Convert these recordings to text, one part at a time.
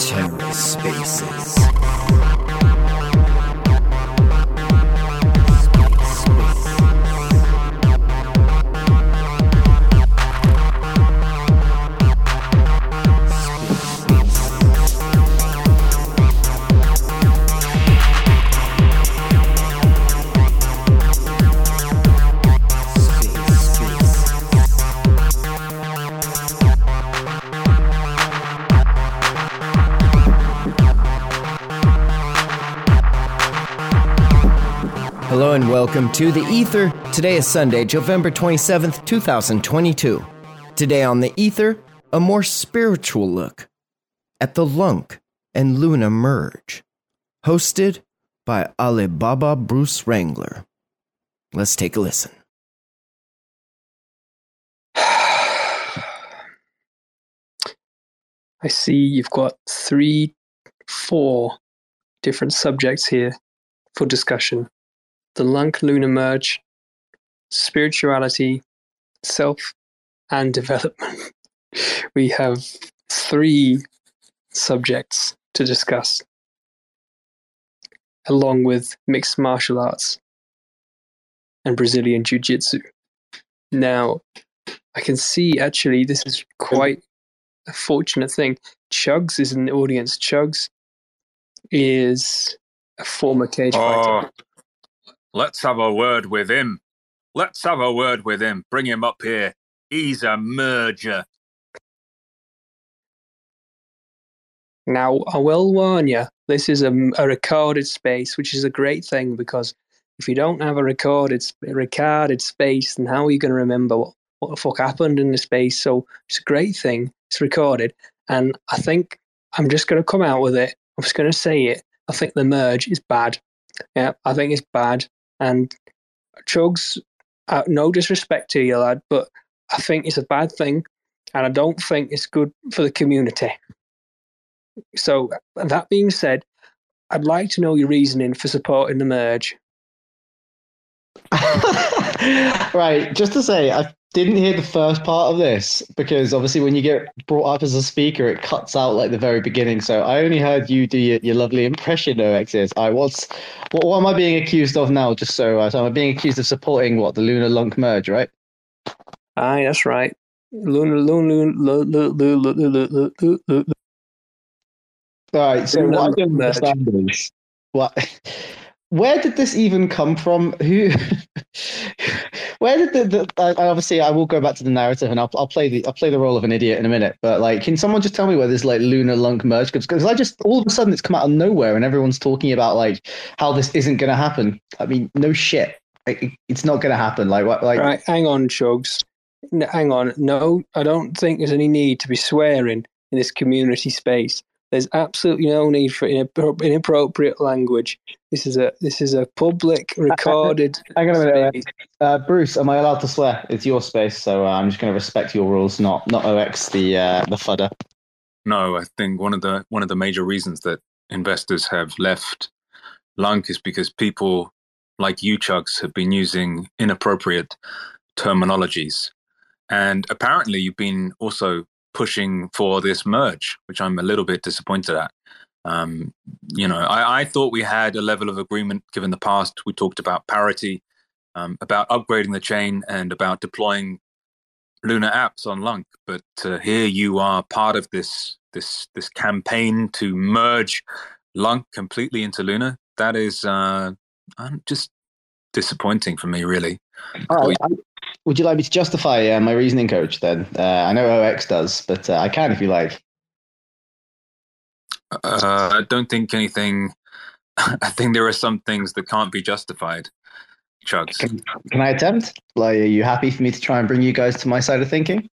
TerraSpaces. And welcome to The Ether. Today is Sunday, November 27th, 2022. Today on The Ether, a more spiritual look at the Lunc and Luna merge. Hosted by Alibaba Bruce Wrangler. Let's take a listen. I see you've got three, four different subjects here for discussion the Lunc Lunar merge, spirituality, self, and development. we have three subjects to discuss, along with mixed martial arts and Brazilian Jiu Jitsu. Now, I can see actually this is quite a fortunate thing. Chugs is in the audience. Chugs is a former cage Oh, fighter. Let's have a word with him. Let's have a word with him. Bring him up here. He's a merger. Now, I will warn you, this is a, a recorded space, which is a great thing because if you don't have a recorded recorded space, then how are you going to remember what, what the fuck happened in the space? So it's a great thing. It's recorded. And I think I'm just going to come out with it. I'm just going to say it. I think the merge is bad. Yeah, I think it's bad. And Chugs, uh, no disrespect to you, lad, but I think it's a bad thing. And I don't think it's good for the community. So, that being said, I'd like to know your reasoning for supporting the merge. right, just to say, I didn't hear the first part of this because obviously when you get brought up as a speaker, it cuts out like the very beginning. So I only heard you do your, your lovely impression, OXs. I what's what, what am I being accused of now? Just so, uh, so I'm being accused of supporting what the Lunar Lunc merge, right? Aye, that's right. Lunar Luna, Luna, Luna, Luna, Luna, Luna. All right. So Lunar what I don't understand is what. Where did this even come from? Who? Where did the, the I, obviously I will go back to the narrative and I'll I'll play the I'll play the role of an idiot in a minute. But like, can someone just tell me where this like lunar lunc merge comes? Because I just all of a sudden it's come out of nowhere and everyone's talking about like how this isn't going to happen. I mean, no shit, it- it's not going to happen. Like what? Like Right, hang on, Chugs. N- hang on. No, I don't think there's any need to be swearing in this community space. There's absolutely no need for inappropriate language. This is a this is a public recorded. hang on a minute. space. Uh, Bruce, am I allowed to swear? It's your space, so uh, I'm just going to respect your rules, not not OX the uh, the fudder. No, I think one of the one of the major reasons that investors have left Lunc is because people like you, Chugs, have been using inappropriate terminologies, and apparently you've been also pushing for this merge, which I'm a little bit disappointed at. Um, you know, I, I thought we had a level of agreement given the past. We talked about parity, um, about upgrading the chain, and about deploying Luna apps on Lunc. But uh, here you are part of this this this campaign to merge Lunc completely into Luna. That is uh, just disappointing for me, really. I- would you like me to justify uh, my reasoning, Coach? Then uh, I know OX does, but uh, I can if you like. Uh, I don't think anything. I think there are some things that can't be justified. Chugs. Can, can I attempt? Like, are you happy for me to try and bring you guys to my side of thinking?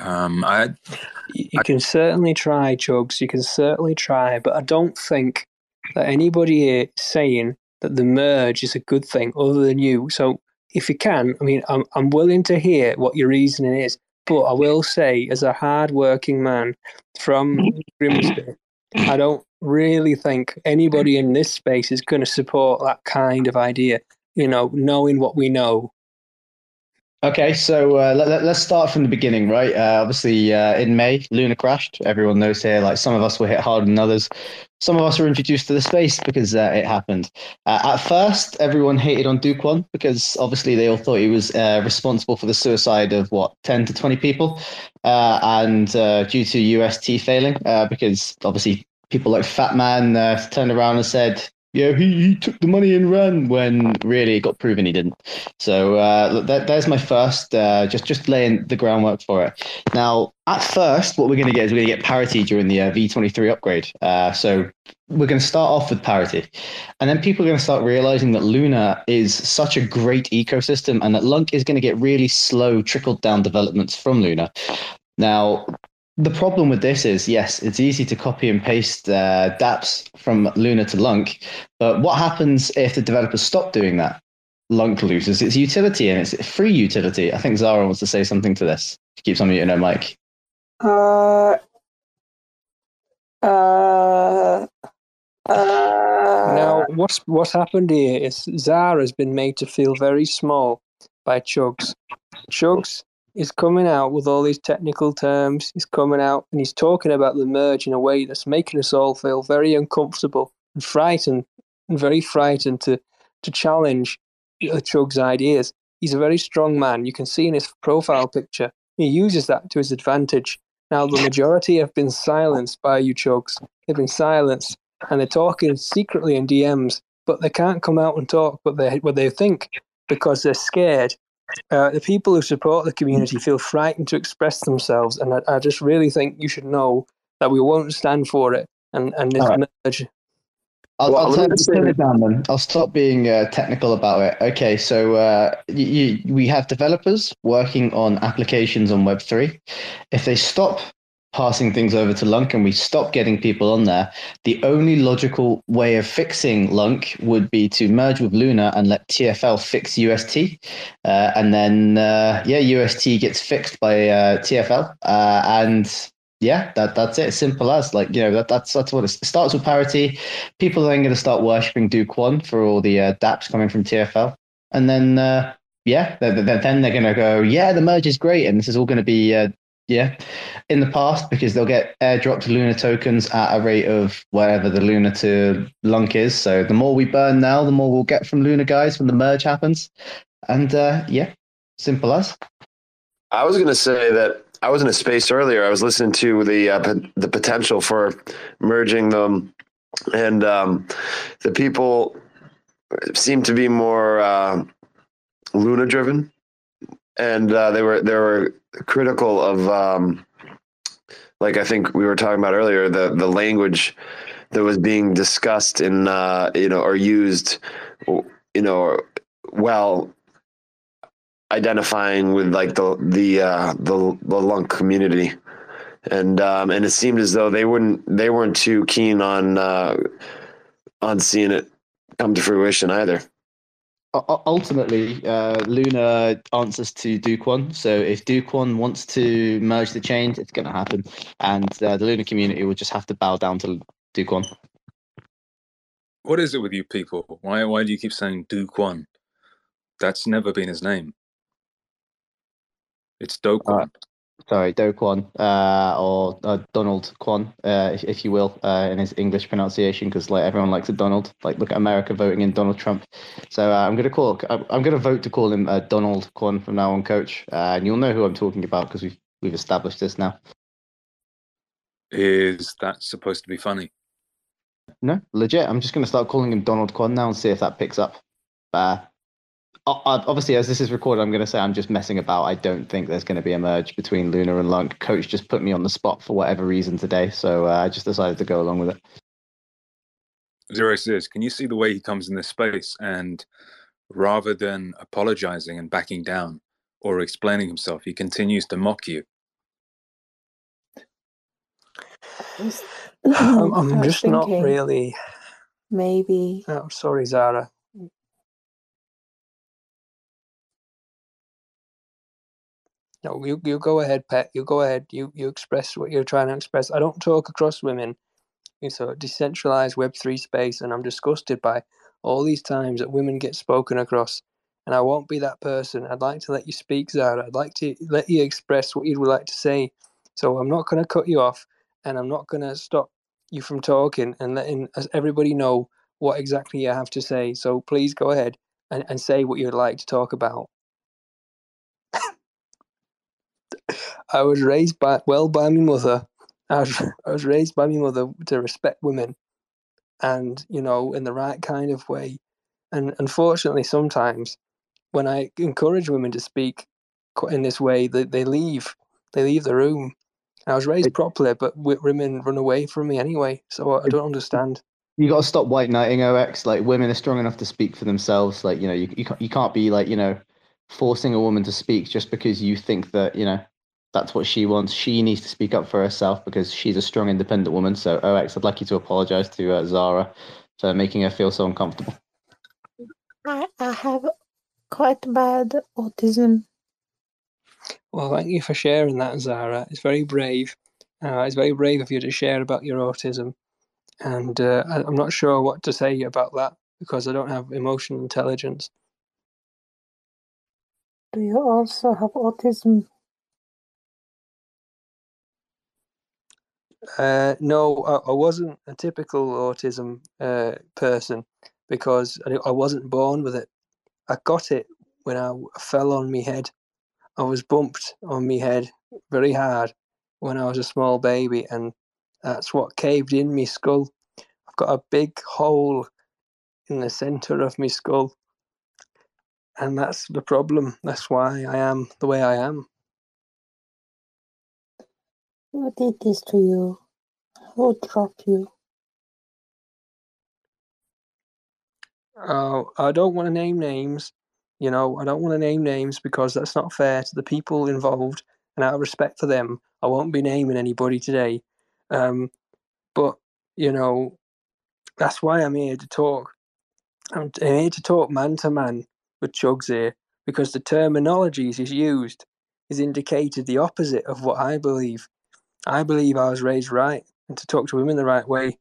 Um, I You you can certainly try, Chugs. You can certainly try, but I don't think that anybody here is saying that the merge is a good thing other than you. So if you can, I mean, I'm I'm willing to hear what your reasoning is, but I will say, as a hard-working man from mm-hmm. Grimsby, I don't really think anybody in this space is going to support that kind of idea. You know, knowing what we know Okay, so uh, let, us start from the beginning, right? Uh, obviously, uh, in May, Luna crashed. Everyone knows here, like some of us were hit harder than others. Some of us were introduced to the space because uh, it happened. Uh, at first, everyone hated on Kwon because obviously they all thought he was uh, responsible for the suicide of what, 10 to 20 people. and due to UST failing, because obviously people like FatMan turned around and said, yeah, he, he took the money and ran when really it got proven he didn't. So uh, that, there's my first, uh, just just laying the groundwork for it. Now, at first, what we're going to get is we're going to get parity during the uh, V23 upgrade. Uh, so we're going to start off with parity. And then people are going to start realizing that Luna is such a great ecosystem and that Lunc is going to get really slow trickled down developments from Luna. Now, the problem with this is, yes, it's easy to copy and paste uh, dApps from Luna to Lunc, but what happens if the developers stop doing that? Lunc loses its utility and it's free utility. I think Zara wants to say something to this. She keeps on muting her mic. Uh, uh, uh, now, what's what's happened here is Zara has been made to feel very small by Chugs. Chugs he's coming out with all these technical terms. He's coming out and he's talking about the merge in a way that's making us all feel very uncomfortable and frightened, and very frightened to to challenge Chug's ideas. He's a very strong man. You can see in his profile picture. He uses that to his advantage. Now, the majority have been silenced by you, Chugs. They've been silenced, and they're talking secretly in DMs, but they can't come out and talk what they what they think because they're scared uh, the people who support the community feel frightened to express themselves, and I, I, just really think you should know that we won't stand for it. And and this right. merge. I'll, well, I'll turn, turn, it down then. I'll stop being uh, technical about it. Okay, so uh, you, you, we have developers working on applications on Web three. If they stop passing things over to Lunc and we stop getting people on there, the only logical way of fixing Lunc would be to merge with Luna and let TFL fix UST. Uh, and then, uh, yeah, UST gets fixed by uh, TFL. Uh, and yeah, that that's it. Simple as like you know that that's that's what it starts with parity. People are then going to start worshiping Do Kwon for all the uh, DApps coming from TFL, and then uh, yeah, then they're going to go yeah, the merge is great, and this is all going to be uh, yeah, in the past because they'll get airdropped Luna tokens at a rate of whatever the Luna to Lunc is. So the more we burn now, the more we'll get from Luna guys when the merge happens. And uh, yeah, simple as. I was to say that I was in a space earlier. I was listening to the uh, the potential for merging them, and um, the people seem to be more uh, Luna driven and uh, they were they were critical of um, like I think we were talking about earlier the the language that was being discussed in uh, you know or used you know well identifying with like the the uh, the, the lunc community. And um, and it seemed as though they wouldn't they weren't too keen on uh, on seeing it come to fruition either ultimately, uh, Luna answers to Kwon. So if Kwon wants to merge the chains, it's going to happen, and uh, the Luna community will just have to bow down to Kwon. What is it with you people? Why why do you keep saying Kwon? That's never been his name. It's Do Kwon. Uh, sorry, Do Kwon, uh, or uh, Donald Kwon, uh, if, if, you will, uh, in his English pronunciation, because like everyone likes a Donald. Like, look at America voting in Donald Trump. So uh, I'm gonna call. I'm, I'm gonna vote to call him uh, Donald Kwon from now on, Coach, and you'll know who I'm talking about because we've we've established this now. Is that supposed to be funny? No, legit. I'm just gonna start calling him Donald Kwon now and see if that picks up. Uh, obviously, as this is recorded, I'm going to say I'm just messing about. I don't think there's going to be a merge between Luna and Lunc. Coach just put me on the spot for whatever reason today, so uh, I just decided to go along with it. Zero says, can you see the way he comes in this space and rather than apologizing and backing down or explaining himself, he continues to mock you? I'm, I'm just not really. Maybe. Oh, sorry, Zara. No, you, you go ahead, Pet. You go ahead. You you express what you're trying to express. I don't talk across women. it's a decentralized Web3 space, and I'm disgusted by all these times that women get spoken across. And I won't be that person. I'd like to let you speak, Zara. I'd like to let you express what you'd like to say. So I'm not going to cut you off, and I'm not going to stop you from talking and letting everybody know what exactly you have to say. So please go ahead and, and say what you'd like to talk about. I was raised by well by my mother. I was, I was raised by my mother to respect women, and you know, in the right kind of way. And unfortunately, sometimes when I encourage women to speak in this way, they, they leave. They leave the room. I was raised properly, but women run away from me anyway. So I don't understand. You got to stop white knighting OX. Like women are strong enough to speak for themselves. Like you know, you you can't, you can't be like you know, forcing a woman to speak just because you think that you know that's what she wants. She needs to speak up for herself because she's a strong, independent woman. So OX, I'd like you to apologize to uh, Zara for making her feel so uncomfortable. I, I have quite bad autism. Well, thank you for sharing that, Zara. It's very brave. Uh, it's very brave of you to share about your autism. And uh, I- I'm not sure what to say about that because I don't have emotional intelligence. Do you also have autism? Uh, no, I, I wasn't a typical autism uh, person because I, I wasn't born with it. I got it when I fell on my head. I was bumped on my head very hard when I was a small baby, and that's what caved in my skull. I've got a big hole in the center of my skull, and that's the problem. That's why I am the way I am. Who did this to you? Who dropped you? Uh, I don't want to name names. You know, I don't want to name names because that's not fair to the people involved. And out of respect for them, I won't be naming anybody today. Um, but, you know, that's why I'm here to talk. I'm here to talk man to man with Chugs here because the terminologies he's used is indicated the opposite of what I believe. I believe I was raised right and to talk to women the right way.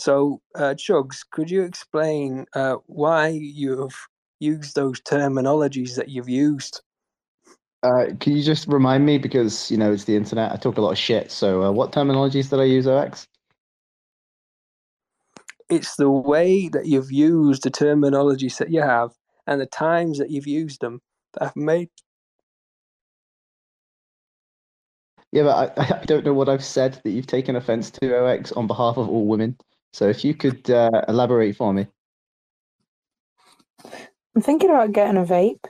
So, uh, Chugs, could you explain uh, why you've used those terminologies that you've used? Uh, can you just remind me because you know it's the internet. I talk a lot of shit. So uh, what terminologies did I use, OX? It's the way that you've used the terminologies that you have and the times that you've used them that have made. Yeah, but I, I don't know what I've said that you've taken offense to, OX, on behalf of all women. So if you could uh, elaborate for me. I'm thinking about getting a vape.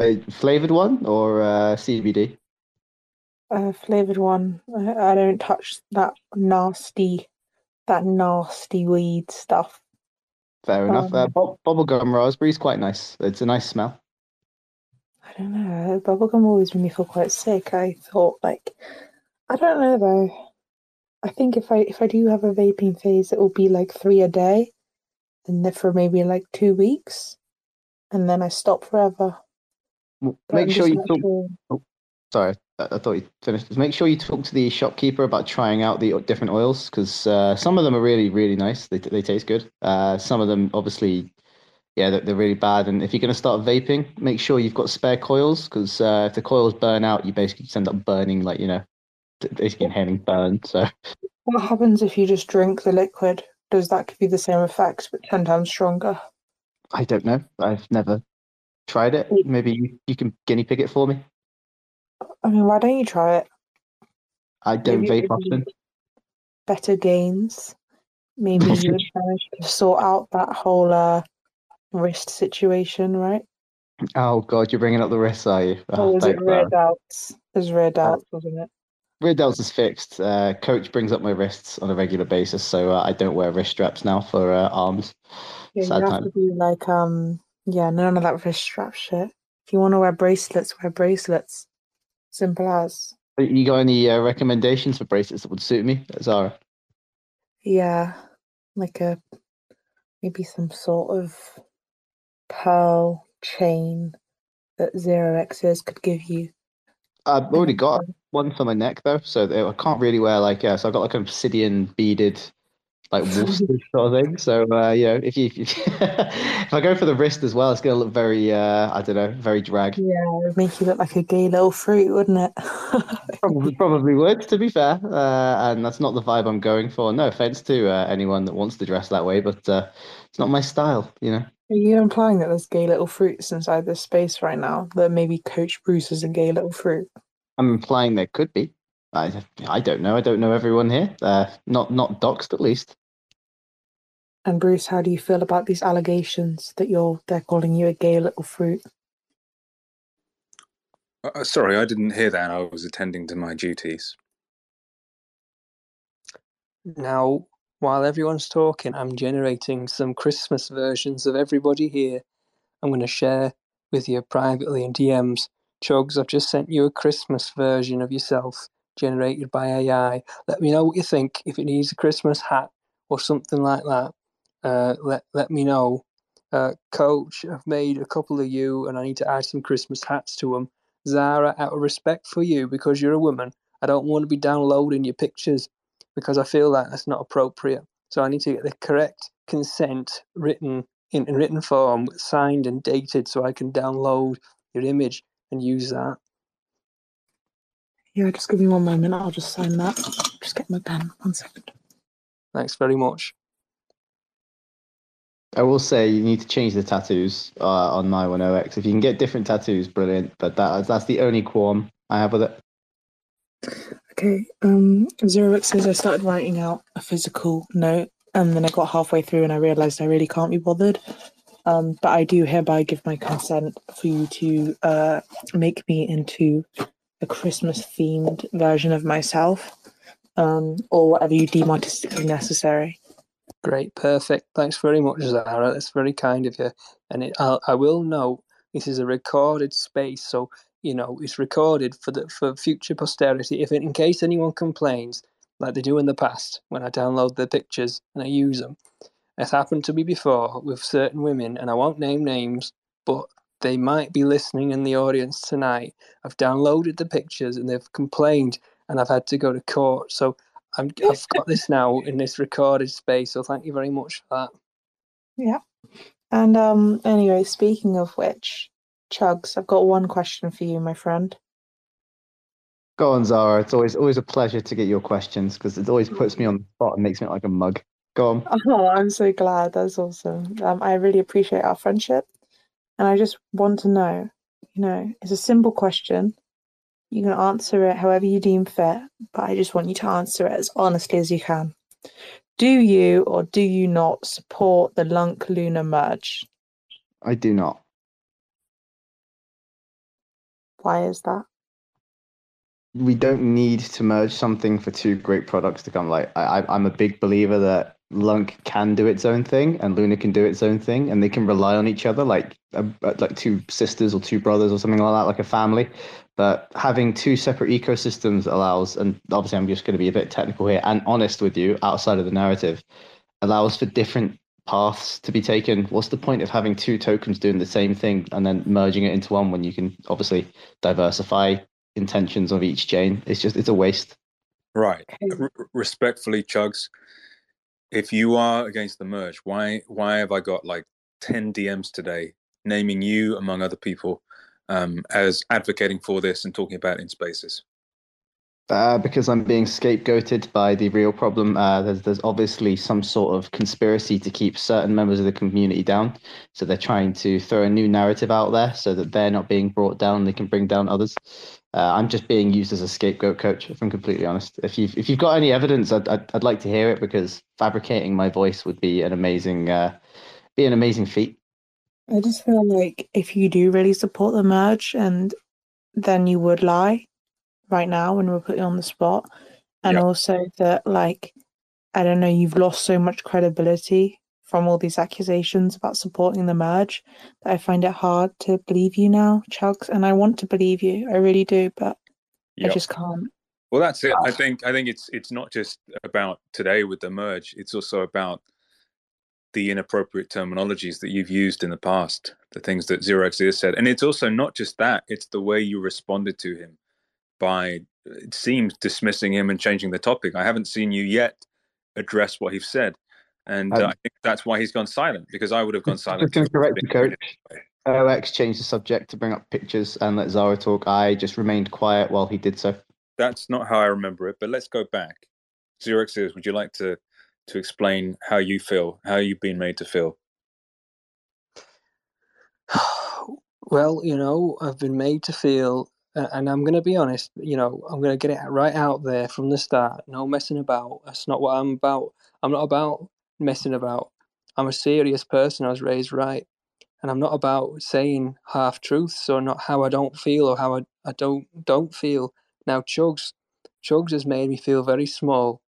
A flavored one or uh, CBD? A flavored one. I, don't touch that nasty, that nasty weed stuff. Fair enough. Uh, Um, bu- bubblegum raspberry is quite nice. It's a nice smell. I don't know. Bubblegum always made me feel quite sick. I thought like, I don't know though. I think if I if I do have a vaping phase, it will be like three a day, and then for maybe like two weeks, and then I stop forever. W- But Make sure you talk. sure. Sorry, I, I thought you finished. Make sure you talk to the shopkeeper about trying out the different oils because uh, some of them are really, really nice. They they taste good. Uh, some of them, obviously, yeah, they're, they're really bad. And if you're going to start vaping, make sure you've got spare coils because uh, if the coils burn out, you basically just end up burning, like you know, basically inhaling burn. So What happens if you just drink the liquid? Does that give you the same effect but ten times stronger? I don't know. I've never tried it. Maybe you, you can guinea pig it for me. I mean, why don't you try it? I don't Maybe vape often. Better gains. Maybe you would manage to sort out that whole uh, wrist situation, right? Oh God, you're bringing up the wrists, are you? Or Oh, was it worry. doubts? It was rear delts, wasn't it? Rear delts is fixed. Uh, coach brings up my wrists on a regular basis, so uh, I don't wear wrist straps now for uh, arms. Yeah, Sad you have time. to be like, um, yeah, none of that wrist strap shit. If you want to wear bracelets, wear bracelets. Simple as. You got any uh, recommendations for bracelets that would suit me, Zara? Yeah, like a maybe some sort of pearl chain that Zero X's could give you. I've already got one for my neck though, so I can't really wear like yeah. so I've got like an obsidian beaded like wolf sort of thing. So uh, you know, if you if, if I go for the wrist as well, it's gonna look very uh, I don't know, very drag. Yeah, it would make you look like a gay little fruit, wouldn't it? Probably probably would, to be fair. Uh, and that's not the vibe I'm going for. No offense to uh, anyone that wants to dress that way, but uh, it's not my style. You know. Are you implying that there's gay little fruits inside this space right now? That maybe Coach Bruce is a gay little fruit? I'm implying there could be. I I don't know. I don't know everyone here. Uh, not not doxed at least. And Bruce, how do you feel about these allegations that you're they're calling you a gay little fruit? Uh, sorry, I didn't hear that. I was attending to my duties. Now, while everyone's talking, I'm generating some Christmas versions of everybody here. I'm going to share with you privately in DMs. Chugs, I've just sent you a Christmas version of yourself generated by AI. Let me know what you think. If it needs a Christmas hat or something like that, uh, let let me know. Uh, Coach, I've made a couple of you, and I need to add some Christmas hats to them. Zara, out of respect for you, because you're a woman, I don't want to be downloading your pictures because I feel like that's not appropriate. So I need to get the correct consent written in, in written form, signed and dated, so I can download your image and use that. Yeah, just give me one moment. I'll just sign that. Just get my pen. One second. Thanks very much. I will say you need to change the tattoos uh, on my one OX. If you can get different tattoos, brilliant. But that that's the only qualm I have with it. Okay. Um, says I started writing out a physical note, and then I got halfway through and I realised I really can't be bothered. Um, but I do hereby give my consent for you to uh, make me into a Christmas themed version of myself, um, or whatever you deem artistically necessary. Great, perfect. Thanks very much, Zara. That's very kind of you. And it, I'll, I will note this is a recorded space, so you know it's recorded for the for future posterity. If in case anyone complains, like they do in the past, when I download the pictures and I use them, it's happened to me before with certain women, and I won't name names, but they might be listening in the audience tonight. I've downloaded the pictures and they've complained, and I've had to go to court. So I'm, I've got this now in this recorded space, so thank you very much for that. Yeah. And um anyway, speaking of which, Chugs, I've got one question for you, my friend. Go on, Zara. It's always always a pleasure to get your questions because it always puts me on the spot and makes me like a mug. Go on. Oh, I'm so glad. That's awesome. Um, I really appreciate our friendship. And I just want to know, you know, it's a simple question. You can answer it however you deem fit, but I just want you to answer it as honestly as you can. Do you or do you not support the Lunc Lunar merge? I do not. Why is that? We don't need to merge something for two great products to come. Like I, I'm a big believer that Lunc can do its own thing and Luna can do its own thing, and they can rely on each other, like uh, like two sisters or two brothers or something like that, like a family. But having two separate ecosystems allows, and obviously I'm just going to be a bit technical here and honest with you, outside of the narrative, allows for different paths to be taken. What's the point of having two tokens doing the same thing and then merging it into one when you can obviously diversify intentions of each chain? It's just it's a waste. Right. R- respectfully, Chugs, if you are against the merge, why why have I got like ten DMs today naming you among other people um, as advocating for this and talking about it in spaces? Uh, because I'm being scapegoated by the real problem. Uh, there's there's obviously some sort of conspiracy to keep certain members of the community down. So they're trying to throw a new narrative out there so that they're not being brought down. They can bring down others. Uh, I'm just being used as a scapegoat, coach. If I'm completely honest, if you've if you've got any evidence, I'd I'd, I'd like to hear it because fabricating my voice would be an amazing uh, be an amazing feat. I just feel like if you do really support the merge, and then you would lie right now when we're put you on the spot, and Yeah. also that like I don't know, you've lost so much credibility from all these accusations about supporting the merge that I find it hard to believe you now, Chugs. And I want to believe you, I really do, but I just can't. Well, that's it. I ah. think I think it's it's not just about today with the merge. It's also about the inappropriate terminologies that you've used in the past, the things that Zero X has said, and it's also not just that. It's the way you responded to him by it seems dismissing him and changing the topic. I haven't seen you yet address what he's said, and uh, Um, I think that's why he's gone silent because I would have gone Just silent. going to too. correct the coach. OX changed the subject to bring up pictures and let Zara talk. I just remained quiet while he did so. That's not how I remember it, but let's go back. Xerox is. Would you like to to explain how you feel, how you've been made to feel? well, you know, I've been made to feel, a- and I'm going to be honest, you know, I'm going to get it right out there from the start. No messing about. That's not what I'm about. I'm not about messing about. I'm a serious person. I was raised right. And I'm not about saying half truths or not how I don't feel or how I, I don't don't feel. Now, Chugs, Chugs has made me feel very small,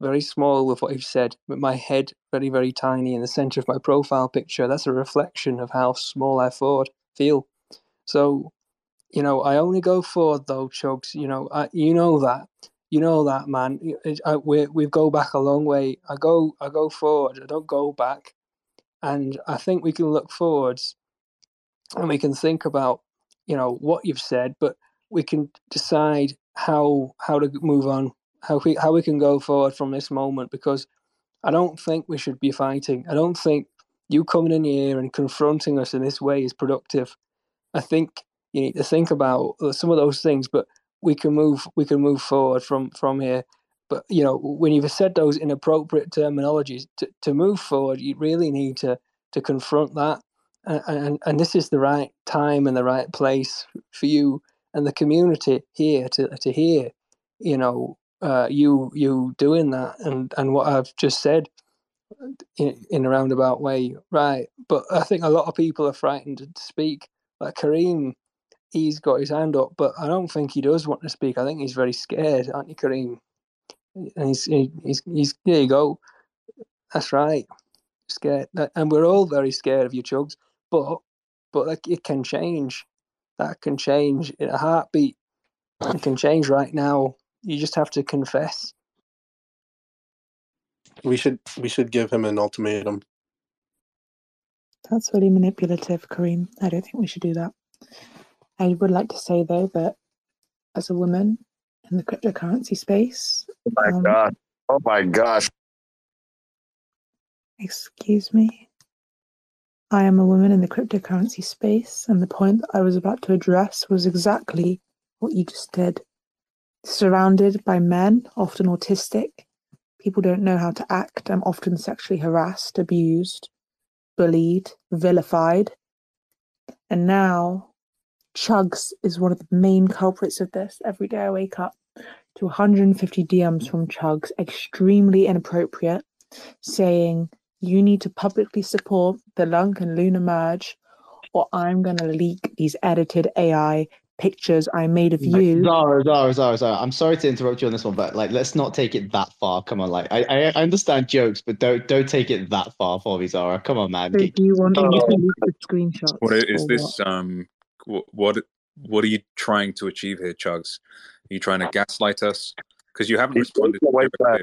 very small with what he said, with my head very, very tiny in the center of my profile picture. That's a reflection of how small I feel. So, you know, I only go forward though, Chugs. You know, I, you know that, you know that, man. We we go back a long way. I go I go forward. I don't go back, and I think we can look forwards, and we can think about, you know, what you've said, but we can decide how how to move on, how we how we can go forward from this moment because I don't think we should be fighting. I don't think you coming in here and confronting us in this way is productive. I think you need to think about uh, some of those things, but we can move we can move forward from from here. But you know, when you've said those inappropriate terminologies, to, to move forward, you really need to to confront that, and, and and this is the right time and the right place for you and the community here to to hear, you know, uh, you you doing that and and what I've just said in, in a roundabout way, right? But I think a lot of people are frightened to speak. Like Kareem, he's got his hand up, but I don't think he does want to speak. I think he's very scared, aren't you, Kareem? And he's he's he's there you go. That's right, scared, and we're all very scared of you, Chugs. But but like it can change. That can change in a heartbeat. It can change right now. You just have to confess. We should we should give him an ultimatum. That's really manipulative, Kareem. I don't think we should do that. I would like to say though that as a woman in the cryptocurrency space, Oh my Um, gosh. Oh my gosh. excuse me, I am a woman in the cryptocurrency space, and the point that I was about to address was exactly what you just did. Surrounded by men, often autistic, people don't know how to act. I'm often sexually harassed, abused, bullied, vilified. And now, Chugs is one of the main culprits of this. Every day I wake up to 150 DMs from Chugs, extremely inappropriate, saying, You need to publicly support the Lunc and Luna merge, or I'm going to leak these edited AI pictures I made of you. Zara, Zara, Zara, Zara. I'm sorry to interrupt you on this one, but like, let's not take it that far. Come on, like, I, I, I understand jokes, but don't, don't take it that far for me, Zara. Come on, man. So do you want me to Oh. leak the screenshots? What is i- is or this? Um, wh- what what are you trying to achieve here, Chugs? Are you trying to gaslight us? Because you haven't He's responded. To away Xerox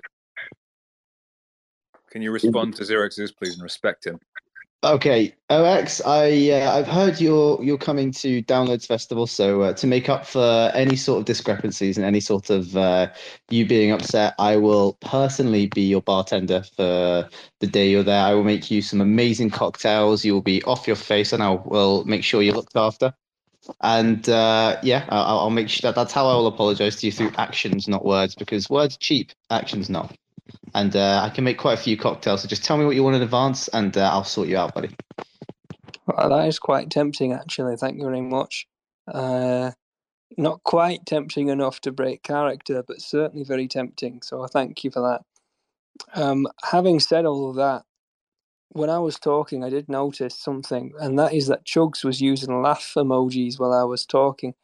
Can you respond to Xerox is, please, and respect him? Okay, OX, I uh, I've heard you're you're coming to Downloads Festival, so uh, to make up for any sort of discrepancies and any sort of uh, you being upset, I will personally be your bartender for the day you're there. I will make you some amazing cocktails. You will be off your face, and I will make sure you're looked after. And uh, yeah, I'll, I'll make sure that that's how I will apologize to you through actions, not words, because words are cheap, actions not. And uh, I can make quite a few cocktails. So just tell me what you want in advance, and uh, I'll sort you out, buddy. Well, that is quite tempting, actually. Thank you very much. Uh, not quite tempting enough to break character, but certainly very tempting. So thank you for that. Um, having said all of that, when I was talking, I did notice something, and that is that Chugs was using laugh emojis while I was talking.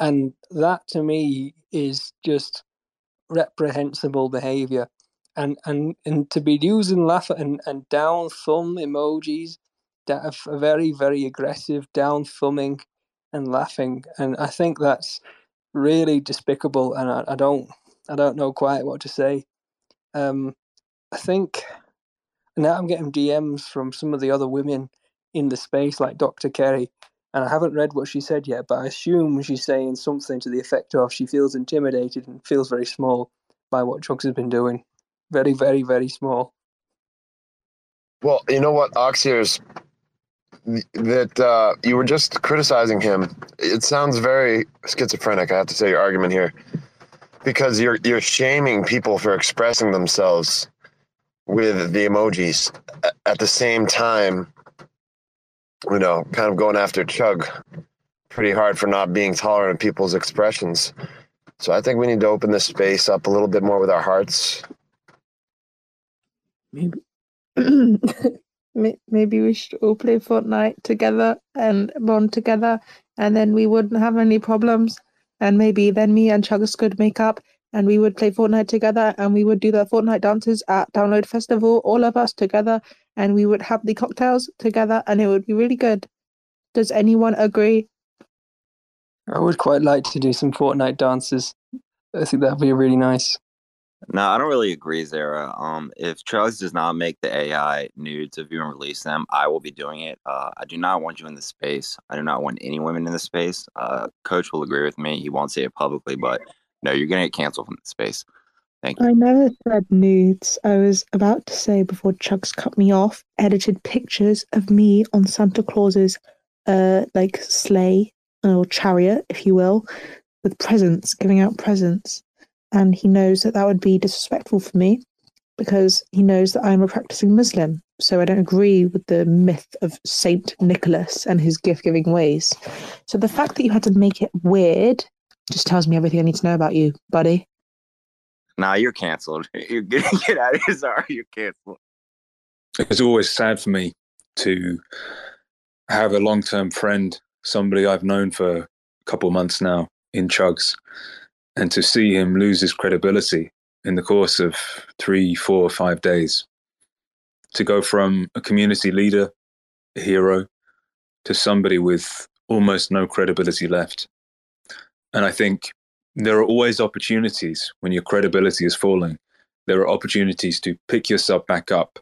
And that to me is just reprehensible behavior. And, and and to be using laugh and, and down thumb emojis that are very, very aggressive, down thumbing and laughing. And I think that's really despicable and I, I don't I don't know quite what to say. Um I think now I'm getting DMs from some of the other women in the space, like Dr. Kerry, and I haven't read what she said yet, but I assume she's saying something to the effect of she feels intimidated and feels very small by what Chugs has been doing. Very, very, very small. Well, you know what, 0xEars, that uh, you were just criticizing him. It sounds very schizophrenic. I have to say your argument here, because you're you're shaming people for expressing themselves with the emojis at the same time. You know, kind of going after Chug pretty hard for not being tolerant of people's expressions. So I think we need to open this space up a little bit more with our hearts. Maybe. Maybe we should all play Fortnite together and bond together, and then we wouldn't have any problems. And maybe then me and Chuggers could make up, and we would play Fortnite together, and we would do the Fortnite dances at Download Festival, all of us together, and we would have the cocktails together, and it would be really good. Does anyone agree? I would quite like to do some Fortnite dances. I think that'd be really nice. No, I don't really agree, Zara. Um, if Charles does not make the AI nudes of you and release them, I will be doing it. Uh, I do not want you in the space. I do not want any women in the space. Uh, Coach will agree with me. He won't say it publicly, but no, you're gonna get canceled from the space. Thank you. I never said nudes. I was about to say before Chugs cut me off, edited pictures of me on Santa Claus's uh like sleigh or chariot, if you will, with presents, giving out presents. And he knows that that would be disrespectful for me because he knows that I'm a practicing Muslim. So I don't agree with the myth of Saint Nicholas and his gift giving ways. So the fact that you had to make it weird just tells me everything I need to know about you, buddy. Nah, you're canceled. You're gonna get out of here. Sorry, you're canceled. It's always sad for me to have a long term friend, somebody I've known for a couple months now in Chugs, and to see him lose his credibility in the course of three, four, five days. To go from a community leader, a hero, to somebody with almost no credibility left. And I think there are always opportunities when your credibility is falling. There are opportunities to pick yourself back up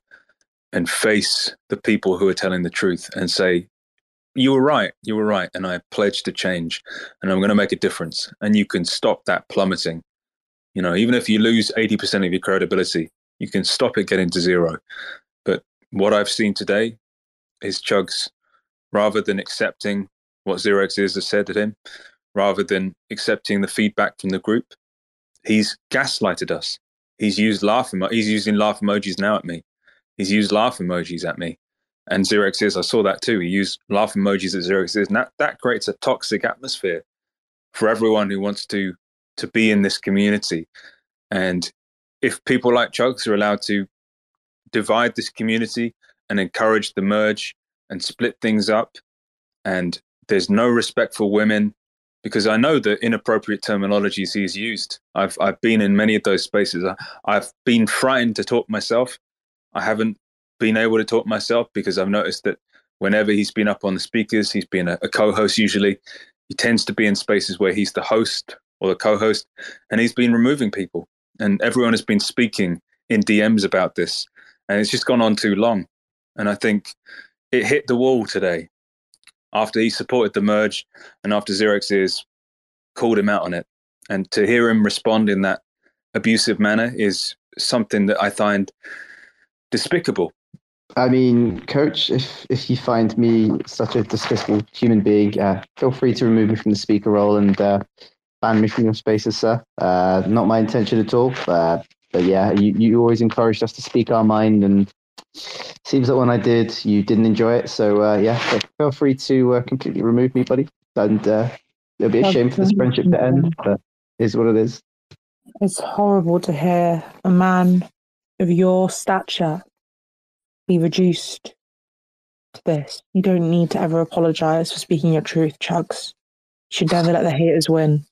and face the people who are telling the truth and say, You were right, you were right, and I pledge to change and I'm going to make a difference. And you can stop that plummeting. You know, even if you lose 80% of your credibility, you can stop it getting to zero. But what I've seen today is Chugs, rather than accepting what Zero X has said to him, rather than accepting the feedback from the group, he's gaslighted us. He's used laugh emo- he's using laugh emojis now at me. He's used laugh emojis at me. And Zero X is, I saw that too. He used laugh emojis at Zero X is. And that, that creates a toxic atmosphere for everyone who wants to to be in this community. And if people like Chugs are allowed to divide this community and encourage the merge and split things up, and there's no respect for women, because I know the inappropriate terminologies he's used. I've I've been in many of those spaces. I've been frightened to talk myself. I haven't been able to talk myself because I've noticed that whenever he's been up on the speakers, he's been a, a co-host usually. He tends to be in spaces where he's the host or the co-host, and he's been removing people. And everyone has been speaking in DMs about this, and it's just gone on too long. And I think it hit the wall today after he supported the merge and after Xerox is called him out on it. And to hear him respond in that abusive manner is something that I find despicable. I mean, coach, if if you find me such a despicable human being, uh, feel free to remove me from the speaker role and uh, ban me from your spaces, sir. Uh, not my intention at all. Uh, but yeah, you, you always encouraged us to speak our mind, and seems that when I did, you didn't enjoy it. So uh, yeah, so feel free to uh, completely remove me, buddy. And uh, it'll be a shame for this friendship to end, but it is what it is. It's horrible to hear a man of your stature be reduced to this. You don't need to ever apologize for speaking your truth, Chugs. You should never let the haters win.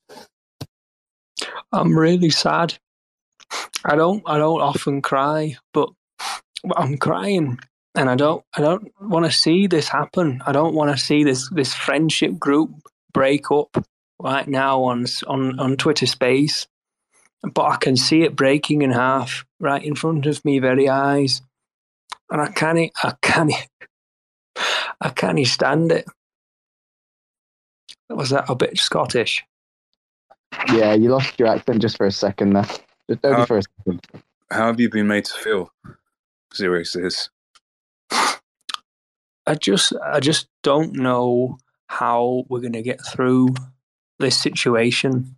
I'm really sad. I don't I don't often cry, but I'm crying and I don't I don't want to see this happen. I don't want to see this this friendship group break up right now on on on Twitter Space. But I can see it breaking in half right in front of me very eyes. And I can't I can't I can't stand it. Was that a bit Scottish? Yeah, you lost your accent just for a second there. Just only Uh, for a second. How have you been made to feel? Zero says. I just I just don't know how we're gonna get through this situation.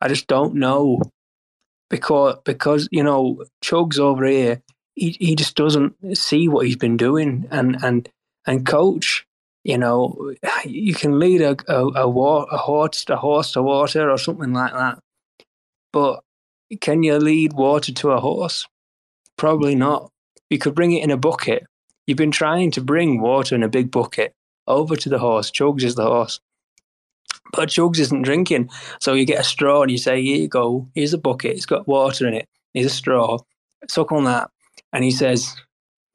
I just don't know. Because because, you know, Chugs over here, he, he just doesn't see what he's been doing and and and coach, you know, you can lead a a, a, wa- a horse a horse to water or something like that. But can you lead water to a horse? Probably not. You could bring it in a bucket. You've been trying to bring water in a big bucket over to the horse. Chugs is the horse. But Chugs isn't drinking. So you get a straw and you say, Here you go. Here's a bucket. It's got water in it. Here's a straw. Suck on that. And he says,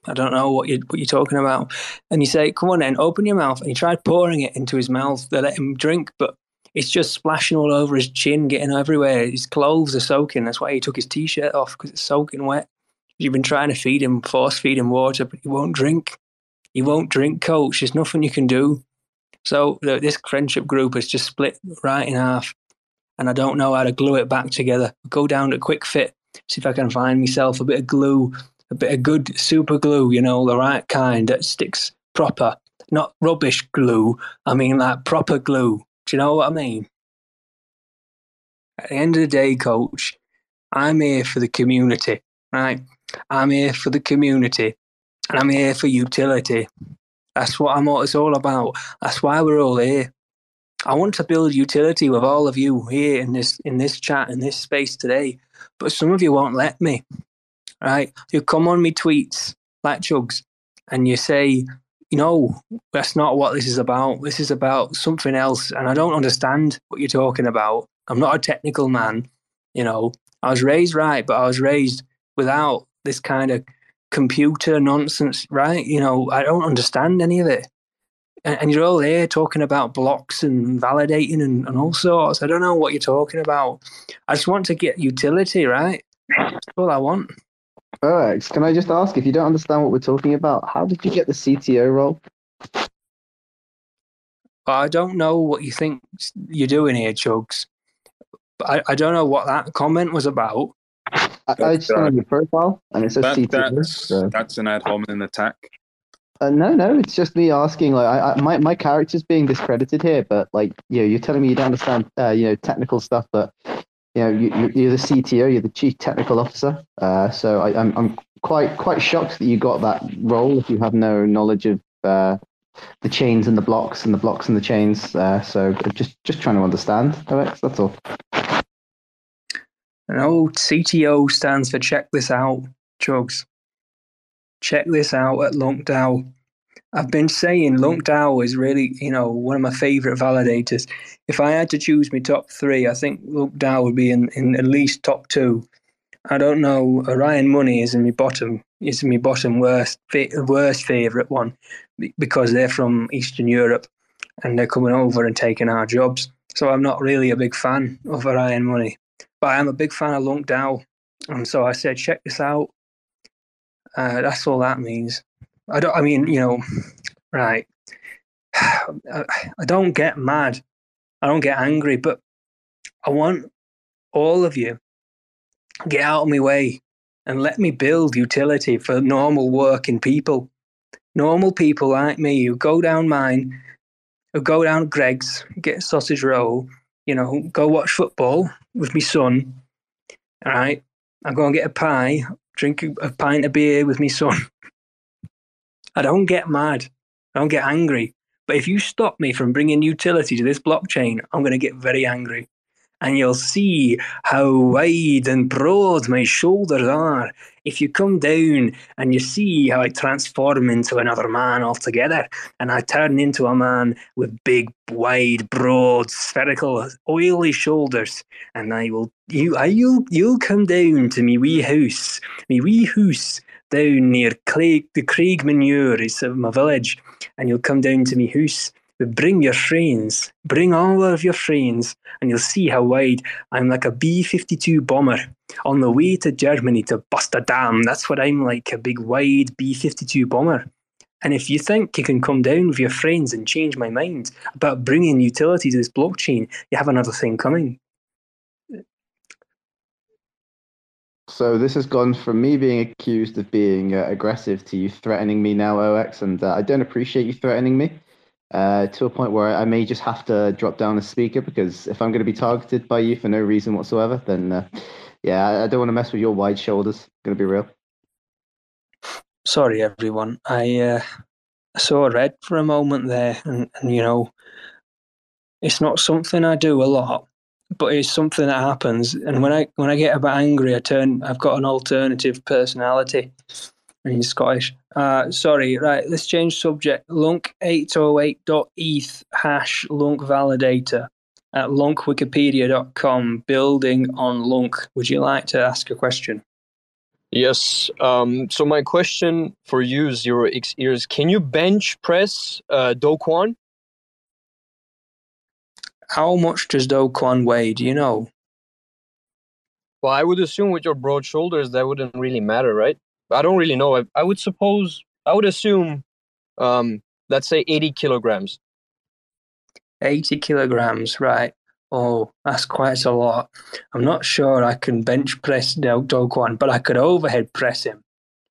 I don't know what you're, what you're talking about. And you say, Come on then, open your mouth. And he tried pouring it into his mouth. They let him drink, but it's just splashing all over his chin, getting everywhere. His clothes are soaking. That's why he took his t shirt off because it's soaking wet. You've been trying to feed him, force feed him water, but he won't drink. He won't drink, coach. There's nothing you can do. So this friendship group is just split right in half, and I don't know how to glue it back together. Go down to Kwik Fit, see if I can find myself a bit of glue, a bit of good super glue, you know, the right kind that sticks proper, not rubbish glue. I mean, like proper glue. Do you know what I mean? At the end of the day, coach, I'm here for the community, right? I'm here for the community, and I'm here for utility. That's what I'm all, it's all about. That's why we're all here. I want to build utility with all of you here in this in this chat in this space today, but some of you won't let me. Right? You come on me tweets like Chugs, and you say, you know, that's not what this is about. This is about something else, and I don't understand what you're talking about. I'm not a technical man. You know, I was raised right, but I was raised without this kind of computer nonsense, right? You know, I don't understand any of it. And, and you're all here talking about blocks and validating and, and all sorts. I don't know what you're talking about. I just want to get utility, right? That's all I want. Alex, can I just ask if you don't understand what we're talking about? How did you get the CTO role? I don't know what you think you're doing here, Chugs. I, I don't know what that comment was about. I, I just on your profile and it says That, CTO. that's, so- that's an ad hominem attack. Uh, no, no, it's just me asking. Like, I, I, my my character's being discredited here, but like, you know, you're telling me you don't understand, uh, you know, technical stuff, but you know, you, you- you're the CTO, you're the chief technical officer. Uh, so I, I'm I'm quite quite shocked that you got that role if you have no knowledge of uh, the chains and the blocks and the blocks and the chains. Uh, so just just trying to understand, Alex. That's all. No, CTO stands for check this out, Chugs. Check this out at LuncDAO. I've been saying LuncDAO is really, you know, one of my favorite validators. If I had to choose my top three, I think LuncDAO would be in, in at least top two. I don't know. Orion Money is in my bottom. Is in my bottom worst worst favorite one because they're from Eastern Europe and they're coming over and taking our jobs. So I'm not really a big fan of Orion Money but I'm a big fan of Lunc DAO. And so I said, check this out. Uh, that's all that means. I don't, I mean, you know, right. I, I don't get mad. I don't get angry, but I want all of you get out of my way and let me build utility for normal working people. Normal people like me who go down mine, who go down Greggs, get a sausage roll, you know, go watch football with my son. All right. I go and get a pie, drink a pint of beer with my son. I don't get mad. I don't get angry. But if you stop me from bringing utility to this blockchain, I'm going to get very angry. And you'll see how wide and broad my shoulders are. If you come down and you see how I transform into another man altogether, and I turn into a man with big, wide, broad, spherical, oily shoulders, and I will you I you'll you'll come down to me wee house, me wee house down near the Craig Manure is my village, and you'll come down to me house. Bring your friends, bring all of your friends, and you'll see how wide I'm like a B fifty two bomber on the way to Germany to bust a dam. That's what I'm like, a big wide B fifty two bomber. And if you think you can come down with your friends and change my mind about bringing utility to this blockchain, you have another thing coming. So this has gone from me being accused of being uh, aggressive to you threatening me now, OX, and uh, I don't appreciate you threatening me. Uh, to a point where I may just have to drop down a speaker because if I'm going to be targeted by you for no reason whatsoever, then uh, yeah, I, don't want to mess with your wide shoulders. going to be real. Sorry, everyone. I uh, saw red for a moment there, and, and you know, it's not something I do a lot, but it's something that happens. And when I when I get a bit angry, I turn. I've got an alternative personality. In Scottish. Uh, sorry, right. Let's change subject. Lunc808.eth hash Lunc validator at lunkwikipedia.com. Building on Lunc. Would you like to ask a question? Yes. Um, so my question for you, 0xEars, can you bench press uh, Do Kwon? How much does Do Kwon weigh? Do you know? Well, I would assume with your broad shoulders that wouldn't really matter, right? I don't really know. I, I would suppose, I would assume, um, let's say 80 kilograms. 80 kilograms, right. Oh, that's quite a lot. I'm not sure I can bench press Do Kwon, but I could overhead press him.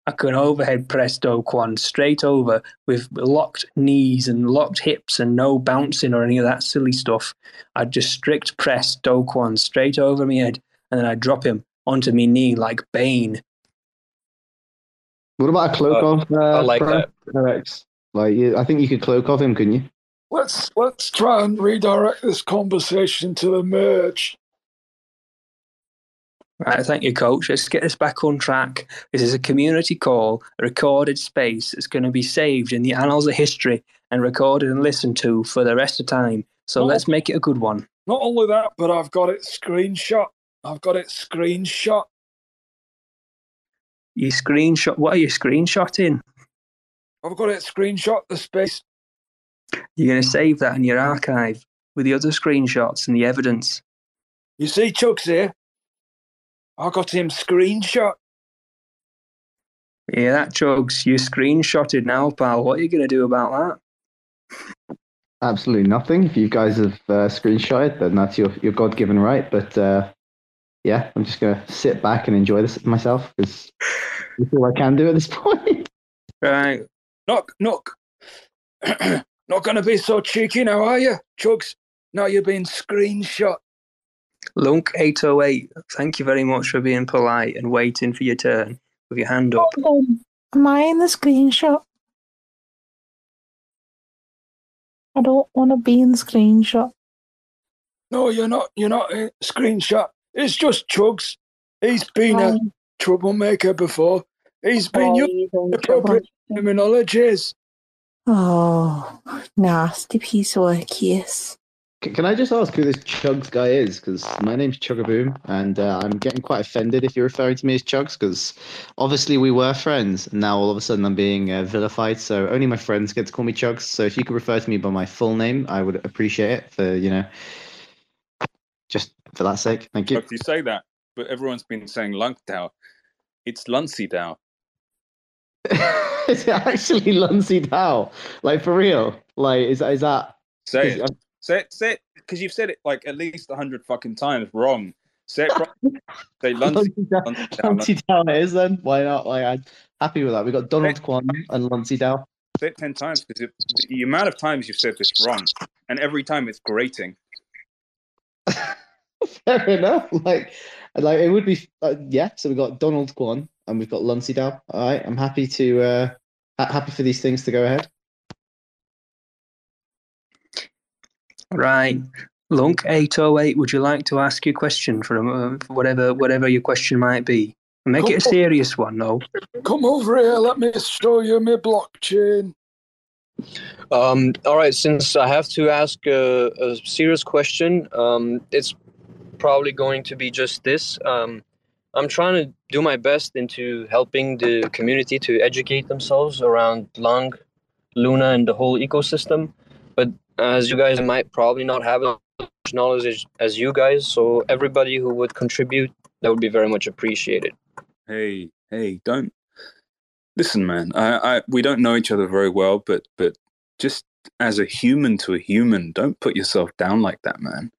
I could overhead press Do Kwon straight over with locked knees and locked hips and no bouncing or any of that silly stuff. I'd just strict press Do Kwon straight over my head and then I'd drop him onto my knee like Bane. What about a cloak Uh, of? Uh, I like Pro- that. OX? Like, I think you could cloak of him, couldn't you? Let's let's try and redirect this conversation to the merge. Right, thank you, coach. Let's get this back on track. This is a community call, a recorded space. It's going to be saved in the annals of history and recorded and listened to for the rest of time. So let's make it a good one. Not only that, but I've got it screenshot. I've got it screenshot. You screenshot. What are you screenshotting? I've got it screenshot the space. You're going to save that in your archive with the other screenshots and the evidence. You see Chugs here? I got him screenshot. Yeah, that chugs. You screenshotted now, pal. What are you going to do about that? Absolutely nothing. If you guys have uh, screenshotted, then that's your, your God given right. But uh, yeah, I'm just going to sit back and enjoy this myself because that's all I can do at this point. Right. Knock, knock. Not going to be so cheeky now, are you, Chugs? Now you're being screenshot. Lunc808, thank you very much for being polite and waiting for your turn with your hand up. Oh, am I in the screenshot? I don't want to be in the screenshot. No, you're not. You're not a screenshot. It's just Chugs. He's been a Um, troublemaker before. He's been oh, using you don't appropriate trouble- terminologies. Oh, nasty piece of work, yes. C- Can I just ask who this Chugs guy is? Because my name's Chugaboom, and uh, I'm getting quite offended if you're referring to me as Chugs, because obviously we were friends, and now all of a sudden I'm being uh, vilified. So only my friends get to call me Chugs. So if you could refer to me by my full name, I would appreciate it. For you know, just for that sake, thank you. Look, you say that, but everyone's been saying LuncDAO. It's Lunsey Dow. is it actually Lunsey Dow? Like for real? Like is is that? Say is- it. Say it. Say it. Because you've said it like at least a hundred fucking times wrong. Say it wrong. Say Lunsey. Lunsey Dow, Lunsey Dow. It is then. Why not? Like I'm happy with that. We got Donald Kwan and Lunsey Dow. Say it ten times because the amount of times you've said this wrong, and every time it's grating. Fair enough. Like, like it would be. Uh, yeah. So we have got Donald Kwan and we've got Lunsey Dow. All right. I'm happy to. Uh, happy for these things to go ahead. Right. Lunc808, would you like to ask your question for, uh, for whatever whatever your question might be? Make it a serious one, though. Come over here. Let me show you my blockchain. Um, all right, since I have to ask a, a serious question, um, it's probably going to be just this. Um, I'm trying to do my best into helping the community to educate themselves around Lunc, Luna, and the whole ecosystem. But as you guys might probably not have as much knowledge as, as you guys, so everybody who would contribute, that would be very much appreciated. Hey, hey, don't listen, man, I, I, we don't know each other very well, but but just as a human to a human, don't put yourself down like that, man.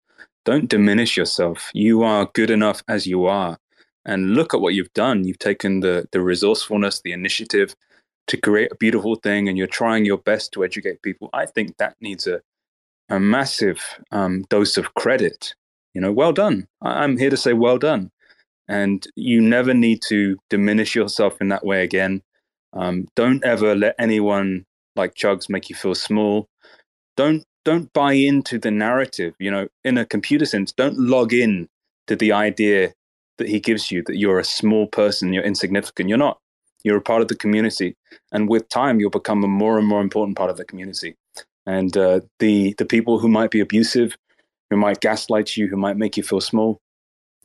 Don't diminish yourself. You are good enough as you are. And look at what you've done. You've taken the the resourcefulness, the initiative to create a beautiful thing, and you're trying your best to educate people. I think that needs a a massive um, dose of credit. You know, well done. I'm here to say well done. And you never need to diminish yourself in that way again. Um, don't ever let anyone like Chugs make you feel small. Don't don't buy into the narrative. You know, in a computer sense, don't log in to the idea that he gives you that you're a small person, you're insignificant. You're not. You're a part of the community, and with time, you'll become a more and more important part of the community. And uh, the the people who might be abusive, who might gaslight you, who might make you feel small,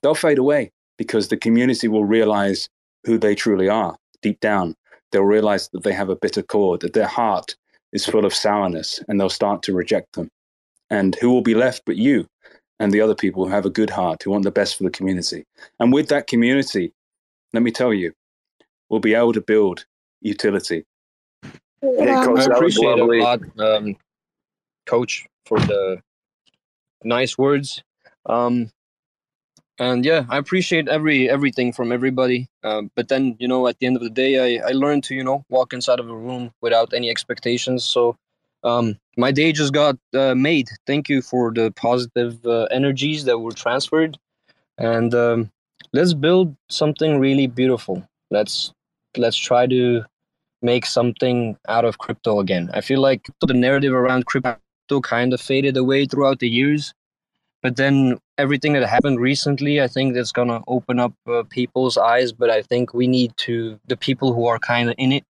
they'll fade away because the community will realize who they truly are deep down they'll realize that they have a bitter core, that their heart is full of sourness, and they'll start to reject them. And who will be left but you and the other people who have a good heart, who want the best for the community? And with that community, let me tell you, we'll be able to build utility. Hey, Coach, I appreciate a lot, um, Coach, for the nice words. Um, and yeah i appreciate every everything from everybody. Uh, but then you know at the end of the day I, I learned to you know walk inside of a room without any expectations. So um, my day just got uh, made. Thank you for the positive uh, energies that were transferred. And um, let's build something really beautiful. Let's let's try to make something out of crypto again. I feel like the narrative around crypto kind of faded away throughout the years. But then everything that happened recently i think that's to open up uh, people's eyes but i think we need to the people who are kind of in it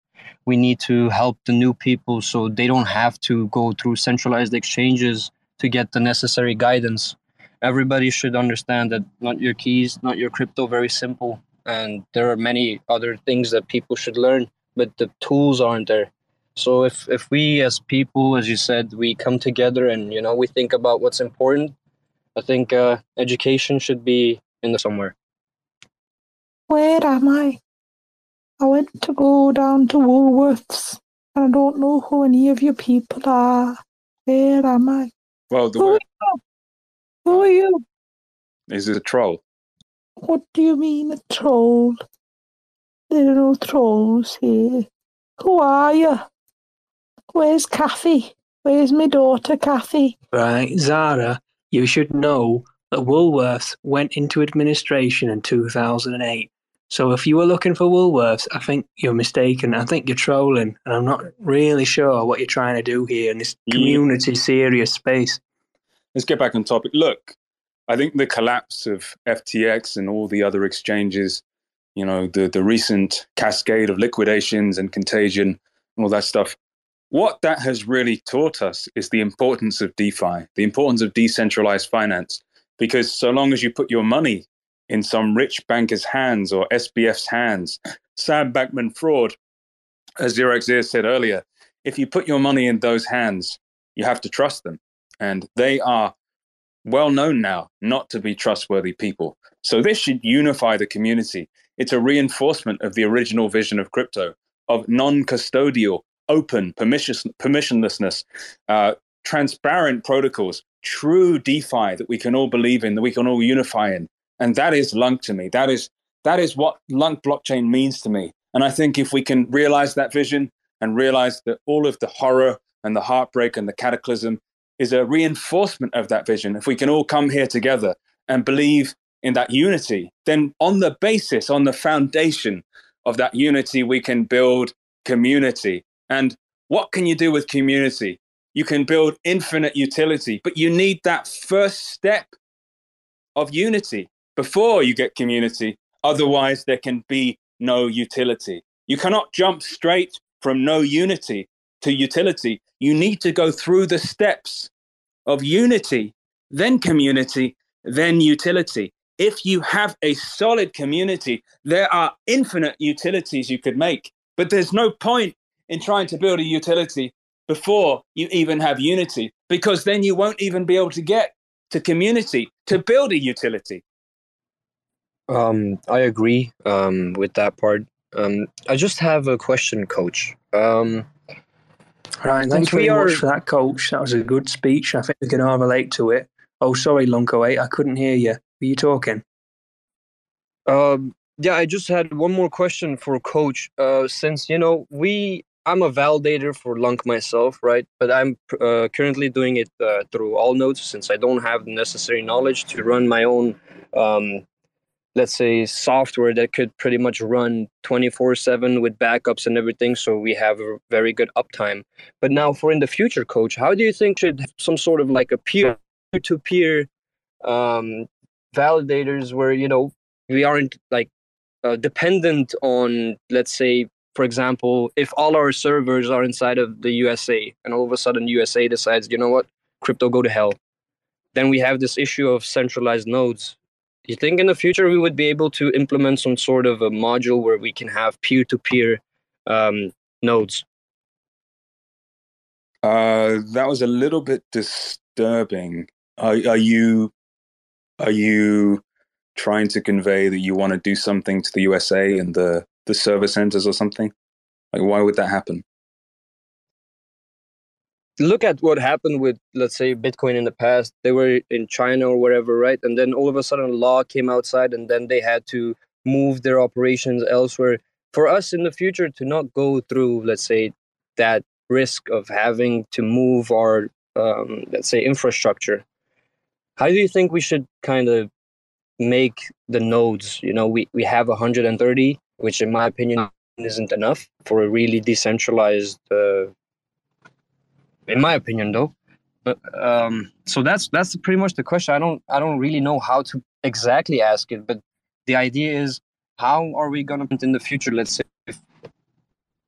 we need to help the new people so they don't have to go through centralized exchanges to get the necessary guidance. Everybody should understand that not your keys not your crypto very simple and there are many other things that people should learn but the tools aren't there. So if if we as people as you said we come together and you know we think about what's important I think uh, education should be in the somewhere. Where am I? I went to go down to Woolworths, and I don't know who any of your people are. Where am I? Well, the who, are you? who are you? Is it a troll? What do you mean a troll? There are no trolls here. Who are you? Where's Kathy? Where's my daughter, Kathy? Right, Zara, you should know that Woolworths went into administration in 2008. So if you were looking for Woolworths, I think you're mistaken. I think you're trolling, and I'm not really sure what you're trying to do here in this community serious space. Let's get back on topic. Look, I think the collapse of FTX and all the other exchanges, you know, the the recent cascade of liquidations and contagion and all that stuff, what that has really taught us is the importance of DeFi, the importance of decentralized finance. Because so long as you put your money in some rich banker's hands or SBF's hands, Sam Bankman Fraud, as Xerox said earlier, if you put your money in those hands, you have to trust them. And they are well known now not to be trustworthy people. So this should unify the community. It's a reinforcement of the original vision of crypto, of non custodial, open, permissionlessness, uh, transparent protocols, true DeFi that we can all believe in, that we can all unify in. And that is Lunc to me. That is that is what Lunc blockchain means to me. And I think if we can realize that vision and realize that all of the horror and the heartbreak and the cataclysm is a reinforcement of that vision, if we can all come here together and believe in that unity, then on the basis, on the foundation of that unity, we can build community and what can you do with community? You can build infinite utility, but you need that first step of unity before you get community. Otherwise, there can be no utility. You cannot jump straight from no unity to utility. You need to go through the steps of unity, then community, then utility. If you have a solid community, there are infinite utilities you could make, but there's no point in trying to build a utility before you even have unity, because then you won't even be able to get to community to build a utility. Um, I agree um, with that part. Um, I just have a question, Coach. Um, Right, Since thanks we very much for that, coach. That was a good speech. I think we can all relate to it. Oh, sorry, Lunko 8, I couldn't hear you. Were you talking? Um, yeah, I just had one more question for Coach. Uh, since you know we, I'm a validator for Lunc myself, right? But I'm uh, currently doing it uh, through Allnodes since I don't have the necessary knowledge to run my own, um, let's say, software that could pretty much run 24/7 with backups and everything. So we have a very good uptime. But now, for in the future, Coach, how do you think should some sort of like a peer-to-peer um, validators where you know we aren't like uh, dependent on let's say for example if all our servers are inside of the usa and all of a sudden usa decides you know what? Crypto go to hell. Then we have this issue of centralized nodes. You think in the future we would be able to implement some sort of a module where we can have peer-to-peer um, nodes? Uh, that was a little bit disturbing. Are, are you are you trying to convey that you want to do something to the USA and the the server centers or something? Like, why would that happen? look at what happened with let's say bitcoin in the past they were in china or wherever right and then all of a sudden law came outside and then they had to move their operations elsewhere for us in the future to not go through let's say that risk of having to move our um, let's say infrastructure how do you think we should kind of make the nodes you know we, we have 130 which in my opinion isn't enough for a really decentralized uh, in my opinion though. But um so that's that's pretty much the question. I don't i don't really know how to exactly ask it but the idea is how are we going to in the future? Let's say if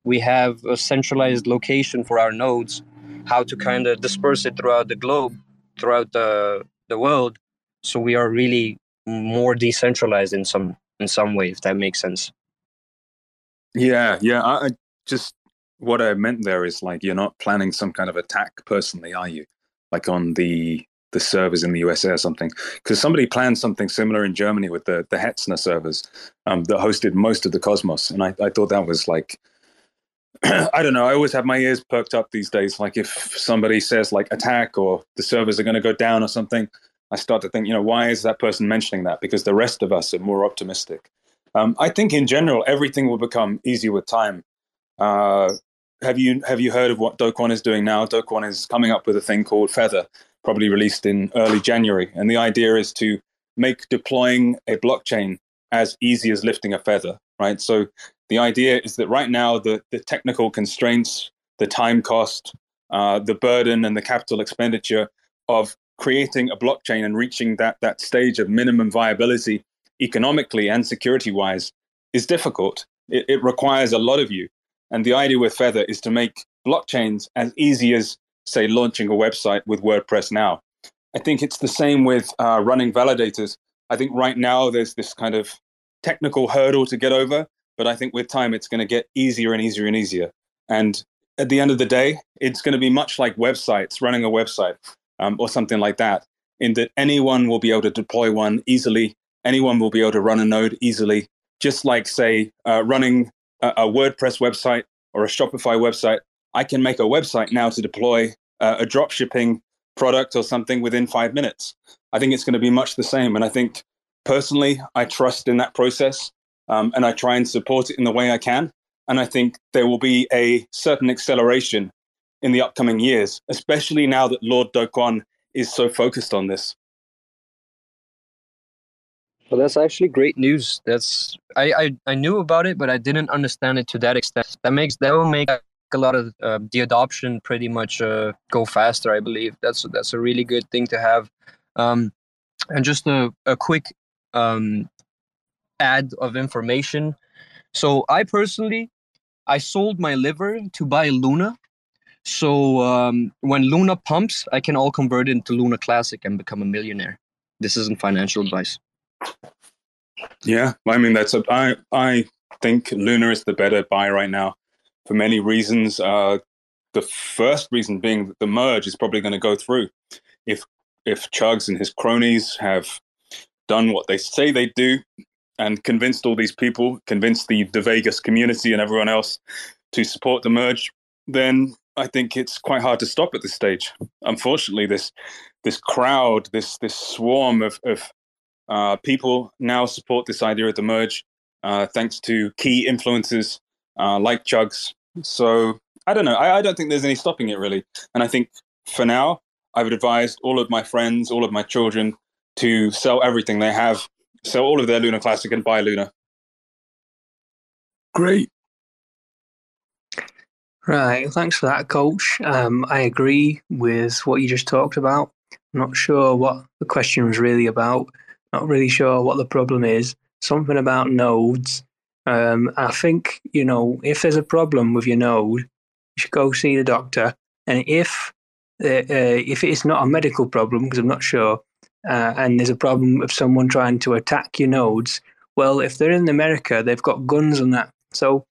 we have a centralized location for our nodes how to kind of disperse it throughout the globe throughout the the world. So we are really more decentralized in some in some way if that makes sense Yeah, yeah. I, I just what I meant there is like you're not planning some kind of attack personally, are you? Like on the the servers in the USA or something? Because somebody planned something similar in Germany with the the Hetzner servers um, that hosted most of the Cosmos, and I, I thought that was like. I don't know. I always have my ears perked up these days. Like if somebody says like attack or the servers are going to go down or something, I start to think, you know, why is that person mentioning that? Because the rest of us are more optimistic. Um, I think in general, everything will become easier with time. Uh, have you have you heard of what Do Kwon is doing now? Do Kwon is coming up with a thing called Feather, probably released in early January, and the idea is to make deploying a blockchain as easy as lifting a feather. Right. So the idea is that right now the the technical constraints, the time cost, uh, the burden, and the capital expenditure of creating a blockchain and reaching that that stage of minimum viability economically and security wise is difficult. It, it, requires a lot of you. And the idea with Feather is to make blockchains as easy as, say, launching a website with WordPress now. I think it's the same with uh, running validators. I think right now there's this kind of technical hurdle to get over, but I think with time it's going to get easier and easier and easier. And at the end of the day, it's going to be much like websites, running a website um, or something like that, in that anyone will be able to deploy one easily anyone will be able to run a node easily, just like, say, uh, running a, a, WordPress website or a Shopify website. I can make a website now to deploy uh, a drop shipping product or something within five minutes. I think it's going to be much the same. And I think personally, I trust in that process um, and I try and support it in the way I can. And I think there will be a certain acceleration in the upcoming years, especially now that Lord Do Kwon is so focused on this. Well, that's actually great news. That's I, I I knew about it, but I didn't understand it to that extent. That makes that will make a lot of uh, the adoption pretty much uh, go faster. I believe that's that's a really good thing to have. Um, and just a a quick um, ad of information. So I personally, I sold my liver to buy Luna. So um, when Luna pumps, I can all convert into Luna Classic and become a millionaire. This isn't financial advice. Yeah, I mean that's a, I I think Luna is the better buy right now for many reasons. Uh, the first reason being that the merge is probably going to go through. If if Chugs and his cronies have done what they say they do, and convinced all these people, convinced the, the Vegas community and everyone else to support the merge, then I think it's quite hard to stop at this stage. Unfortunately, this this crowd, this this swarm of, of uh, people now support this idea of the merge, uh, thanks to key influences uh, like Chugs. So I don't know. I, I don't think there's any stopping it really. And I think for now, I would advise all of my friends, all of my children, to sell everything they have, sell all of their Luna Classic, and buy Luna. Great. Right, thanks for that, Coach. Um, I agree with what you just talked about. I'm not sure what the question was really about. Not really sure what the problem is. Something about nodes. Um, I think you know if there's a problem with your node, you should go see the doctor. And if uh, uh, if it's not a medical problem, because I'm not sure, uh, and there's a problem of someone trying to attack your nodes, well, if they're in America, they've got guns and that. So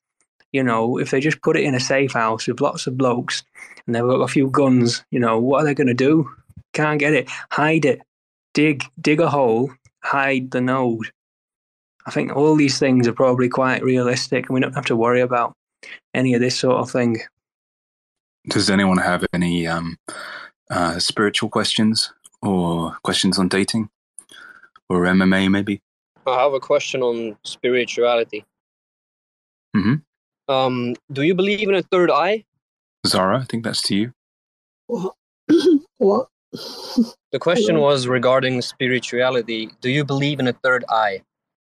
you know, if they just put it in a safe house with lots of blokes and they've got a few guns, you know, what are they going to do? Can't get it. Hide it. Dig, dig a hole. Hide the node. I think all these things are probably quite realistic, and we don't have to worry about any of this sort of thing. Does anyone have any um, uh, spiritual questions or questions on dating or MMA, maybe? I have a question on spirituality. hmm Um, do you believe in a third eye? Zara, I think that's to you. What? what? The question was regarding spirituality. Do you believe in a third eye?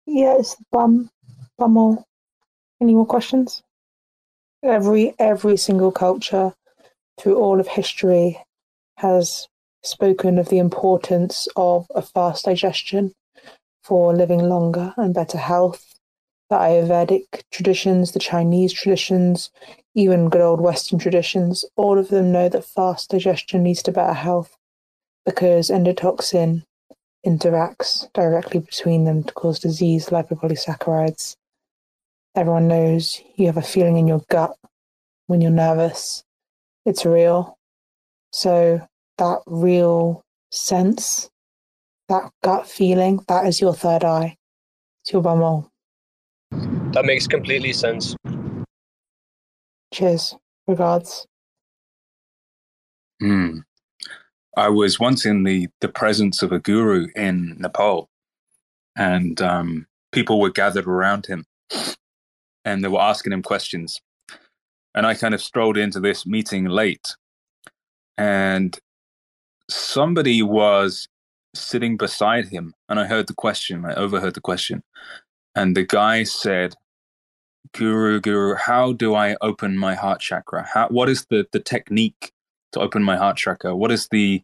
Yes, it's the bum. Bumhole. Any more questions? Every every single culture through all of history has spoken of the importance of a fast digestion for living longer and better health. The Ayurvedic traditions, the Chinese traditions, even good old Western traditions, all of them know that fast digestion leads to better health because endotoxin interacts directly between them to cause disease, lipopolysaccharides. Everyone knows you have a feeling in your gut when you're nervous. It's real. So that real sense, that gut feeling, that is your third eye. It's your bumhole. That makes completely sense. Cheers. Regards. Hmm. I was once in the, the presence of a guru in Nepal, and um, people were gathered around him and they were asking him questions. And I kind of strolled into this meeting late, and somebody was sitting beside him, and I heard the question, I overheard the question. And the guy said, Guru, Guru, how do I open my heart chakra? How, what is the, the technique to open my heart chakra? What is the,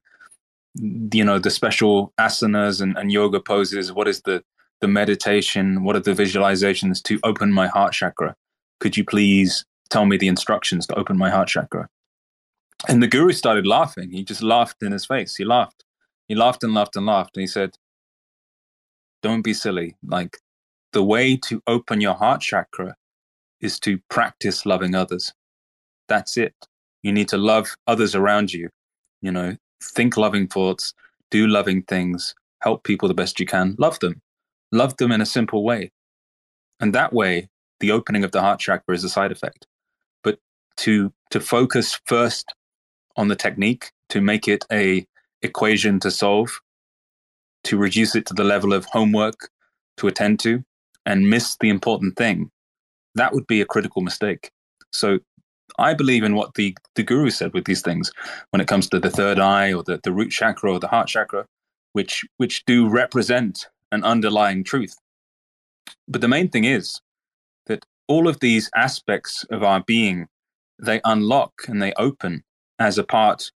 you know, the special asanas and, and yoga poses? What is the, the meditation? What are the visualizations to open my heart chakra? Could you please tell me the instructions to open my heart chakra? And the guru started laughing. He just laughed in his face. He laughed. He laughed and laughed and laughed. And he said, Don't be silly. Like, the way to open your heart chakra is to practice loving others. That's it. You need to love others around you. You know, think loving thoughts, do loving things, help people the best you can, love them, love them in a simple way. And that way, the opening of the heart chakra is a side effect. But to to focus first on the technique, to make it a equation to solve, to reduce it to the level of homework to attend to, and miss the important thing, that would be a critical mistake. So I believe in what the, the guru said with these things when it comes to the third eye or the, the root chakra or the heart chakra, which which do represent an underlying truth. But the main thing is that all of these aspects of our being, they unlock and they open as a part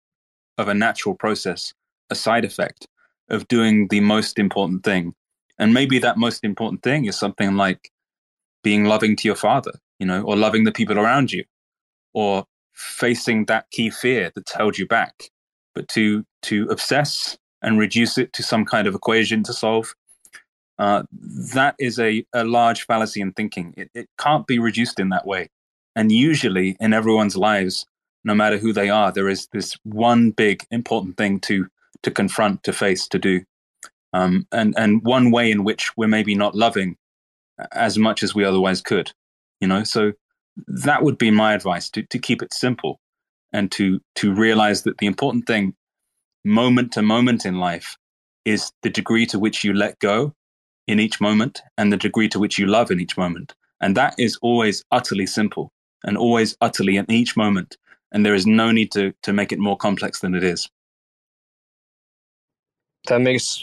of a natural process, a side effect of doing the most important thing. And maybe that most important thing is something like being loving to your father, you know, or loving the people around you, or facing that key fear that's held you back. But to to obsess and reduce it to some kind of equation to solve, uh, that is a, a large fallacy in thinking. It, it can't be reduced in that way. And usually in everyone's lives, no matter who they are, there is this one big important thing to to confront, to face, to do. Um, and and one way in which we're maybe not loving as much as we otherwise could. You know, so that would be my advice to to keep it simple and to to realize that the important thing moment to moment in life is the degree to which you let go in each moment and the degree to which you love in each moment. And that is always utterly simple and always utterly in each moment. And there is no need to, to make it more complex than it is. That makes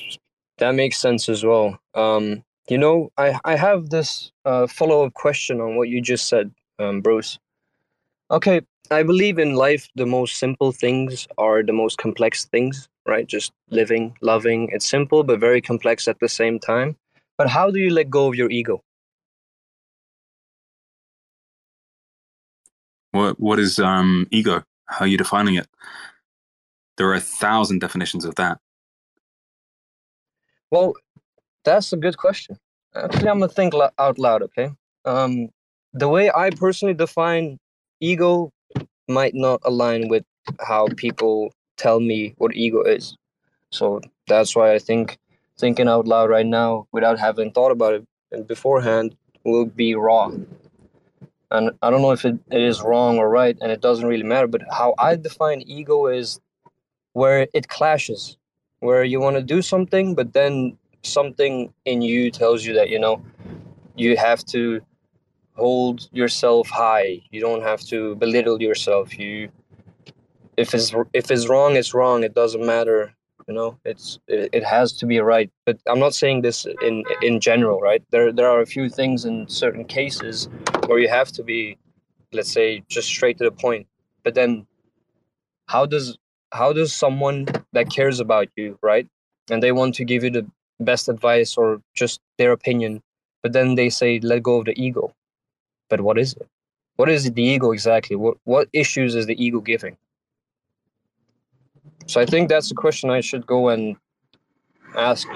that makes sense as well. Um, you know, I, I have this uh, follow up question on what you just said, um, Bruce. Okay, I believe in life, the most simple things are the most complex things, right? Just living, loving. It's simple, but very complex at the same time. But how do you let go of your ego? What what is um, ego? How are you defining it? There are a thousand definitions of that. Well, that's a good question. Actually, I'm gonna think out loud. Okay. Um, the way I personally define ego might not align with how people tell me what ego is. So that's why I think thinking out loud right now without having thought about it beforehand will be wrong. And I don't know if it, it is wrong or right, and it doesn't really matter. But how I define ego is where it clashes, where you want to do something, but then something in you tells you that, you know, you have to hold yourself high. You don't have to belittle yourself. You if it's if it's wrong, it's wrong. It doesn't matter. You know, it's it, it has to be right. But I'm not saying this in in general, right? There there are a few things in certain cases where you have to be, let's say, just straight to the point. But then, how does how does someone that cares about you, right, and they want to give you the best advice or just their opinion, but then they say let go of the ego. But what is it? What is the ego exactly? What what issues is the ego giving? So I think that's a question I should go and ask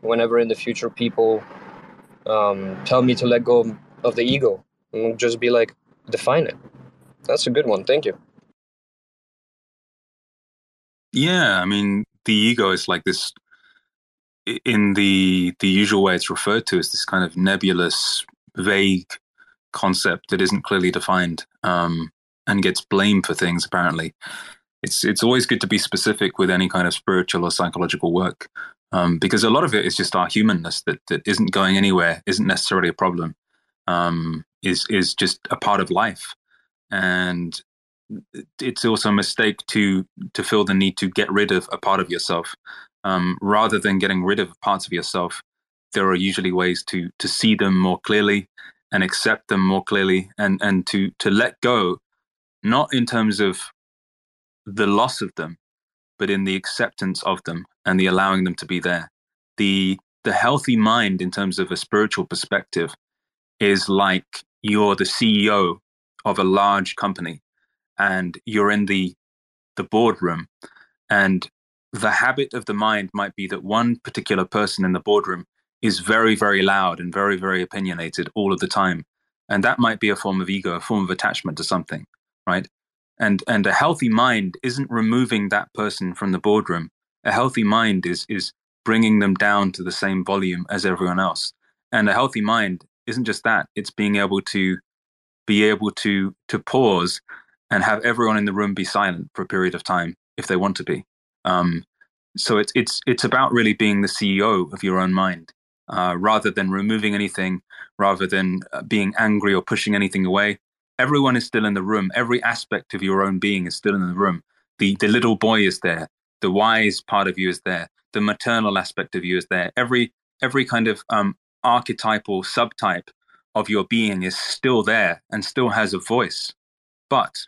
whenever in the future people um, tell me to let go of the ego and just be like, define it. That's a good one. Thank you. Yeah, I mean, the ego is like this in the the usual way it's referred to as this kind of nebulous, vague concept that isn't clearly defined um, and gets blamed for things apparently. It's it's always good to be specific with any kind of spiritual or psychological work um, because a lot of it is just our humanness that that isn't going anywhere, isn't necessarily a problem, um, is is just a part of life, and it's also a mistake to to feel the need to get rid of a part of yourself um, rather than getting rid of parts of yourself. There are usually ways to to see them more clearly and accept them more clearly, and and to to let go, not in terms of the loss of them, but in the acceptance of them and the allowing them to be there. The the healthy mind in terms of a spiritual perspective is like you're the CEO of a large company and you're in the the boardroom. And the habit of the mind might be that one particular person in the boardroom is very very loud and very very opinionated all of the time. And that might be a form of ego a form of attachment to something right? And and a healthy mind isn't removing that person from the boardroom. A healthy mind is is bringing them down to the same volume as everyone else. And a healthy mind isn't just that. It's being able to be able to to pause and have everyone in the room be silent for a period of time if they want to be um, so it's it's it's about really being the ceo of your own mind uh, rather than removing anything rather than uh, being angry or pushing anything away everyone is still in the room. Every aspect of your own being is still in the room. The the little boy is there. The wise part of you is there. The maternal aspect of you is there. Every every kind of um, archetypal subtype of your being is still there and still has a voice, but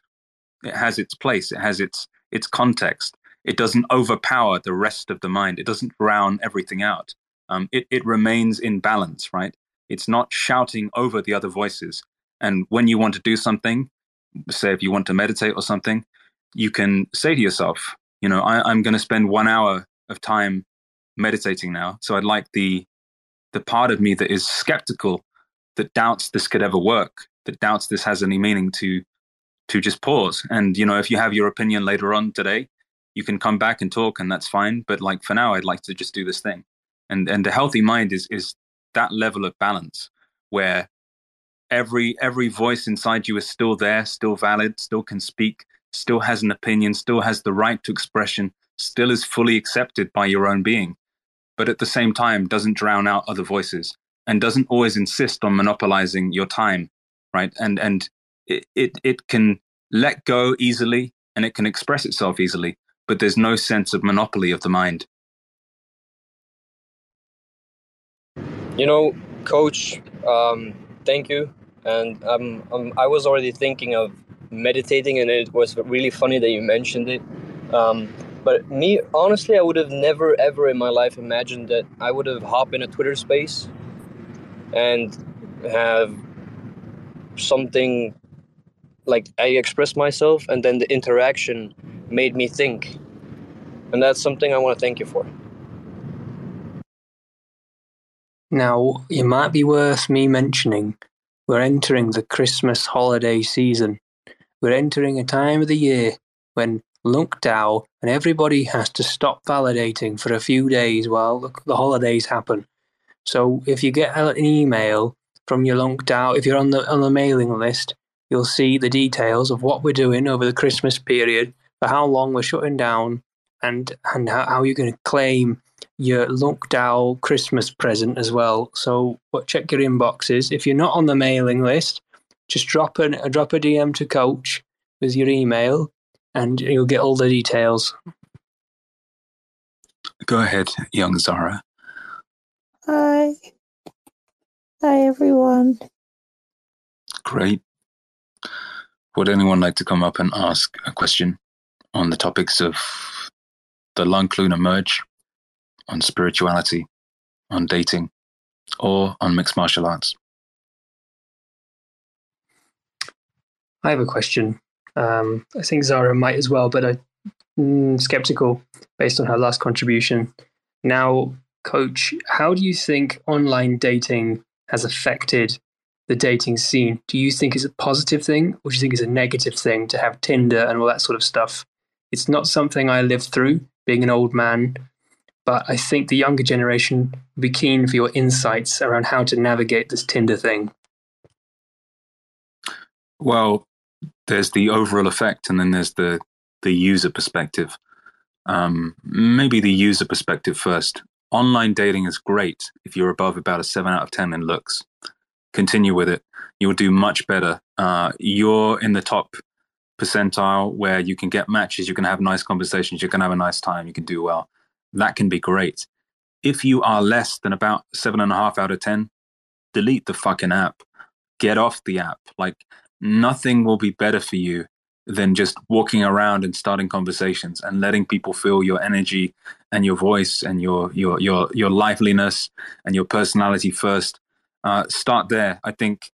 it has its place. It has its its context. It doesn't overpower the rest of the mind. It doesn't drown everything out. Um, it it remains in balance, right? It's not shouting over the other voices. And when you want to do something, say if you want to meditate or something, you can say to yourself, you know, I, am going to spend one hour of time meditating now. So I'd like the the part of me that is skeptical, that doubts this could ever work, that doubts this has any meaning to to just pause. And you know, if you have your opinion later on today, you can come back and talk, and that's fine. But like for now, I'd like to just do this thing. And and a healthy mind is is that level of balance where every every voice inside you is still there, still valid, still can speak, still has an opinion, still has the right to expression, still is fully accepted by your own being, but at the same time doesn't drown out other voices and doesn't always insist on monopolizing your time, right? And and it it, it can let go easily and it can express itself easily, but there's no sense of monopoly of the mind. You know, coach, um, thank you. And um, um, I was already thinking of meditating, and it was really funny that you mentioned it. Um, but me, honestly, I would have never, ever in my life imagined that I would have hopped in a Twitter space and have something like I expressed myself, and then the interaction made me think. And that's something I want to thank you for. Now, it might be worth me mentioning we're entering the Christmas holiday season. We're entering a time of the year when DAO and everybody has to stop validating for a few days while the holidays happen. So if you get an email from your DAO, if you're on the on the mailing list, you'll see the details of what we're doing over the Christmas period, for how long we're shutting down, and and how, how you're going to claim your Lunc DAO Christmas present as well. So check your inboxes. If you're not on the mailing list, just drop a drop a DM to Coach with your email, and you'll get all the details. Go ahead, young Zara. Hi. Hi, everyone. Great. Would anyone like to come up and ask a question on the topics of the Lunc Luna merge on spirituality, on dating, or on mixed martial arts? I have a question. Um, I think Zara might as well, but I'm mm, skeptical based on her last contribution. Now, Coach, how do you think online dating has affected the dating scene? Do you think it's a positive thing, or do you think it's a negative thing to have Tinder and all that sort of stuff? It's not something I lived through, being an old man but I think the younger generation would be keen for your insights around how to navigate this Tinder thing. Well, there's the overall effect, and then there's the the user perspective. Um, maybe the user perspective first. Online dating is great if you're above about a seven out of ten in looks. Continue with it. You'll do much better. Uh, you're in the top percentile where you can get matches, you can have nice conversations, you can have a nice time, you can do well that can be great. If you are less than about seven and a half out of 10, delete the fucking app. Get off the app. Like nothing will be better for you than just walking around and starting conversations and letting people feel your energy and your voice and your your your your liveliness and your personality first. Uh, start there. I think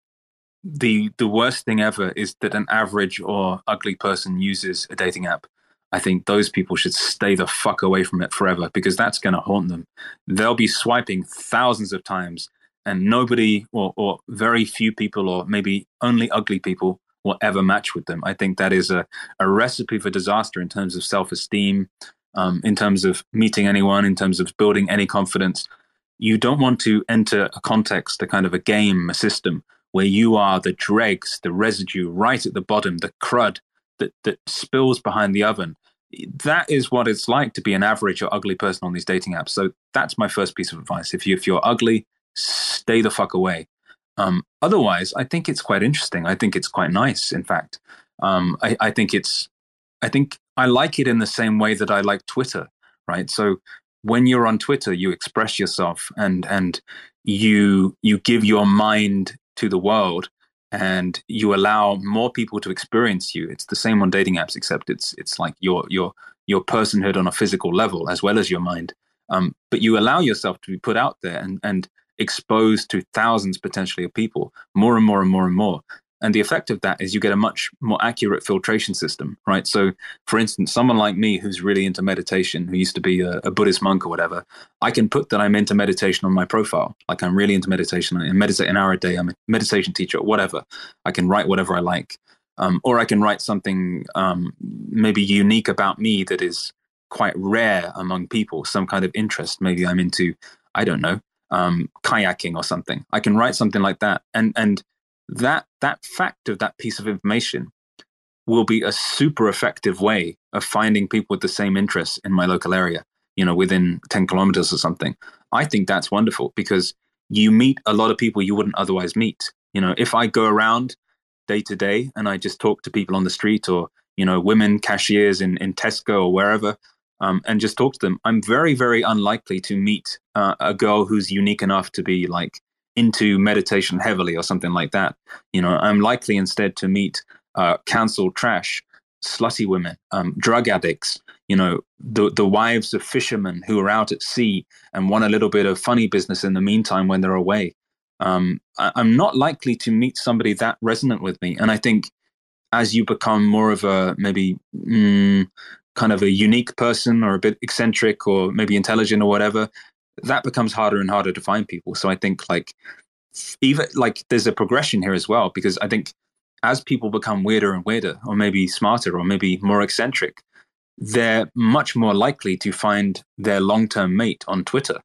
the the worst thing ever is that an average or ugly person uses a dating app I think those people should stay the fuck away from it forever because that's going to haunt them. They'll be swiping thousands of times, and nobody or, or very few people, or maybe only ugly people, will ever match with them. I think that is a, a recipe for disaster in terms of self esteem, um, in terms of meeting anyone, in terms of building any confidence. You don't want to enter a context, a kind of a game, a system where you are the dregs, the residue right at the bottom, the crud that that spills behind the oven. That is what it's like to be an average or ugly person on these dating apps. So that's my first piece of advice. If you if you're ugly stay the fuck away. Um, otherwise i think it's quite interesting. I think it's quite nice in fact. Um, I, I think it's i think i like it in the same way that i like twitter right? So when you're on twitter you express yourself and and you you give your mind to the world and you allow more people to experience you. It's the same on dating apps, except it's it's like your your your personhood on a physical level as well as your mind. Um, but you allow yourself to be put out there and and exposed to thousands potentially of people, more and more and more and more. And the effect of that is you get a much more accurate filtration system, right? So, for instance, someone like me who's really into meditation, who used to be a, a, Buddhist monk or whatever, I can put that I'm into meditation on my profile. Like I'm really into meditation. I meditate an hour a day. I'm a meditation teacher, whatever. I can write whatever I like. Um, or I can write something um, maybe unique about me that is quite rare among people, some kind of interest. Maybe I'm into, I don't know, um, kayaking or something. I can write something like that, and and that that fact of that piece of information will be a super effective way of finding people with the same interests in my local area. You know, within ten kilometers or something. I think that's wonderful because you meet a lot of people you wouldn't otherwise meet. You know, if I go around day to day and I just talk to people on the street or you know women cashiers in in Tesco or wherever um, and just talk to them, I'm very, very unlikely to meet uh, a girl who's unique enough to be like into meditation heavily or something like that. You know, I'm likely instead to meet uh, council trash, slutty women, um, drug addicts, you know, the, the wives of fishermen who are out at sea and want a little bit of funny business in the meantime when they're away. Um, I, I'm not likely to meet somebody that resonant with me. And I think as you become more of a maybe mm, kind of a unique person or a bit eccentric or maybe intelligent or whatever, that becomes harder and harder to find people. So I think like even like there's a progression here as well because I think as people become weirder and weirder or maybe smarter or maybe more eccentric, they're much more likely to find their long-term mate on Twitter.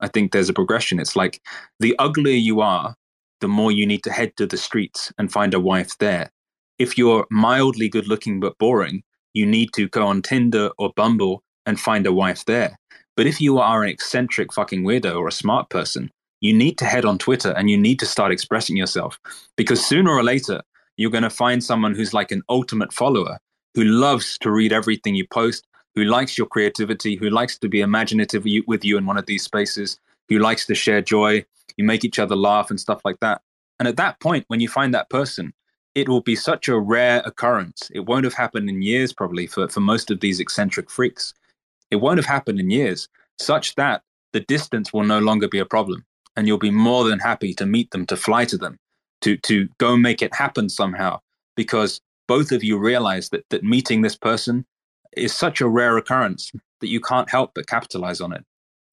I think there's a progression. It's like the uglier you are, the more you need to head to the streets and find a wife there. If you're mildly good looking but boring, you need to go on Tinder or Bumble and find a wife there. But if you are an eccentric fucking weirdo or a smart person, you need to head on Twitter and you need to start expressing yourself because sooner or later, you're going to find someone who's like an ultimate follower who loves to read everything you post, who likes your creativity, who likes to be imaginative with you in one of these spaces, who likes to share joy. You make each other laugh and stuff like that. And at that point, when you find that person, it will be such a rare occurrence. It won't have happened in years, probably, for, for most of these eccentric freaks. It won't have happened in years, such that the distance will no longer be a problem. And you'll be more than happy to meet them, to fly to them, to, to go make it happen somehow, because both of you realize that, that meeting this person is such a rare occurrence that you can't help but capitalize on it.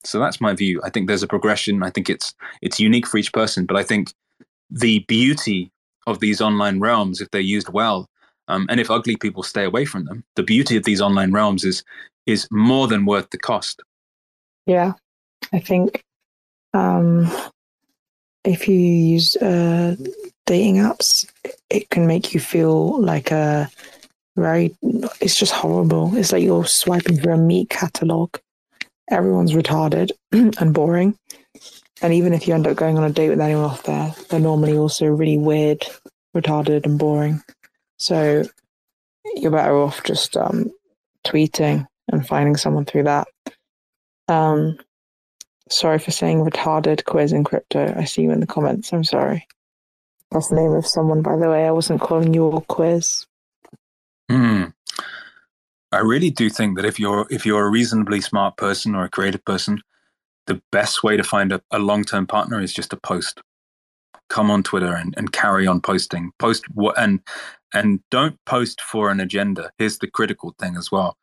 So that's my view. I think there's a progression. I think it's it's unique for each person, but I think the beauty of these online realms, if they're used well, um, and if ugly people stay away from them, the beauty of these online realms is is more than worth the cost. Yeah, I think um, if you use uh, dating apps, it can make you feel like a very. It's just horrible. It's like you're swiping through a meat catalog. Everyone's retarded and boring. And even if you end up going on a date with anyone off there, they're normally also really weird, retarded, and boring. So you're better off just um, tweeting and finding someone through that. Um, sorry for saying retarded quiz in crypto. I see you in the comments. I'm sorry. That's the name of someone, by the way. I wasn't calling you a quiz. Hmm. I really do think that if you're if you're a reasonably smart person or a creative person, the best way to find a, a long term partner is just to post. Come on Twitter and, and carry on posting. Post what and and don't post for an agenda. Here's the critical thing as well.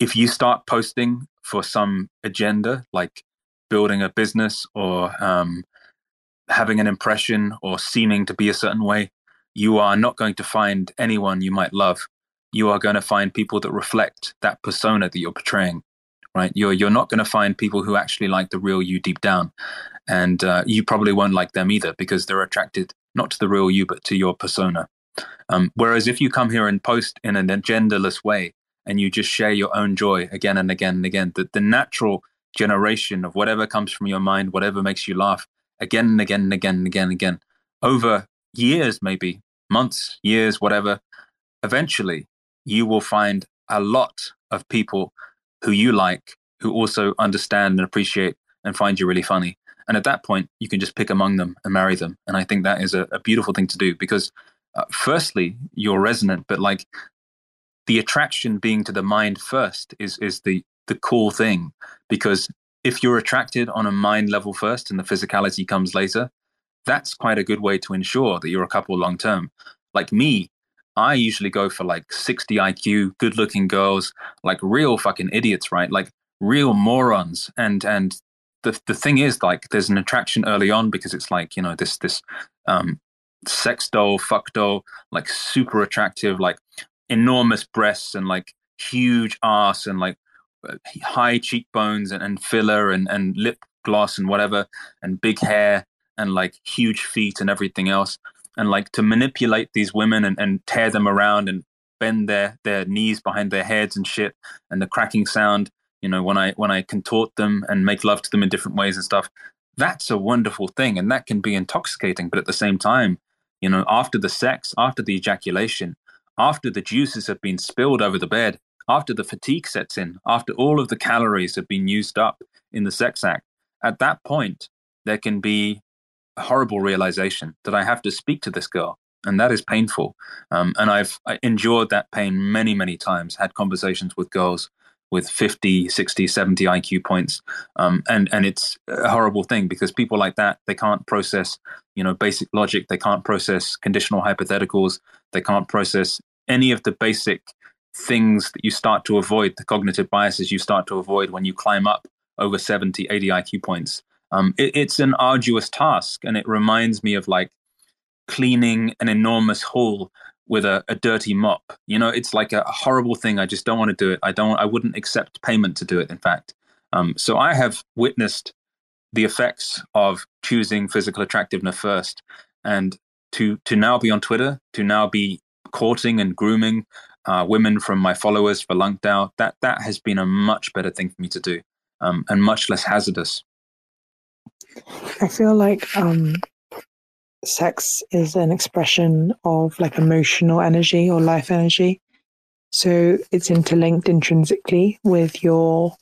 If you start posting for some agenda, like building a business or um, having an impression or seeming to be a certain way, you are not going to find anyone you might love. You are going to find people that reflect that persona that you're portraying right? You're you're not going to find people who actually like the real you deep down, and uh, you probably won't like them either because they're attracted not to the real you but to your persona. Um, whereas if you come here and post in an agendaless way and you just share your own joy again and again and again, the, the natural generation of whatever comes from your mind, whatever makes you laugh, again and again and again and again and again, over years, maybe months, years, whatever, eventually you will find a lot of people who you like, who also understand and appreciate and find you really funny. And at that point, you can just pick among them and marry them. And I think that is a, a beautiful thing to do because, uh, firstly, you're resonant, but like the attraction being to the mind first is is the the core thing because if you're attracted on a mind level first and the physicality comes later, that's quite a good way to ensure that you're a couple long term. Like me, I usually go for like 60 IQ, good looking girls, like real fucking idiots, right? Like real morons. And, and the, the thing is like, there's an attraction early on because it's like, you know, this, this, um, sex doll, fuck doll, like super attractive, like enormous breasts and like huge ass and like uh, high cheekbones and, and filler and, and lip gloss and whatever, and big hair and like huge feet and everything else, and like to manipulate these women and, and tear them around and bend their their knees behind their heads and shit, and the cracking sound. You know, when I when I contort them and make love to them in different ways and stuff, that's a wonderful thing, and that can be intoxicating. But at the same time, you know, after the sex, after the ejaculation, after the juices have been spilled over the bed, after the fatigue sets in, after all of the calories have been used up in the sex act, at that point, there can be a horrible realization that I have to speak to this girl. And that is painful. Um, and I've endured that pain many, many times, had conversations with girls with 50, 60, 70 IQ points. Um, and, and it's a horrible thing because people like that, they can't process, you know, basic logic. They can't process conditional hypotheticals. They can't process any of the basic things that you start to avoid, the cognitive biases you start to avoid when you climb up over 70, 80 IQ points. Um, it, it's an arduous task. And it reminds me of like cleaning an enormous hall with a, a dirty mop. You know, it's like a, horrible thing. I just don't want to do it. I don't, I wouldn't accept payment to do it, in fact. Um, so I have witnessed the effects of choosing physical attractiveness first. And to, to now be on Twitter, to now be courting and grooming uh, women from my followers for Lunc DAO, that that has been a much better thing for me to do, um, and much less hazardous. I feel like um, sex is an expression of like emotional energy or life energy, so it's interlinked intrinsically with your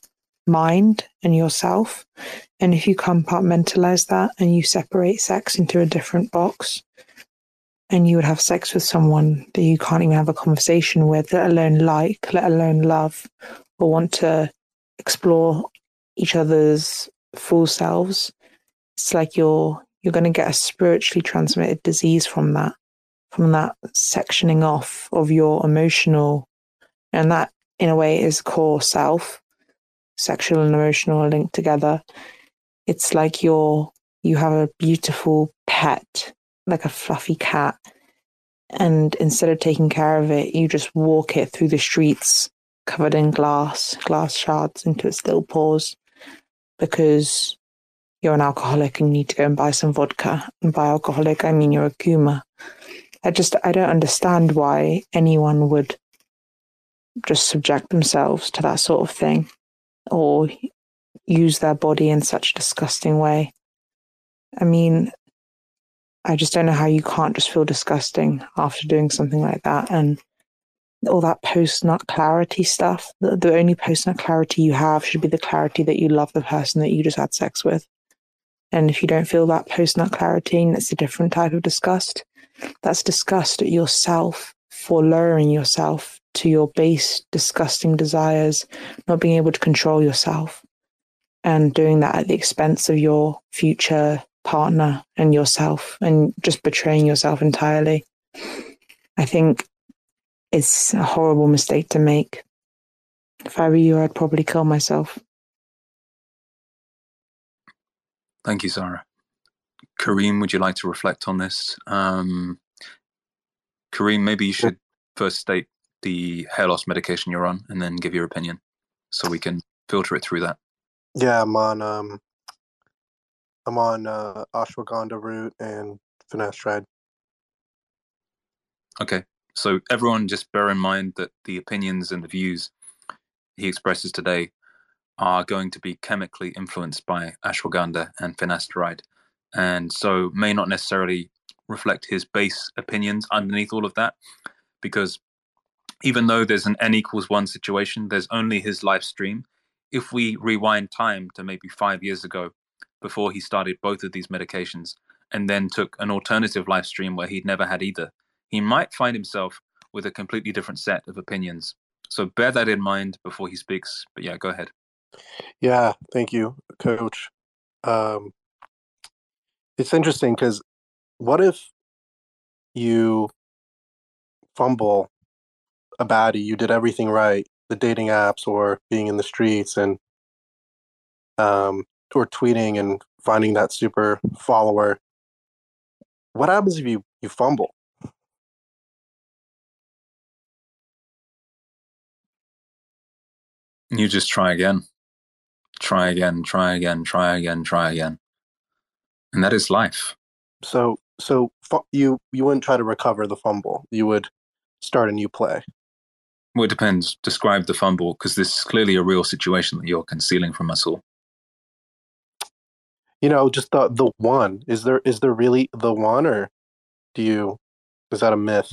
mind and yourself. And if you compartmentalize that and you separate sex into a different box, and you would have sex with someone that you can't even have a conversation with, let alone like, let alone love, or want to explore each other's full selves, it's like you're you're going to get a spiritually transmitted disease from that, from that sectioning off of your emotional, and that in a way is core self, sexual and emotional linked together. It's like you're you have a beautiful pet like a fluffy cat. And instead of taking care of it, you just walk it through the streets covered in glass, glass shards into its little paws because you're an alcoholic and you need to go and buy some vodka. And by alcoholic, I mean you're a kuma. I just, I don't understand why anyone would just subject themselves to that sort of thing or use their body in such a disgusting way. I mean, I just don't know how you can't just feel disgusting after doing something like that. And all that post nut clarity stuff, the, the only post nut clarity you have should be the clarity that you love the person that you just had sex with. And if you don't feel that post nut clarity, it's a different type of disgust, that's disgust at yourself for lowering yourself to your base disgusting desires, not being able to control yourself, and doing that at the expense of your future partner and yourself and just betraying yourself entirely. I think it's a horrible mistake to make. If I were you, I'd probably kill myself. Thank you, Zara. Kareem, would you like to reflect on this? Um, Kareem, maybe you should first state the hair loss medication you're on and then give your opinion so we can filter it through that. Yeah, I'm on um, I'm on uh, ashwagandha root and finasteride. Okay, so everyone just bear in mind that the opinions and the views he expresses today are going to be chemically influenced by ashwagandha and finasteride, and so may not necessarily reflect his base opinions underneath all of that, because even though there's an n equals one situation, there's only his live stream. If we rewind time to maybe five years ago, before he started both of these medications and then took an alternative live stream where he'd never had either, he might find himself with a completely different set of opinions. So bear that in mind before he speaks. But yeah, go ahead. Yeah, thank you, Coach. Um, it's interesting because what if you fumble a baddie, you did everything right, the dating apps or being in the streets, and um, or tweeting and finding that super follower, what happens if you, you fumble? You just try again. Try again, try again, try again, try again. And that is life. So so you you wouldn't try to recover the fumble. You would start a new play. Well, it depends. Describe the fumble because this is clearly a real situation that you're concealing from us all. You know, just the the one. Is there is there really the one or do you is that a myth?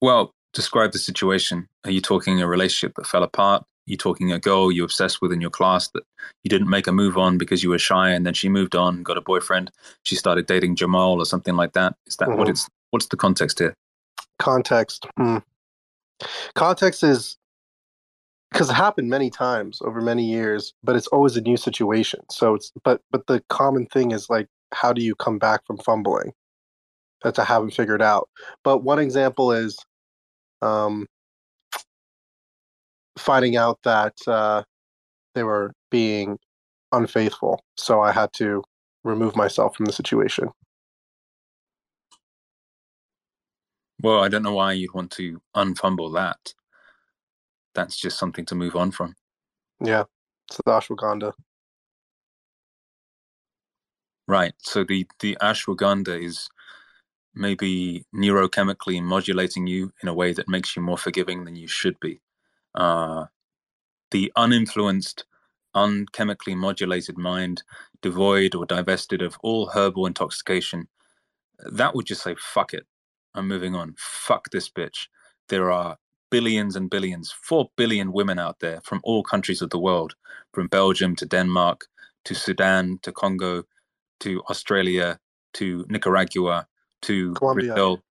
Well, describe the situation. Are you talking a relationship that fell apart? Are you talking a girl you obsessed with in your class that you didn't make a move on because you were shy and then she moved on, got a boyfriend, she started dating Jamal or something like that? Is that what Mhm. it's what's the context here? Context. Hmm. Context is because it happened many times over many years, but it's always a new situation. So it's but but the common thing is like how do you come back from fumbling? That's I haven't figured out. But one example is um, finding out that uh, they were being unfaithful. So I had to remove myself from the situation. Well, I don't know why you'd want to unfumble that. That's just something to move on from. Yeah, it's the ashwagandha. Right. So the the ashwagandha is maybe neurochemically modulating you in a way that makes you more forgiving than you should be. Uh, the uninfluenced, unchemically modulated mind, devoid or divested of all herbal intoxication, that would just say, fuck it. I'm moving on. Fuck this bitch. There are billions and billions, four billion women out there from all countries of the world, from Belgium to Denmark to Sudan to Congo to Australia to Nicaragua to Colombia. Brazil.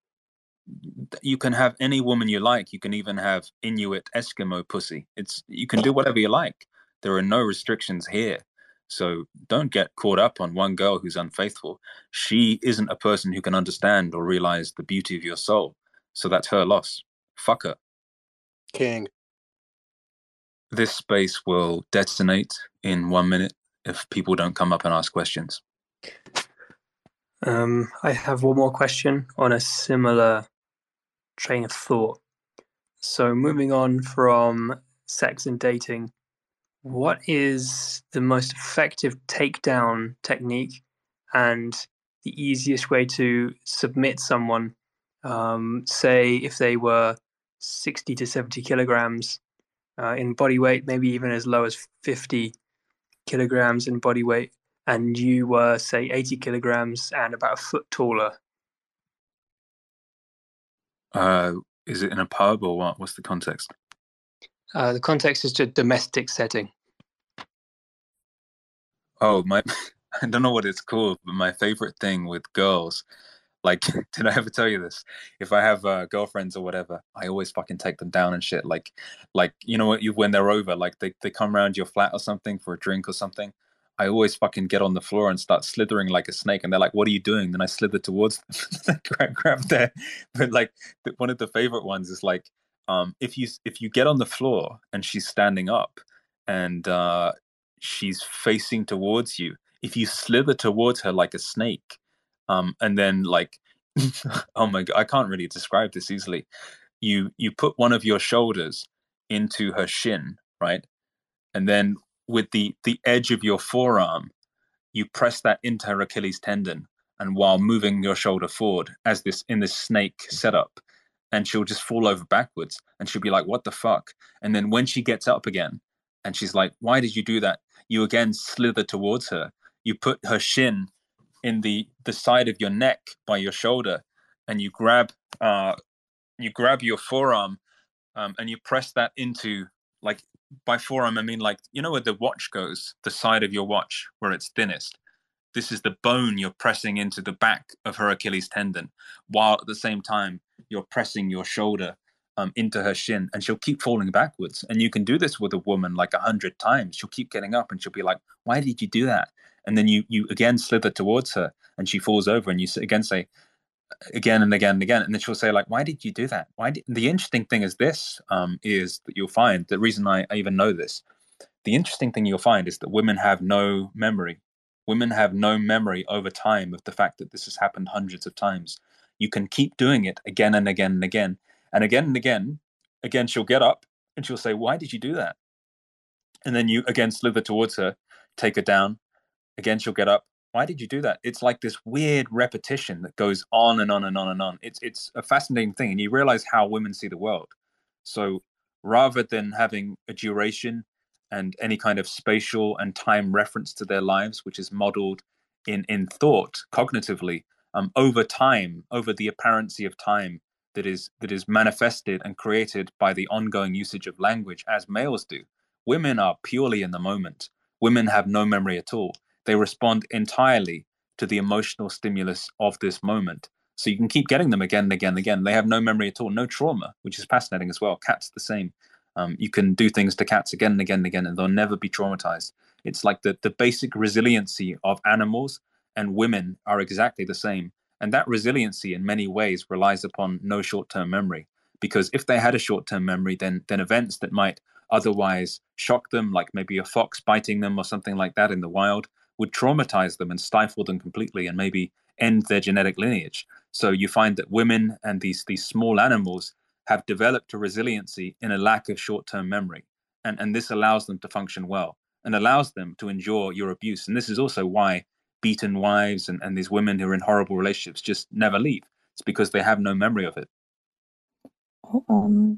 You can have any woman you like. You can even have Inuit Eskimo pussy. It's you can do whatever you like. There are no restrictions here. So don't get caught up on one girl who's unfaithful. She isn't a person who can understand or realize the beauty of your soul. So that's her loss. Fuck her. King. This space will detonate in one minute if people don't come up and ask questions. Um, I have one more question on a similar train of thought. So, moving on from sex and dating, what is the most effective takedown technique and the easiest way to submit someone? Um, say, if they were 60 to 70 kilograms uh, in body weight, maybe even as low as 50 kilograms in body weight, and you were, say, 80 kilograms and about a foot taller. Uh, is it in a pub or what? What's the context? Uh, the context is to domestic setting. Oh, my, I don't know what it's called, but my favorite thing with girls, like, did I ever tell you this? If I have uh, girlfriends or whatever, I always fucking take them down and shit. Like, like you know what? You when they're over, like they they come around your flat or something for a drink or something. I always fucking get on the floor and start slithering like a snake, and they're like, "What are you doing?" Then I slither towards them, grab, grab. But like one of the favorite ones is like, um, if you if you get on the floor and she's standing up, and uh, she's facing towards you, if you slither towards her like a snake, um, and then like, oh my god, I can't really describe this easily. You you put one of your shoulders into her shin, right, and then with the the edge of your forearm, you press that into her Achilles tendon, and while moving your shoulder forward, as this in this snake setup, and she'll just fall over backwards, and she'll be like, "What the fuck?" And then when she gets up again, and she's like, "Why did you do that?" You again slither towards her. You put her shin in the the side of your neck by your shoulder, and you grab uh, you grab your forearm, um, and you press that into like by forearm I mean like you know where the watch goes, the side of your watch where it's thinnest. This is the bone you're pressing into the back of her Achilles tendon, while at the same time you're pressing your shoulder um, into her shin, and she'll keep falling backwards. And you can do this with a woman like a hundred times. She'll keep getting up, and she'll be like, "Why did you do that?" And then you you again slither towards her, and she falls over, and you again say, again and again and again and then she'll say like why did you do that why did the interesting thing is this um is that you'll find the reason I, I even know this the interesting thing you'll find is that women have no memory women have no memory over time of the fact that this has happened hundreds of times you can keep doing it again and again and again and again and again again she'll get up and she'll say why did you do that and then you again slither towards her, take her down. Again, she'll get up. Why did you do that? It's like this weird repetition that goes on and on and on and on. It's it's a fascinating thing, and you realize how women see the world. So rather than having a duration and any kind of spatial and time reference to their lives, which is modeled in in thought cognitively um, over time, over the apparency of time that is that is manifested and created by the ongoing usage of language as males do. Women are purely in the moment. Women have no memory at all. They respond entirely to the emotional stimulus of this moment. So you can keep getting them again and again and again. They have no memory at all, no trauma, which is fascinating as well. Cats the same. Um, you can do things to cats again and again and again, and they'll never be traumatized. It's like the, the basic resiliency of animals and women are exactly the same. And that resiliency, in many ways, relies upon no short term memory. Because if they had a short term memory, then, then events that might otherwise shock them, like maybe a fox biting them or something like that in the wild, would traumatize them and stifle them completely and maybe end their genetic lineage. So you find that women and these, these small animals have developed a resiliency in a lack of short term memory. And, and this allows them to function well and allows them to endure your abuse. And this is also why beaten wives and, and these women who are in horrible relationships just never leave. It's because they have no memory of it. Um,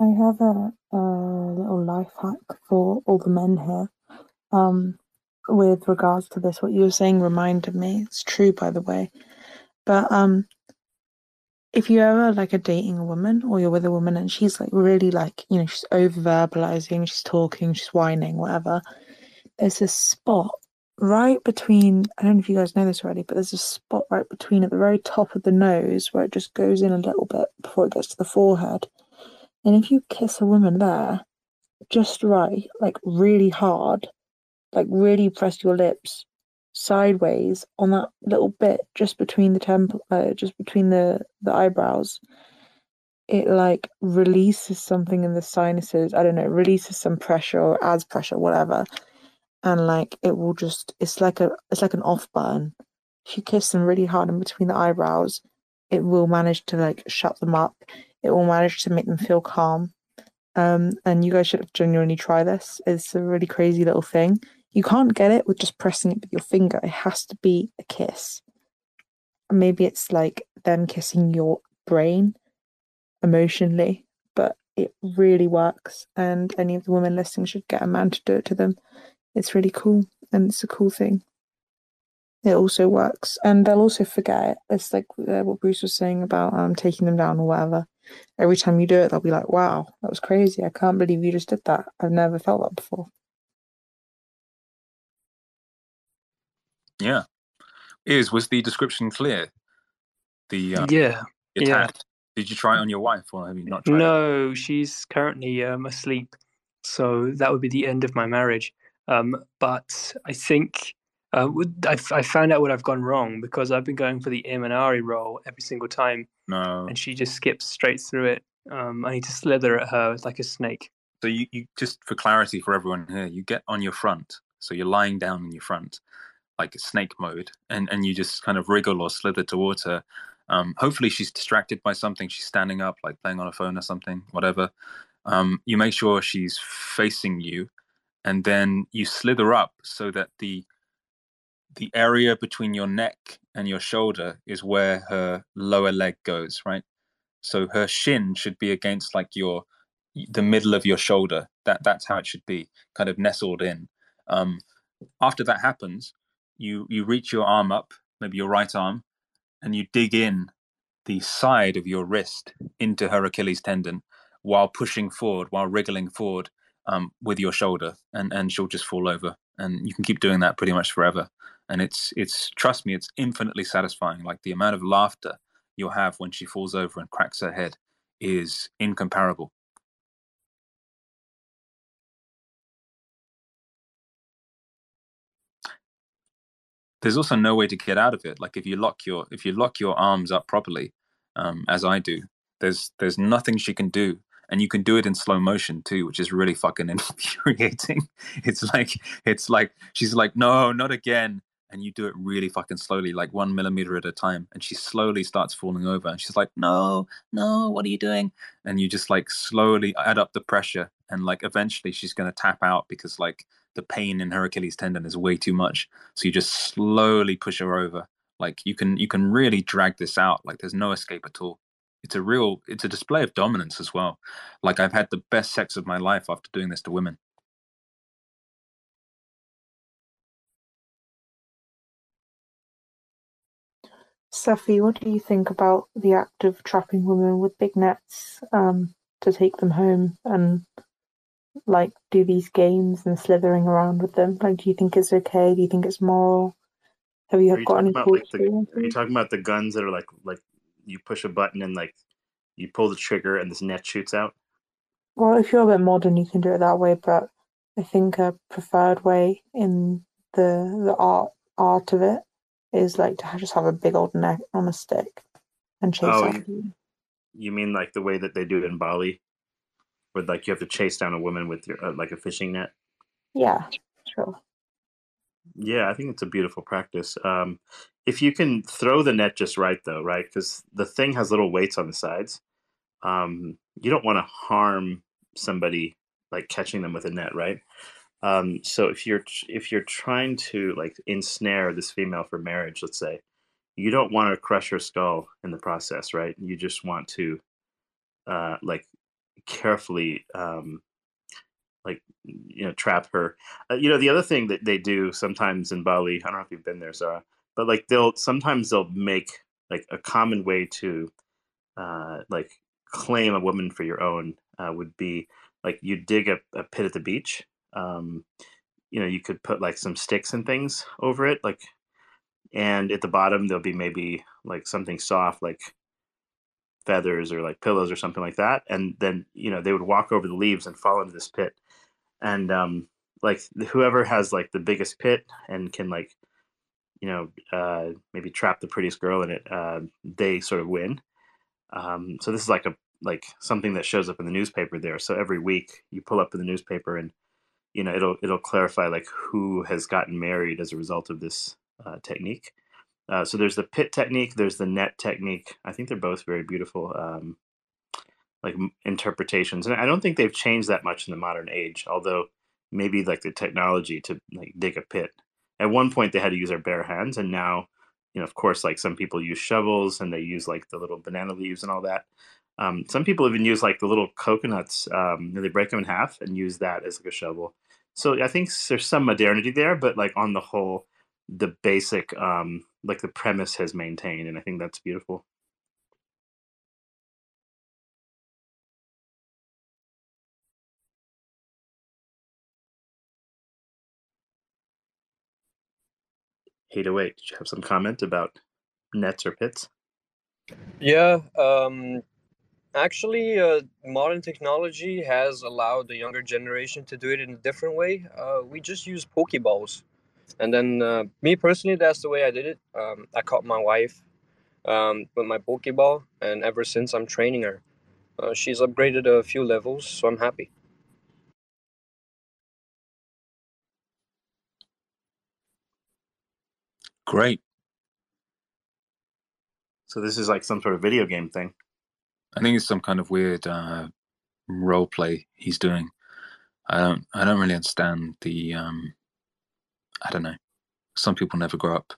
I have a, a little life hack for all the men here. Um, with regards to this, what you were saying reminded me. It's true, by the way. But um, if you ever like are dating a woman or you're with a woman and she's like really like you know she's over verbalizing, she's talking, she's whining, whatever. There's a spot right between. I don't know if you guys know this already, but there's a spot right between at the very top of the nose where it just goes in a little bit before it gets to the forehead. And if you kiss a woman there, just right, like really hard, like really press your lips sideways on that little bit just between the temple, uh, just between the the eyebrows, it like releases something in the sinuses. I don't know, releases some pressure or adds pressure, whatever, and like it will just. It's like a it's like an off burn. If you kiss them really hard in between the eyebrows, it will manage to like shut them up. It will manage to make them feel calm. Um, and you guys should genuinely try this. It's a really crazy little thing you can't get it with just pressing it with your finger. It has to be a kiss. And Maybe it's like them kissing your brain emotionally, but it really works. And any of the women listening should get a man to do it to them. It's really cool and it's a cool thing. It also works, and they'll also forget it. It's like uh, what Bruce was saying about um taking them down or whatever. Every time you do it, they'll be like, "Wow, that was crazy! I can't believe you just did that. I've never felt that before." Yeah. Is was the description clear? The uh, yeah, yeah. Did you try it on your wife, or have you not tried? No, it? she's currently um, asleep, so that would be the end of my marriage. Um, but I think uh, I, I found out what I've gone wrong because I've been going for the Imanari roll every single time. No, and she just skips straight through it. Um, I need to slither at her like a snake. So you, you just for clarity for everyone here, you get on your front. So you're lying down on your front, like snake mode and and you just kind of wriggle or slither towards her. Um, hopefully she's distracted by something she's standing up like playing on a phone or something whatever. Um, you make sure she's facing you and then you slither up so that the the area between your neck and your shoulder is where her lower leg goes right? So her shin should be against like your the middle of your shoulder. That that's how it should be kind of nestled in. Um, after that happens you you reach your arm up, maybe your right arm, and you dig in the side of your wrist into her Achilles tendon while pushing forward, while wriggling forward um, with your shoulder, and and she'll just fall over. And you can keep doing that pretty much forever. And it's it's trust me, it's infinitely satisfying. Like the amount of laughter you'll have when she falls over and cracks her head is incomparable. There's also no way to get out of it. Like if you lock your if you lock your arms up properly, um, as I do, there's there's nothing she can do, and you can do it in slow motion too, which is really fucking infuriating. It's like it's like she's like, no, not again. and you do it really fucking slowly, like one millimeter at a time, and she slowly starts falling over, and she's like, "No, no, what are you doing?" And you just like slowly add up the pressure, and like eventually she's gonna tap out because like the pain in her Achilles tendon is way too much. So you just slowly push her over. Like you can you can really drag this out. Like there's no escape at all. It's a real it's a display of dominance as well. Like I've had the best sex of my life after doing this to women. Cephii, what do you think about the act of trapping women with big nets um, to take them home and like do these games and slithering around with them? Like, do you think it's okay? Do you think it's moral? Have you, Are you got talking any about like the? Are you talking about the guns that are like like you push a button and like you pull the trigger and this net shoots out? Well, if you're a bit modern, you can do it that way, but I think a preferred way in the the art art of it is like to just have a big old net on a stick and chase Oh, you. you mean like the way that they do it in Bali, where like you have to chase down a woman with your uh, like a fishing net? Yeah, sure. Yeah, I think it's a beautiful practice. Um, if you can throw the net just right, though, right? Because the thing has little weights on the sides. Um, you don't want to harm somebody like catching them with a net, right? Um, so if you're if you're trying to like ensnare this female for marriage, let's say, you don't want to crush her skull in the process, right? You just want to uh, like carefully um, like you know trap her. Uh, you know the other thing that they do sometimes in bali i don't know if you've been there Zara, but like they'll sometimes they'll make like a common way to uh like claim a woman for your own uh, would be like you dig a, a pit at the beach um you know you could put like some sticks and things over it like and at the bottom there'll be maybe like something soft like feathers or like pillows or something like that and then you know they would walk over the leaves and fall into this pit. And um like whoever has like the biggest pit and can like you know uh maybe trap the prettiest girl in it uh they sort of win. Um so this is like a like something that shows up in the newspaper there. So every week you pull up in the newspaper and you know it'll it'll clarify like who has gotten married as a result of this uh, technique uh, so there's the pit technique there's the net technique. I think they're both very beautiful um like interpretations and i don't think they've changed that much in the modern age although maybe like the technology to like dig a pit. At one point they had to use their bare hands and now you know of course like some people use shovels and they use like the little banana leaves and all that. Um, some people even use like the little coconuts um, they break them in half and use that as like a shovel. So i think there's some modernity there but like on the whole the basic um like the premise has maintained and i think that's beautiful Hey, to wait. Did you have some comment about nets or pits? Yeah, um, actually, uh, modern technology has allowed the younger generation to do it in a different way. Uh, we just use Pokeballs. And then, uh, me personally, that's the way I did it. Um, I caught my wife um, with my Pokeball, and ever since I'm training her. Uh, she's upgraded a few levels, so I'm happy. Great. So this is like some sort of video game thing. I think it's some kind of weird uh, role play he's doing. I don't. I don't really understand the. Um, I don't know. Some people never grow up.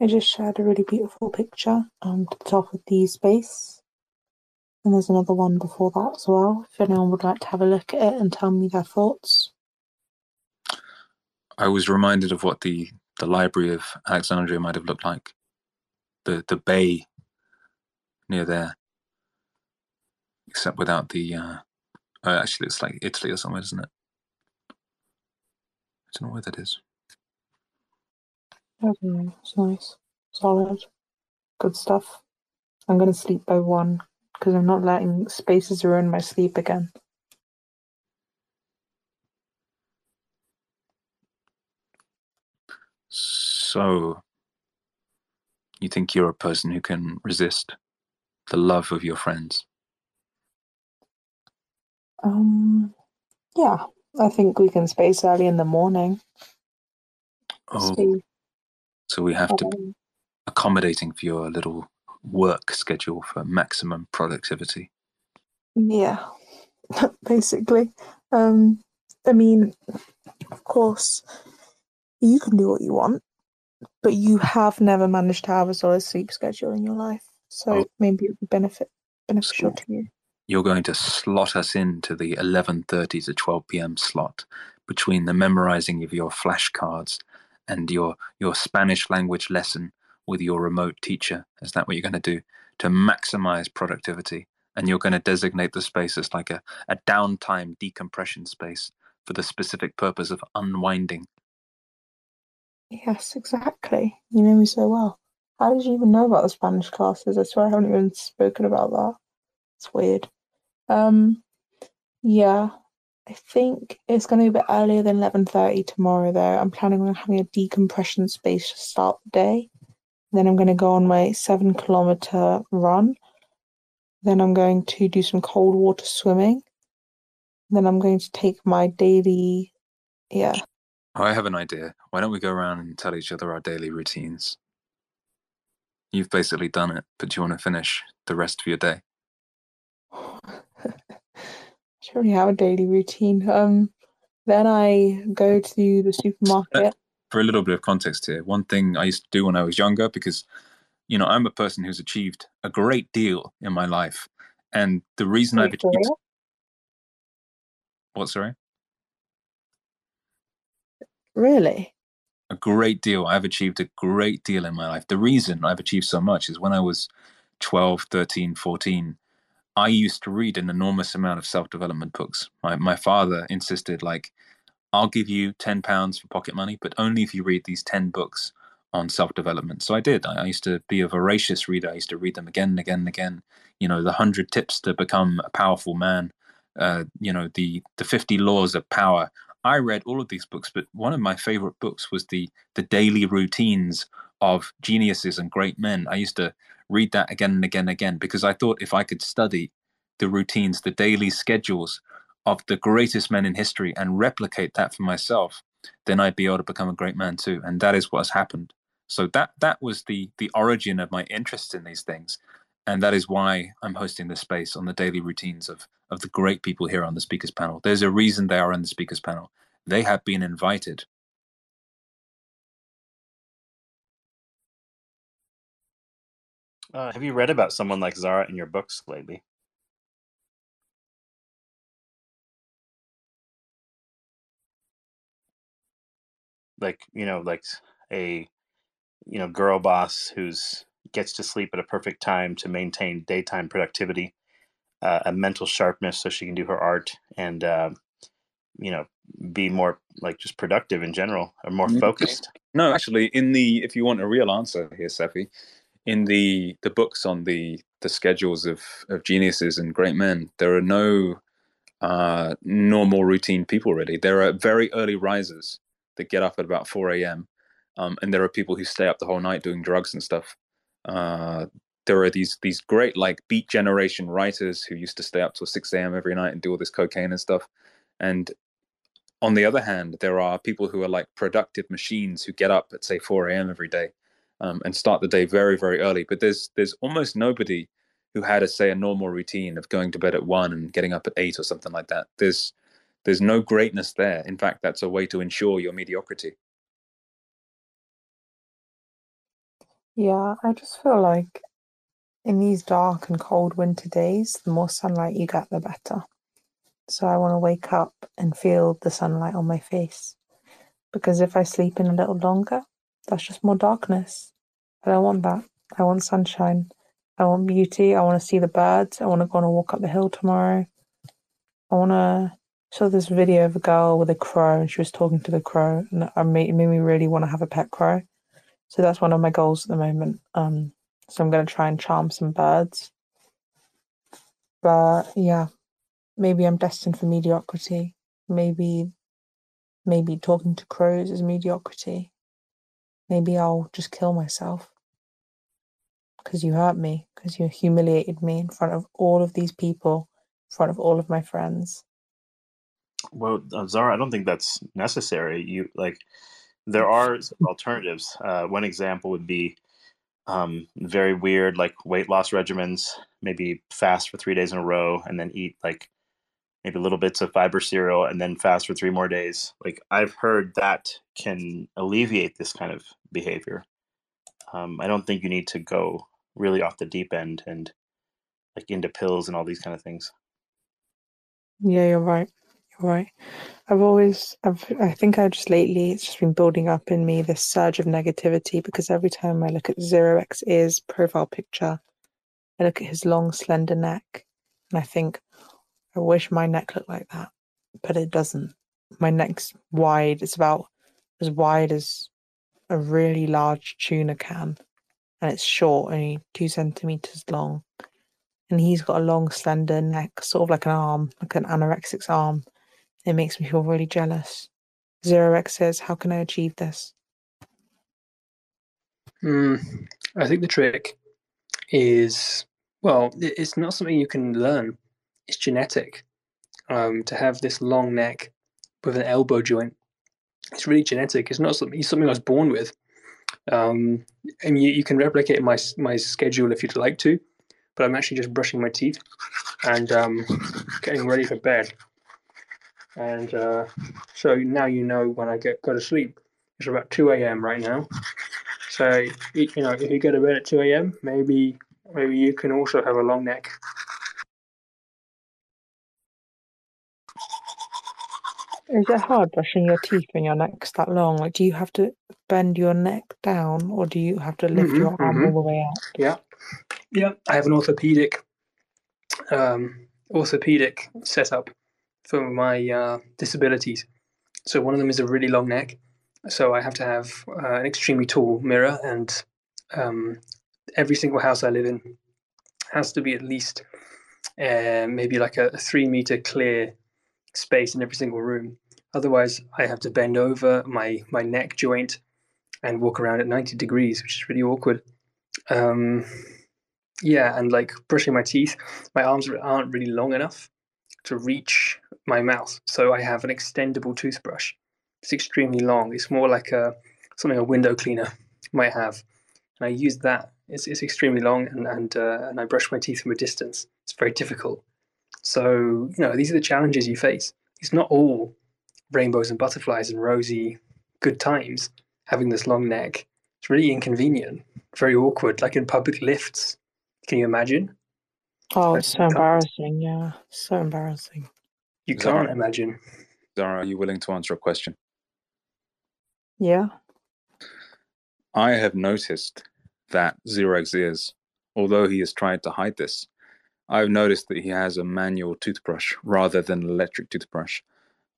I just shared a really beautiful picture um, to the top of the space. And there's another one before that as well. If anyone would like to have a look at it and tell me their thoughts. I was reminded of what the the library of Alexandria might have looked like. The the bay near there, except without the. Uh, oh, actually, it's like Italy or somewhere, isn't it? Don't know where that is. I don't know, it's nice. Solid. Good stuff. I'm going to sleep by one because I'm not letting spaces ruin my sleep again. So, you think you're a person who can resist the love of your friends? Um, yeah, I think we can space early in the morning. Oh, so we have to be um, accommodating for your little work schedule for maximum productivity. yeah, basically. Um, I mean, of course, you can do what you want, but you have never managed to have a solid sleep schedule in your life, so Oh. maybe it would be benefit beneficial So to you. You're going to slot us into the 11:30 to 12 p.m. slot between the memorizing of your flashcards and your your Spanish language lesson with your remote teacher. Is that what you're going to do to maximize productivity? And you're going to designate the space as like a, a downtime decompression space for the specific purpose of unwinding. Yes, exactly. You know me so well. How did you even know about the Spanish classes? I swear I haven't even spoken about that. It's weird. Um, yeah, I think it's going to be a bit earlier than 11:30 tomorrow though. I'm planning on having a decompression space to start the day. Then I'm going to go on my seven kilometer run. Then I'm going to do some cold water swimming. Then I'm going to take my daily, yeah, I have an idea. Why don't we go around and tell each other our daily routines? You've basically done it, but do you want to finish the rest of your day? Already have a daily routine. Um, then I go to the supermarket. for a little bit of context here, one thing I used to do when I was younger, because you know I'm a person who's achieved a great deal in my life, and the reason I've achieved real? what sorry Really? a great deal i've achieved a great deal in my life the reason i've achieved so much is when i was 12 13 14 i used to read an enormous amount of self-development books. My, my father insisted like i'll give you 10 pounds for pocket money but only if you read these 10 books on self-development. So i did. I, I used to be a voracious reader. I used to read them again and again and again. You know the 100 tips to become a powerful man uh, you know the the 50 laws of power. I read all of these books, but one of my favorite books was the the daily routines of geniuses and great men. I used to read that again and again and again because I thought if I could study the routines, the daily schedules of the greatest men in history and replicate that for myself, then I'd be able to become a great man too. And that is what has happened. So that that was the the origin of my interest in these things. And that is why I'm hosting this space on the daily routines of of the great people here on the speakers panel. There's a reason they are in the speakers panel. They have been invited. Uh, have you read about someone like Zara in your books lately? Like you know, like a you know girl boss who's gets to sleep at a perfect time to maintain daytime productivity, uh, a mental sharpness so she can do her art, and uh, you know be more like just productive in general or more Mm. focused. No, actually, in the if you want a real answer here, Cephii, in the the books on the the schedules of of geniuses and great men, there are no uh, normal routine people. Really, there are very early risers that get up at about four a.m. Um, and there are people who stay up the whole night doing drugs and stuff. Uh, there are these these great like beat generation writers who used to stay up till six a.m. every night and do all this cocaine and stuff. And on the other hand, there are people who are like productive machines who get up at say 4 a.m. every day um, and start the day very, very early. But there's there's almost nobody who had a say a normal routine of going to bed at one and getting up at eight or something like that. There's there's no greatness there. In fact, that's a way to ensure your mediocrity. Yeah, I just feel like in these dark and cold winter days, the more sunlight you get, the better. So I want to wake up and feel the sunlight on my face. Because if I sleep in a little longer, that's just more darkness. I don't want that. I want sunshine. I want beauty. I want to see the birds. I want to go on a walk up the hill tomorrow. I want to. Saw this video of a girl with a crow, and she was talking to the crow, and it made, me really want to have a pet crow. So that's one of my goals at the moment. Um, so I'm going to try and charm some birds. But yeah, maybe I'm destined for mediocrity. Maybe, maybe talking to crows is mediocrity. Maybe I'll just kill myself because you hurt me, because you humiliated me in front of all of these people, in front of all of my friends. Well, uh, Zara, I don't think that's necessary. You like there are some alternatives. Uh, one example would be um, very weird, like weight loss regimens. Maybe fast for three days in a row, and then eat like maybe little bits of fiber cereal, and then fast for three more days. Like I've heard that can alleviate this kind of behavior. Um, I don't think you need to go really off the deep end and like into pills and all these kind of things. Yeah, you're right. You're right. I've always, I've, I think I just lately, it's just been building up in me this surge of negativity because every time I look at 0xEars' profile picture, I look at his long, slender neck, and I think, I wish my neck looked like that, but it doesn't. My neck's wide. It's about as wide as a really large tuna can, and it's short, only two centimeters long. And he's got a long, slender neck, sort of like an arm, like an anorexic's arm. It makes me feel really jealous. 0xEars, How can I achieve this? Hmm. I think the trick is well, it's not something you can learn. It's genetic. Um, to have this long neck with an elbow joint, it's really genetic. It's not something. It's something I was born with. Um, and you, you can replicate my my schedule if you'd like to, but I'm actually just brushing my teeth and um, getting ready for bed. And uh, so now you know when I get go to sleep. It's about two a.m. right now. So you know, if you go to bed at two a.m., maybe maybe you can also have a long neck. Is it hard brushing your teeth when your neck's that long? Like, do you have to bend your neck down, or do you have to lift Mhm, your arm mhm. all the way out? Yeah, yeah. I have an orthopedic um, orthopedic setup for my uh, disabilities. So one of them is a really long neck. So I have to have uh, an extremely tall mirror, and um, every single house I live in has to be at least uh, maybe like a, a three meter clear space in every single room. Otherwise, I have to bend over my my neck joint and walk around at ninety degrees, which is really awkward. Um, yeah, and like brushing my teeth, my arms aren't really long enough to reach my mouth, so I have an extendable toothbrush. It's extremely long. It's more like a something a window cleaner might have, and I use that. It's, it's extremely long, and and uh, and I brush my teeth from a distance. It's very difficult. So you know these are the challenges you face. It's not all rainbows and butterflies and rosy good times. Having this long neck, it's really inconvenient, very awkward, like in public lifts. Can you imagine? Oh, it's so can't. embarrassing. Yeah, so embarrassing. You Zara. can't imagine. Zara, are you willing to answer a question? Yeah. I have noticed that 0xEars, although he has tried to hide this, I've noticed that he has a manual toothbrush rather than an electric toothbrush.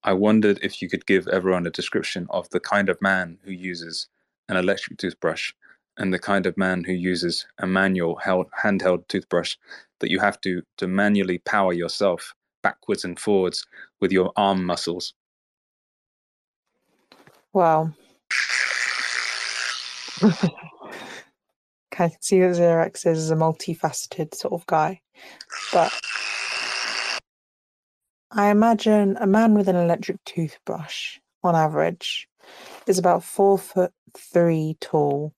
I wondered if you could give everyone a description of the kind of man who uses an electric toothbrush and the kind of man who uses a manual held, handheld toothbrush that you have to, to manually power yourself backwards and forwards with your arm muscles. Well, I can see that Xerox is a multifaceted sort of guy, but I imagine a man with an electric toothbrush, on average, is about four foot three tall,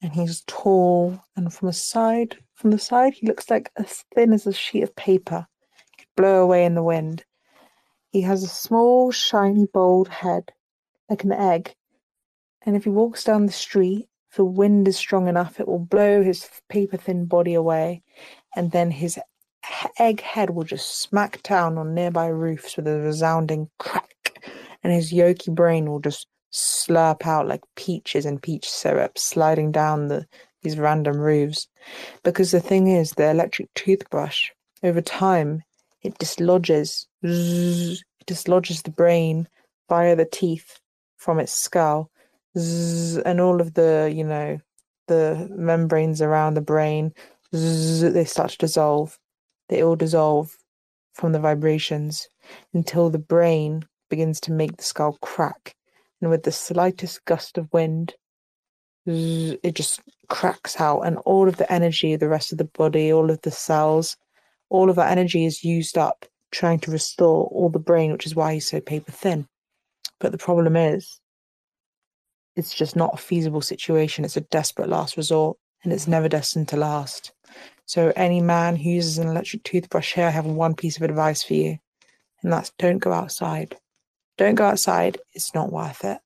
and he's tall. And from the side, from the side, he looks like as thin as a sheet of paper, could blow away in the wind. He has a small, shiny, bald head, like an egg, and if he walks down the street, if the wind is strong enough, it will blow his paper thin body away, and then his egg head will just smack down on nearby roofs with a resounding crack, and his yolky brain will just slurp out like peaches and peach syrup sliding down the these random roofs. Because the thing is, the electric toothbrush, over time, it dislodges, zzz, it dislodges the brain via the teeth from its skull zzz, and all of the you know the membranes around the brain zzz, they start to dissolve they all dissolve from the vibrations until the brain begins to make the skull crack and with the slightest gust of wind it just cracks out and all of the energy of the rest of the body all of the cells all of that energy is used up trying to restore all the brain, which is why he's so paper thin. But the problem is, it's just not a feasible situation. It's a desperate last resort, and it's never destined to last. So, any man who uses an electric toothbrush here, I have one piece of advice for you, and that's don't go outside. Don't go outside. It's not worth it.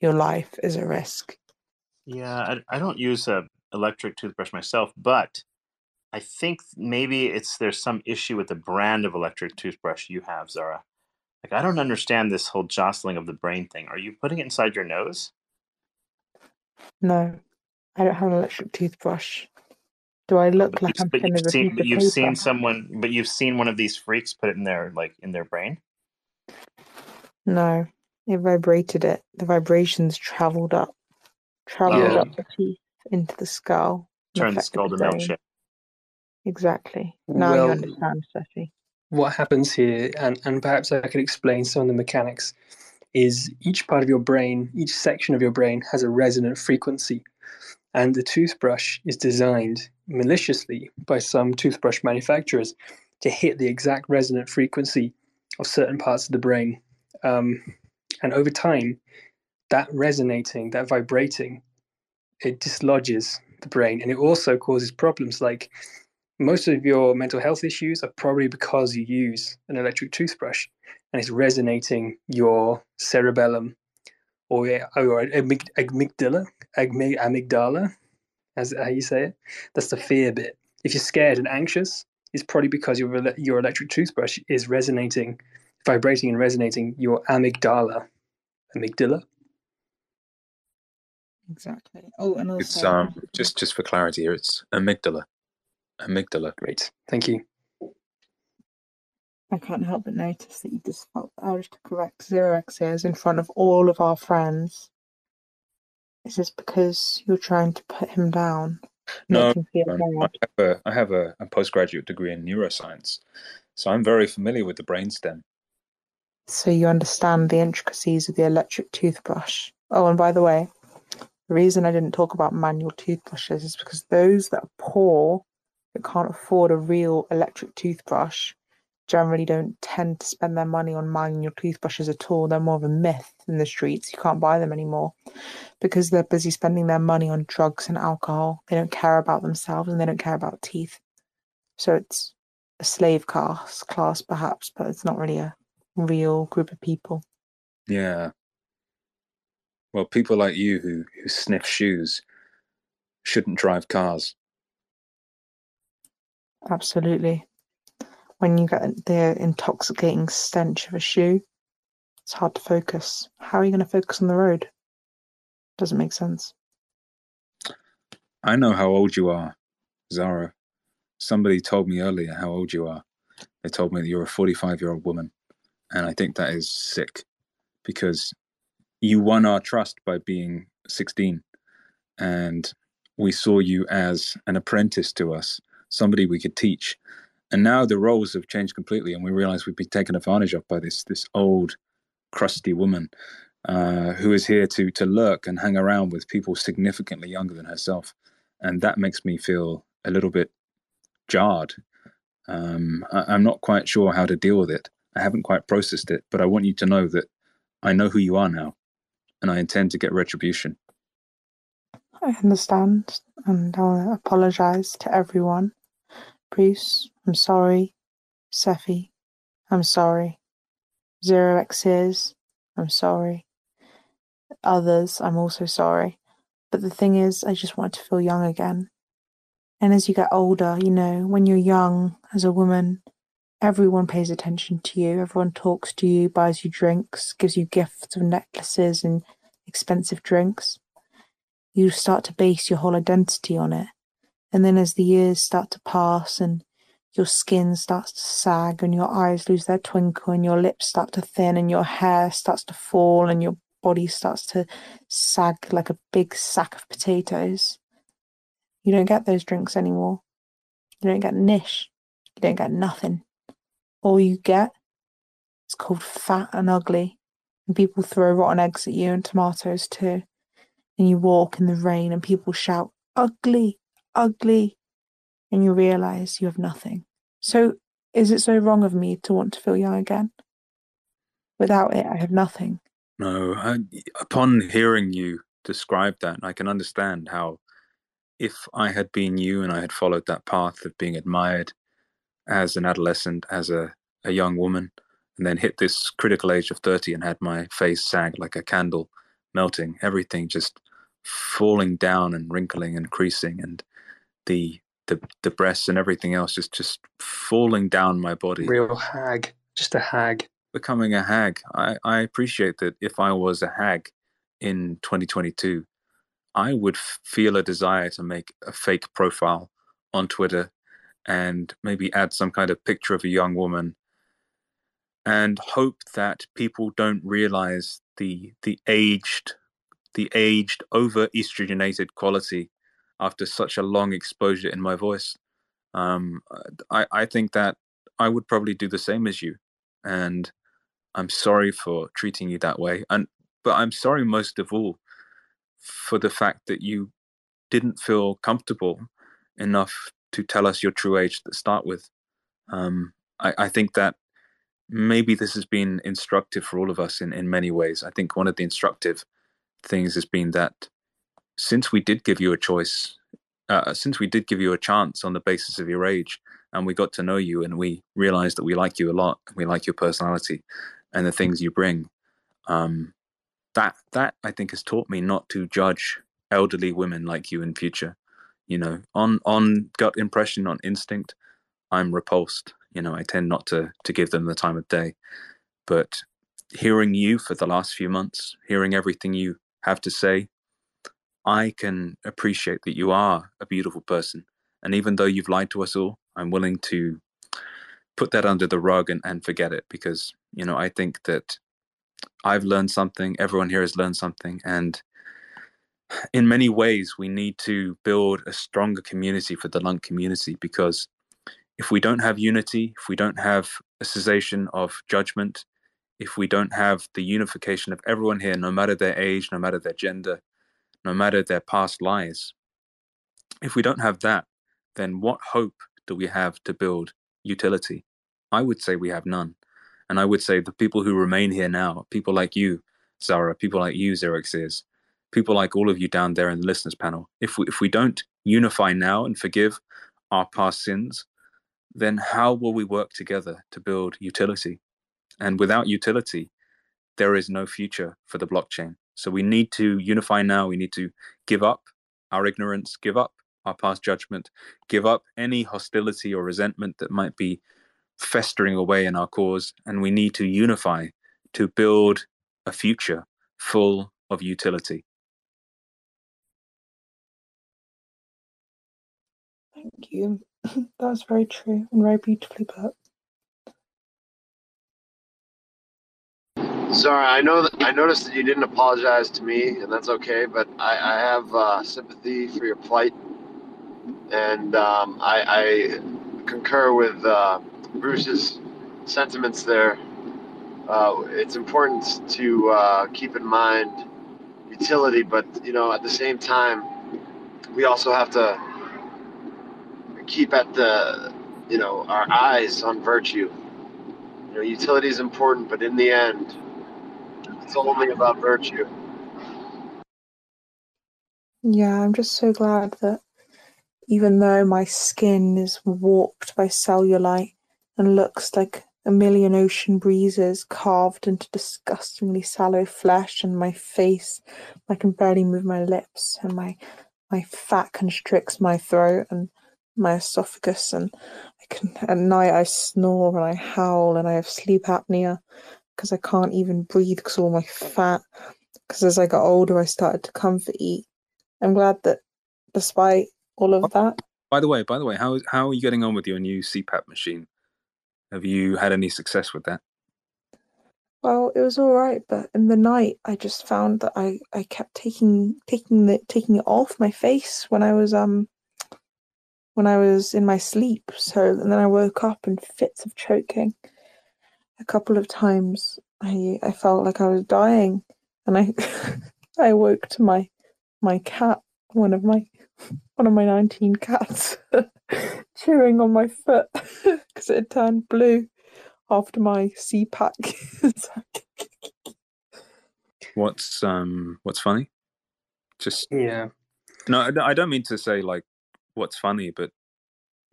Your life is a risk. Yeah, I, I don't use a electric toothbrush myself, but I think maybe it's there's some issue with the brand of electric toothbrush you have, Zara. Like I don't understand this whole jostling of the brain thing. Are you putting it inside your nose? No, I don't have an electric toothbrush. Do I look like you've, I'm but thin you've a seen piece but of you've paper? seen someone but you've seen one of these freaks put it in their like in their brain. No, it vibrated it. The vibrations traveled up, traveled Oh, up the teeth into the skull and turn the affected skull to brain. milkshake. Exactly. Now you Well, understand, Cephii. what happens here, and, and perhaps I could explain some of the mechanics, is each part of your brain, each section of your brain has a resonant frequency. And the toothbrush is designed maliciously by some toothbrush manufacturers to hit the exact resonant frequency of certain parts of the brain. Um, and over time, that resonating, that vibrating, it dislodges the brain and it also causes problems like most of your mental health issues are probably because you use an electric toothbrush and it's resonating your cerebellum or your amygdala, amygdala, as how you say it. That's the fear bit. If you're scared and anxious, it's probably because your your electric toothbrush is resonating, vibrating and resonating your amygdala, amygdala. Exactly. Oh, and It's also, um just just for clarity here, it's amygdala. Amygdala. Great, thank you. I can't help but notice that you just felt the urge to correct 0xEars in front of all of our friends. Is this because you're trying to put him down, No, him um, I have a I have a, a postgraduate degree in neuroscience, so I'm very familiar with the brainstem. So you understand the intricacies of the electric toothbrush. Oh, and by the way, the reason I didn't talk about manual toothbrushes is because those that are poor, that can't afford a real electric toothbrush, generally don't tend to spend their money on manual toothbrushes at all. They're more of a myth in the streets. You can't buy them anymore because they're busy spending their money on drugs and alcohol. They don't care about themselves and they don't care about teeth. So it's a slave class, class perhaps, but it's not really a real group of people. Yeah. Well, people like you who who sniff shoes shouldn't drive cars. Absolutely. When you get the intoxicating stench of a shoe, it's hard to focus. How are you going to focus on the road? Doesn't make sense. I know how old you are, Zara. Somebody told me earlier how old you are. They told me that you're a 45 year old woman. And I think that is sick because you won our trust by being 16. And we saw you as an apprentice to us, somebody we could teach. And now the roles have changed completely, and we realize we've been taken advantage of by this this old, crusty woman uh, who is here to to lurk and hang around with people significantly younger than herself, and that makes me feel a little bit jarred. Um, I, I'm not quite sure how to deal with it. I haven't quite processed it, but I want you to know that I know who you are now, and I intend to get retribution. I understand, and I'll apologize to everyone. Bruce, I'm sorry. Cephii, I'm sorry. 0xEars, I'm sorry. Others, I'm also sorry. But the thing is, I just want to feel young again. And as you get older, you know, when you're young as a woman, everyone pays attention to you. Everyone talks to you, buys you drinks, gives you gifts of necklaces and expensive drinks. You start to base your whole identity on it. And then as the years start to pass and your skin starts to sag and your eyes lose their twinkle and your lips start to thin and your hair starts to fall and your body starts to sag like a big sack of potatoes. You don't get those drinks anymore. You don't get niche. You don't get nothing. All you get is called fat and ugly. And people throw rotten eggs at you and tomatoes too. And you walk in the rain and people shout, ugly, ugly. And you realize you have nothing. So Is it so wrong of me to want to feel young again? Without it, I have nothing. No, I, upon hearing you describe that, I can understand how, if I had been you and I had followed that path of being admired as an adolescent, as a, a young woman, and then hit this critical age of 30 and had my face sag like a candle, melting, everything just falling down and wrinkling and creasing, and the the the breasts and everything else just just falling down my body. Real hag, just a hag. Becoming a hag. I, I appreciate that if I was a hag in 2022, I would feel a desire to make a fake profile on Twitter and maybe add some kind of picture of a young woman and hope that people don't realize the the aged the aged over estrogenated quality after such a long exposure in my voice um, I, I think that i would probably do the same as you and i'm sorry for treating you that way and but i'm sorry most of all for the fact that you didn't feel comfortable enough to tell us your true age to start with um, I, I think that maybe this has been instructive for all of us in, in many ways. I think one of the instructive things has been that since we did give you a choice, uh, since we did give you a chance on the basis of your age, and we got to know you, and we realized that we like you a lot, we like your personality and the things you bring. Um, that that I think has taught me not to judge elderly women like you in future. You know, on on gut impression, on instinct, I'm repulsed you know, I tend not to to give them the time of day. But hearing you for the last few months, hearing everything you have to say, I can appreciate that you are a beautiful person. And even though you've lied to us all, I'm willing to put that under the rug and, and forget it because, you know, I think that I've learned something, everyone here has learned something. And in many ways, we need to build a stronger community for the Lunc community because if we don't have unity, if we don't have a cessation of judgment, if we don't have the unification of everyone here, no matter their age, no matter their gender, no matter their past lies. if we don't have that, then what hope do we have to build utility? I would say we have none. And I would say the people who remain here now, people like you, Zara, people like you, Xerxes, people like all of you down there in the listeners panel, if we, if we don't unify now and forgive our past sins, then how will we work together to build utility? And without utility, there is no future for the blockchain. So we need to unify now. We need to give up our ignorance, give up our past judgment, give up any hostility or resentment that might be festering away in our cause. And we need to unify to build a future full of utility. Thank you. That's very true and very beautifully put. Sorry, I know that I noticed that you didn't apologize to me, and that's okay. But I, I have uh, sympathy for your plight, and um, I, I, concur with uh, Bruce's sentiments there. Uh, it's important to uh, keep in mind utility, but you know, at the same time, we also have to keep at the you know our eyes on virtue. You know, utility is important, but in the end, it's only about virtue. Yeah, I'm just so glad that even though my skin is warped by cellulite and looks like a million ocean breezes carved into disgustingly sallow flesh, and my face, I can barely move my lips, and my my fat constricts my throat, and my esophagus and I can at night I snore and I howl and I have sleep apnea because I can't even breathe because all my fat because as I got older I started to comfort eat. I'm glad that despite all of that. By the way, by the way, how how are you getting on with your new CPAP machine? Have you had any success with that? Well, it was all right, but in the night I just found that I, I kept taking taking the taking it off my face when I was um when I was in my sleep. So and then I woke up in fits of choking. A couple of times I I felt like I was dying, and I I woke to my my cat, one of my one of my nineteen cats, chewing on my foot because it had turned blue after my CPAP. What's um what's funny? Just Yeah. no, I don't- I don't mean to say like what's funny, but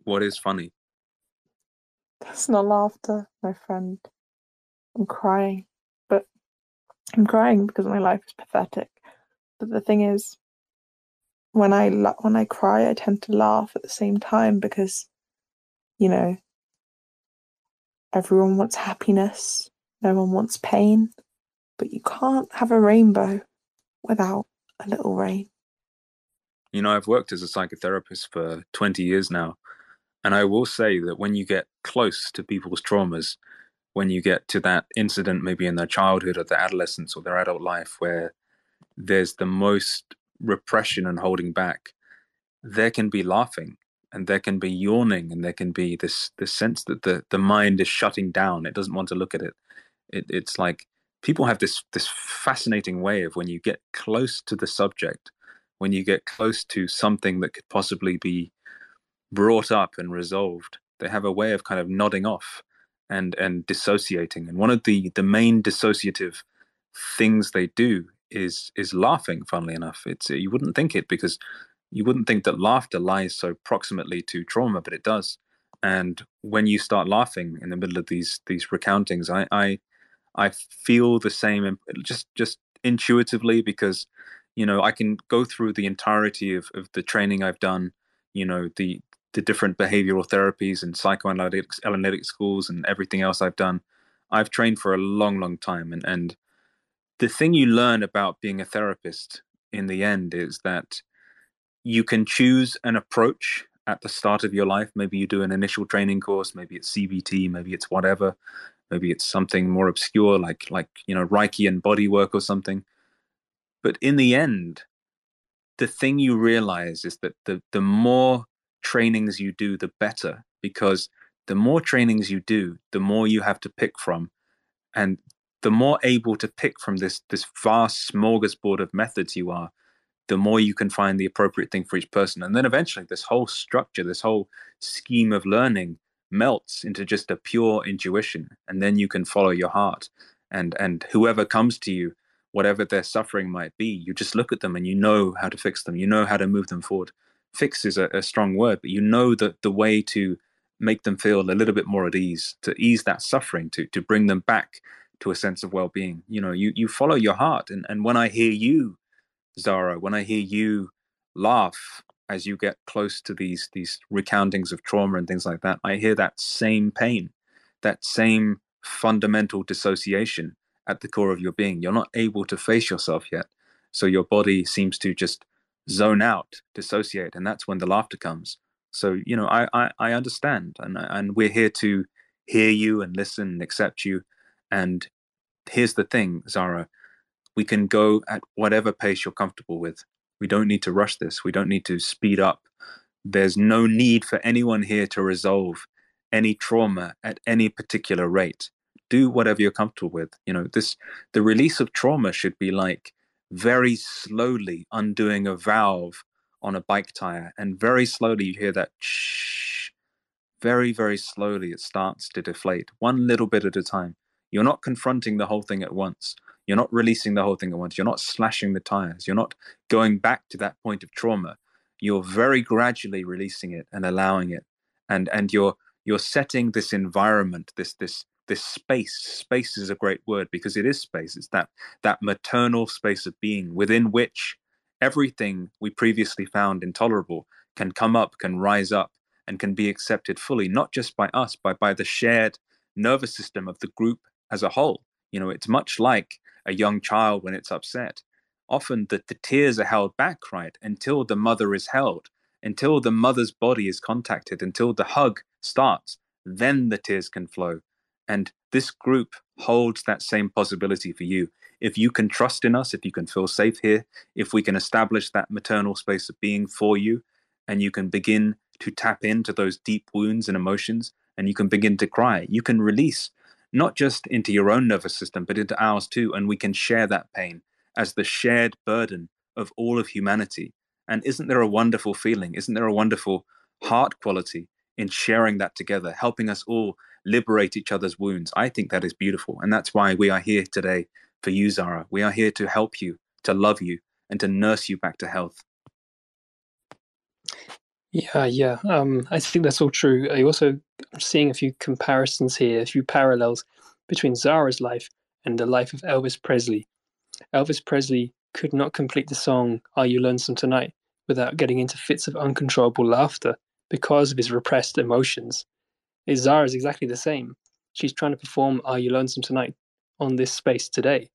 what is funny? That's not laughter, my friend. I'm crying, but I'm crying because my life is pathetic. But the thing is, when I when I cry, I tend to laugh at the same time because, you know, everyone wants happiness, no one wants pain, but you can't have a rainbow without a little rain. You know, I've worked as a psychotherapist for 20 years now, and I will say that when you get close to people's traumas, when you get to that incident, maybe in their childhood or their adolescence or their adult life, where there's the most repression and holding back, there can be laughing and there can be yawning and there can be this this sense that the the mind is shutting down. It doesn't want to look at it. it it's like people have this this fascinating way of when you get close to the subject, when you get close to something that could possibly be brought up and resolved, they have a way of kind of nodding off and and dissociating. And one of the the main dissociative things they do is is laughing. Funnily enough, it's you wouldn't think it because you wouldn't think that laughter lies so proximately to trauma, but it does. And when you start laughing in the middle of these these recountings, I I, I feel the same just just intuitively because you know I can go through the entirety of, of the training I've done, you know the the different behavioral therapies and psychoanalytic analytic schools and everything else I've done. I've trained for a long, long time, and and the thing you learn about being a therapist in the end is that you can choose an approach at the start of your life. Maybe you do an initial training course, maybe it's CBT, maybe it's whatever, maybe it's something more obscure like like you know Reiki and body work or something. But in the end, the thing you realize is that the the more trainings you do, the better, because the more trainings you do, the more you have to pick from, and the more able to pick from this this vast smorgasbord of methods you are, the more you can find the appropriate thing for each person. And then eventually, this whole structure, this whole scheme of learning melts into just a pure intuition. And then you can follow your heart. And, and whoever comes to you, whatever their suffering might be, you just look at them and you know how to fix them. You know how to move them forward. Fix is a, a strong word, but you know that the way to make them feel a little bit more at ease, to ease that suffering, to, to bring them back to a sense of well-being. You know, you, you follow your heart. And, and when I hear you Zara, when I hear you laugh as you get close to these these recountings of trauma and things like that, I hear that same pain, that same fundamental dissociation at the core of your being. You're not able to face yourself yet, so your body seems to just zone out, dissociate, and that's when the laughter comes. So you know, I I, I understand, and and we're here to hear you and listen and accept you. And here's the thing, Zara we can go at whatever pace you're comfortable with. We don't need to rush this. We don't need to speed up. There's no need for anyone here to resolve any trauma at any particular rate. Do whatever you're comfortable with. You know, this the release of trauma should be like very slowly undoing a valve on a bike tire, and very slowly you hear that shh. Very, very slowly it starts to deflate, one little bit at a time. You're not confronting the whole thing at once. You're not releasing the whole thing at once. You're not slashing the tires. You're not going back to that point of trauma. You're very gradually releasing it and allowing it. And and you're you're setting this environment, this this this space. Space is a great word because it is space. It's that that maternal space of being within which everything we previously found intolerable can come up, can rise up, and can be accepted fully, not just by us, but by the shared nervous system of the group as a whole. You know, it's much like a young child when it's upset. Often the, the tears are held back, right, until the mother is held, until the mother's body is contacted, until the hug starts. Then the tears can flow. And this group holds that same possibility for you. If you can trust in us, if you can feel safe here, if we can establish that maternal space of being for you, and you can begin to tap into those deep wounds and emotions, and you can begin to cry, you can release not just into your own nervous system, but into ours too. And we can share that pain as the shared burden of all of humanity. And isn't there a wonderful feeling? Isn't there a wonderful heart quality in sharing that together, helping us all liberate each other's wounds. I think that is beautiful. And that's why we are here today for you, Zara. We are here to help you, to love you, and to nurse you back to health. Yeah, yeah. Um, I think that's all true. I also am seeing a few comparisons here, a few parallels between Zara's life and the life of Elvis Presley. Elvis Presley could not complete the song Are You Lonesome Tonight without getting into fits of uncontrollable laughter because of his repressed emotions. Zara is exactly the same. She's trying to perform Are You Lonesome Tonight on this space today,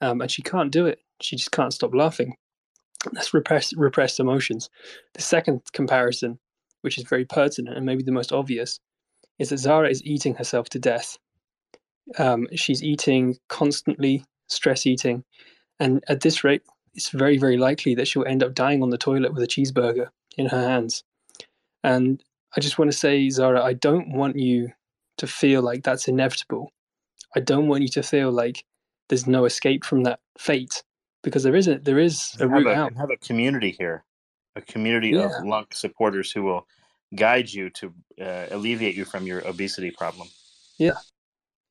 um, and she can't do it. She just can't stop laughing. That's repressed repressed emotions. The second comparison, which is very pertinent and maybe the most obvious, is that Zara is eating herself to death. Um, she's eating constantly, stress eating, and at this rate, it's very very likely that she'll end up dying on the toilet with a cheeseburger in her hands. And I just want to say, Zara, I don't want you to feel like that's inevitable. I don't want you to feel like there's no escape from that fate because there isn't. There is a route a, out. have a community here, a community Yeah. of Lunc supporters who will guide you to uh, alleviate you from your obesity problem. Yeah,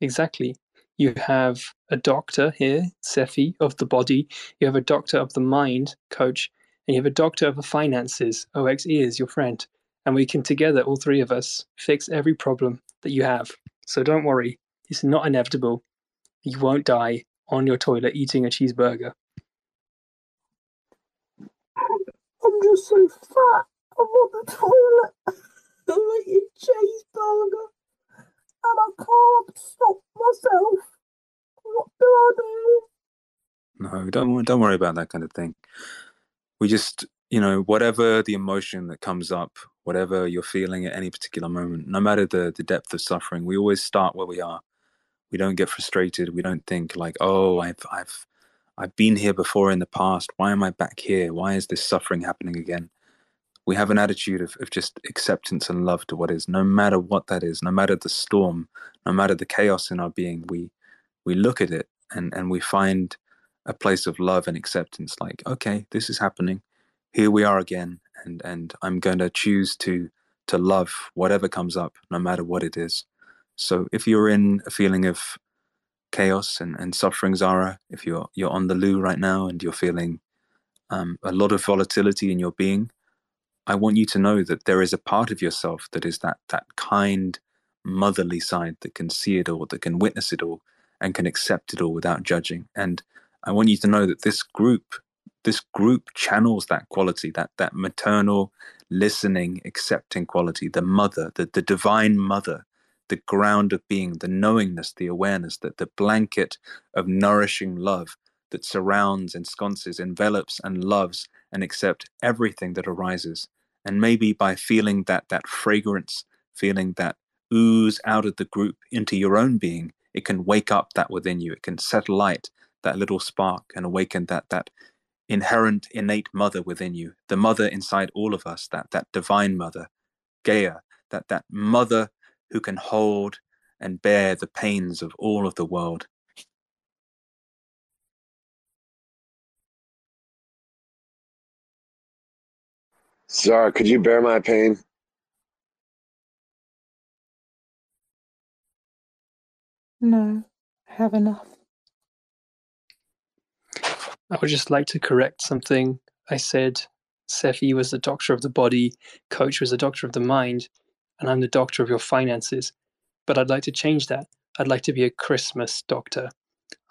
exactly. You have a doctor here, Cephii, of the body. You have a doctor of the mind, coach, and you have a doctor of the finances, OXE is your friend. And we can together, all three of us, fix every problem that you have. So don't worry, it's not inevitable. You won't die on your toilet eating a cheeseburger. I'm just so fat. I'm on the toilet. I'm eating cheeseburger. And I can't stop myself. What do I do? No, don't don't worry about that kind of thing. We just, you know, whatever the emotion that comes up, whatever you're feeling at any particular moment, no matter the the depth of suffering, we always start where we are. We don't get frustrated. We don't think like, oh, I've I've I've been here before in the past. Why am I back here? Why is this suffering happening again? We have an attitude of, of just acceptance and love to what is, no matter what that is, no matter the storm, no matter the chaos in our being, we we look at it and, and we find a place of love and acceptance like okay this is happening here we are again and and i'm going to choose to to love whatever comes up no matter what it is. So if you're in a feeling of chaos and, and suffering zara if you're you're on the loo right now and you're feeling um, a lot of volatility in your being i want you to know that there is a part of yourself that is that that kind motherly side that can see it all that can witness it all and can accept it all without judging. And I want you to know that this group, this group channels that quality, that that maternal, listening, accepting quality, the mother, the, the divine mother, the ground of being, the knowingness, the awareness, that the blanket of nourishing love that surrounds, ensconces, envelops, and loves and accept everything that arises. And maybe by feeling that that fragrance, feeling that ooze out of the group into your own being, it can wake up that within you. It can set light that little spark and awaken that that inherent innate mother within you the mother inside all of us that that divine mother gaia that that mother who can hold and bear the pains of all of the world Zara, could you bear my pain? No, I have enough. I would just like to correct something. I said Cephii was the doctor of the body, Coach was the doctor of the mind, and I'm the doctor of your finances. But I'd like to change that. I'd like to be a Christmas doctor.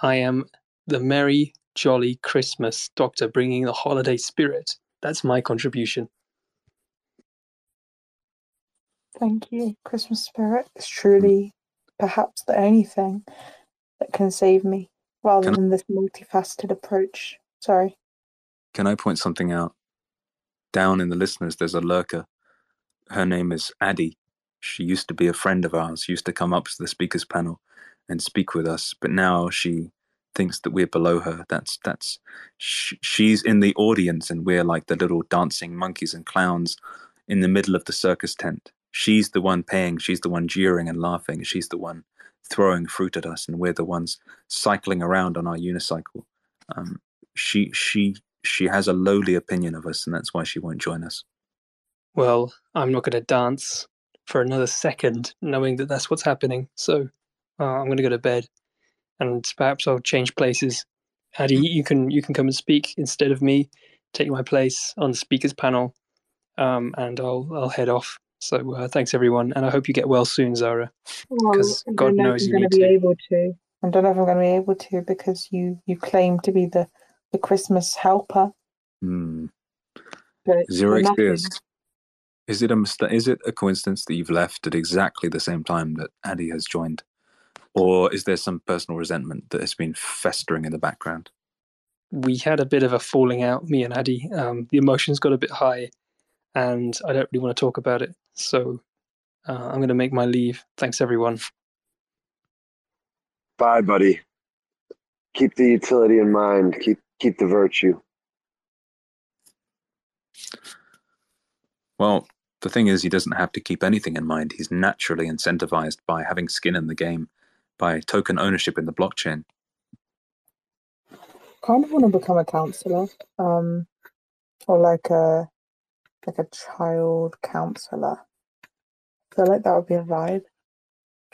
I am the merry, jolly Christmas doctor bringing the holiday spirit. That's my contribution. Thank you. Christmas spirit is truly perhaps the only thing that can save me rather Can than this multifaceted approach. Sorry. can i point something out? Down in the listeners there's a lurker. Her name is addi. She used to be a friend of ours used to come up to the speakers panel and speak with us but now she thinks that we're below her. That's that's sh- she's in the audience and we're like the little dancing monkeys and clowns in the middle of the circus tent. She's the one paying she's the one jeering and laughing she's the one throwing fruit at us and we're the ones cycling around on our unicycle um, she she she has a lowly opinion of us and that's why she won't join us Well, I'm not going to dance for another second, knowing that that's what's happening. So uh, I'm going to go to bed, and perhaps I'll change places. Addi, you can you can come and speak instead of me. Take my place on the speakers panel, um, and I'll I'll head off. So uh, thanks everyone, and I hope you get well soon, Zara, because I God knows you I'm need going to be to. able to. I don't know if I'm going to be able to because you you claim to be the the Christmas helper, Hmm. but Zero you're nothing. Tears. Is it a mista- is it a coincidence that you've left at exactly the same time that Addi has joined, or is there some personal resentment that has been festering in the background? we had a bit of a falling out, me and Addi. Um, the emotions got a bit high, and I don't really want to talk about it. So uh, I'm going to make my leave. Thanks, everyone. Bye, buddy. Keep the utility in mind. Keep keep the virtue. Well, the thing is, he doesn't have to keep anything in mind. He's naturally incentivized by having skin in the game, by token ownership in the blockchain. kind of want to become a counselor, um, or like a like a child counselor. I feel like that would be a vibe.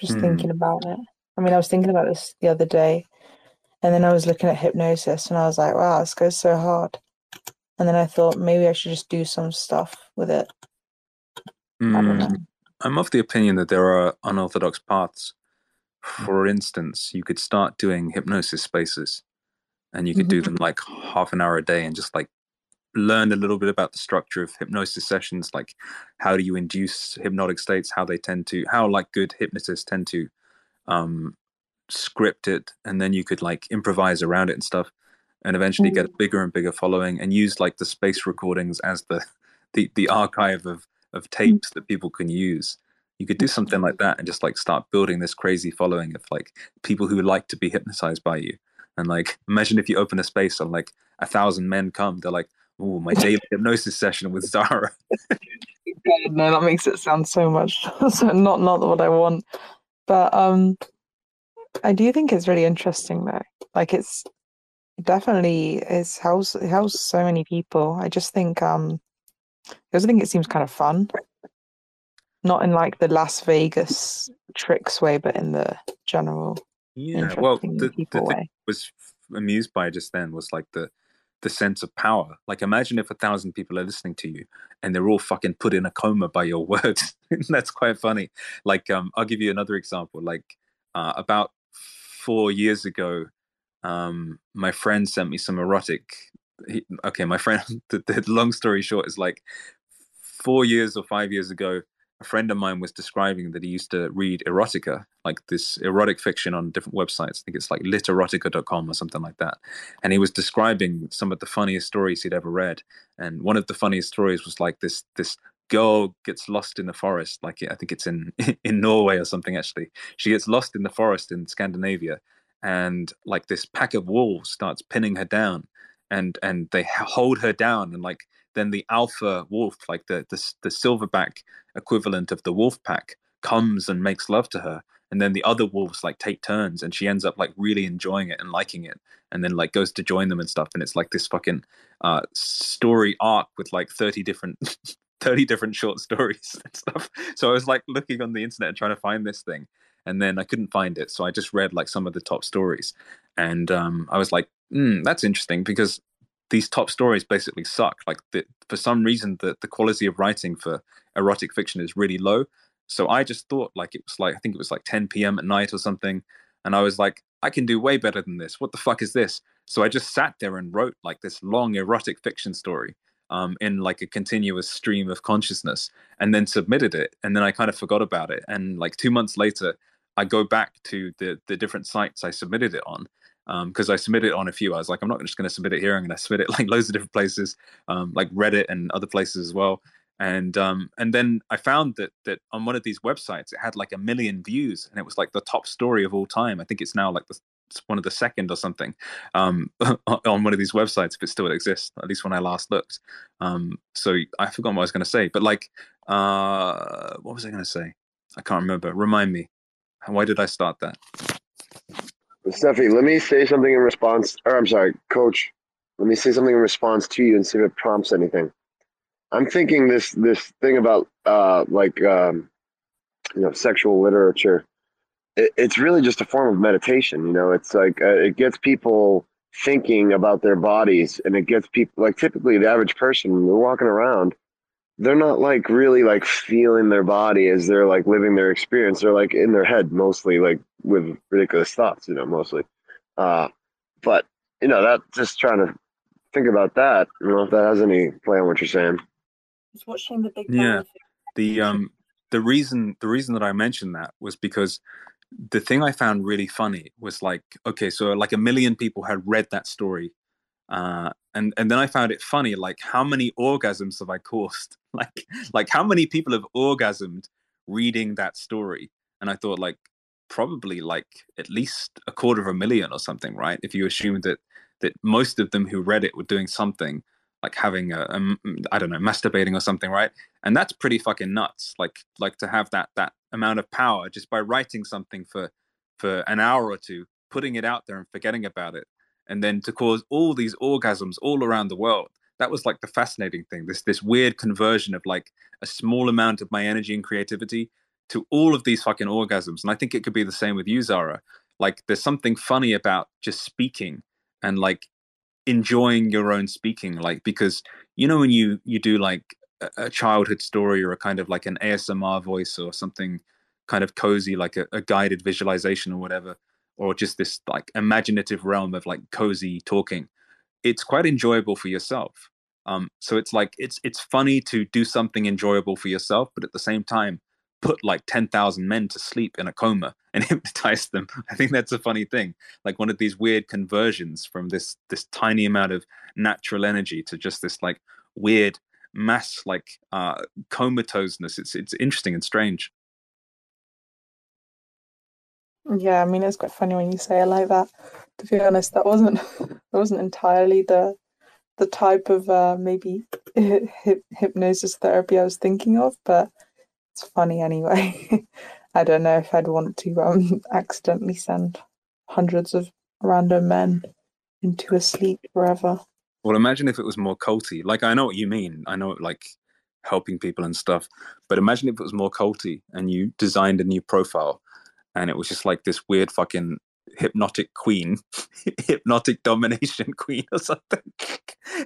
Just Hmm. thinking about it. I mean, I was thinking about this the other day, and then I was looking at hypnosis, and I was like, "Wow, this goes so hard." And then I thought maybe I should just do some stuff with it. I don't know. Mm, I'm of the opinion that there are unorthodox paths. For instance, you could start doing hypnosis spaces and you could do Mhm. them like half an hour a day and just like learn a little bit about the structure of hypnosis sessions like how do you induce hypnotic states how they tend to how like good hypnotists tend to um script it and then you could like improvise around it and stuff and eventually get a bigger and bigger following and use like the space recordings as the the, the archive of of tapes that people can use. You could do something like that and just like start building this crazy following of like people who like to be hypnotized by you and like imagine if you open a space and like a thousand men come they're like oh my daily hypnosis session with zara God, no, that makes it sound so much so not not what I want. But um I do think it's really interesting though. Like it's definitely it's helps it helps so many people. I just think um I also think it seems kind of fun. Not in like the Las Vegas tricks way, but in the general Yeah, well, the, the thing way. I was amused by just then was like the the sense of power. Like, imagine if a thousand people are listening to you and they're all fucking put in a coma by your words. That's quite funny. Like, um, I'll give you another example. Like, uh, about four years ago, um, my friend sent me some erotic. He, okay, my friend. The, the long story short is like four years or five years ago, a friend of mine was describing that he used to read erotica, like this erotic fiction on different websites. I think it's like literotica.com or something like that. And he was describing some of the funniest stories he'd ever read. And one of the funniest stories was like this this girl gets lost in the forest. Like I think it's in in Norway or something. Actually, she gets lost in the forest in Scandinavia, and like this pack of wolves starts pinning her down, and and they hold her down, and like then the alpha wolf, like the the, the silverback equivalent of the wolf pack, comes and makes love to her, and then the other wolves like take turns, and she ends up like really enjoying it and liking it, and then like goes to join them and stuff, and it's like this fucking uh, story arc with like thirty different. 30 different short stories and stuff. So I was like looking on the internet and trying to find this thing. And then I couldn't find it. So I just read like some of the top stories. And um, I was like, mm, that's interesting because these top stories basically suck. Like the, for some reason, the, the quality of writing for erotic fiction is really low. So I just thought like it was like I think it was like 10 p.m. at night or something, and I was like, I can do way better than this. What the fuck is this? So I just sat there and wrote like this long erotic fiction story um, in like a continuous stream of consciousness, and then submitted it, and then I kind of forgot about it. And like two months later, I go back to the the different sites I submitted it on, because I submitted it on a few. I was like, I'm not just going to submit it here. I'm going to submit it like loads of different places, um, like Reddit and other places as well. And um, and then I found that that on one of these websites, it had like a million views, and it was like the top story of all time. I think it's now like the one of the second or something um, on one of these websites if it still exists. At least when I last looked. Um, so I forgot what I was going to say, but like, uh, what was I going to say? I can't remember. Remind me. Why did I start that? Steffi, let me say something in response. Or I'm sorry, Coach. Let me say something in response to you and see if it prompts anything. I'm thinking this this thing about uh, like um, you know sexual literature it, it's really just a form of meditation you know it's like uh, it gets people thinking about their bodies and it gets people like typically the average person they're walking around they're not like really like feeling their body as they're like living their experience they're like in their head mostly like with ridiculous thoughts you know mostly uh but you know that just trying to think about that you know if that has any play on what you're saying Just watching the Big Bang. Yeah. The um the reason the reason that I mentioned that was because the thing I found really funny was like okay, so like a million people had read that story. Uh and and then I found it funny like how many orgasms have I caused? Like like how many people have orgasmed reading that story? And I thought like probably like at least a quarter of a million or something, right? If you assume that that most of them who read it were doing something like having a, a I don't know masturbating or something, right? And that's pretty fucking nuts. Like like to have that that amount of power just by writing something for for an hour or two, putting it out there and forgetting about it, and then to cause all these orgasms all around the world. That was like the fascinating thing. This this weird conversion of like a small amount of my energy and creativity to all of these fucking orgasms. And I think it could be the same with you, Zara. Like there's something funny about just speaking and like enjoying your own speaking like because you know when you you do like a, childhood story or a kind of like an asmr voice or something kind of cozy like a, a guided visualization or whatever or just this like imaginative realm of like cozy talking it's quite enjoyable for yourself um so it's like it's it's funny to do something enjoyable for yourself but at the same time put like 10,000 men to sleep in a coma and hypnotize them. I think that's a funny thing. Like one of these weird conversions from this this tiny amount of natural energy to just this like weird mass like uh comatoseness. It's it's interesting and strange. Yeah, I mean it's quite funny when you say it like that. To be honest, that wasn't that wasn't entirely the the type of uh, maybe hyp- hypnosis therapy I was thinking of, but it's funny anyway. I don't know if I'd want to um accidentally send hundreds of random men into a sleep forever. Well, imagine if it was more culty. Like I know what you mean. I know like helping people and stuff. But imagine if it was more culty and you designed a new profile and it was just like this weird fucking hypnotic queen, hypnotic domination queen or something.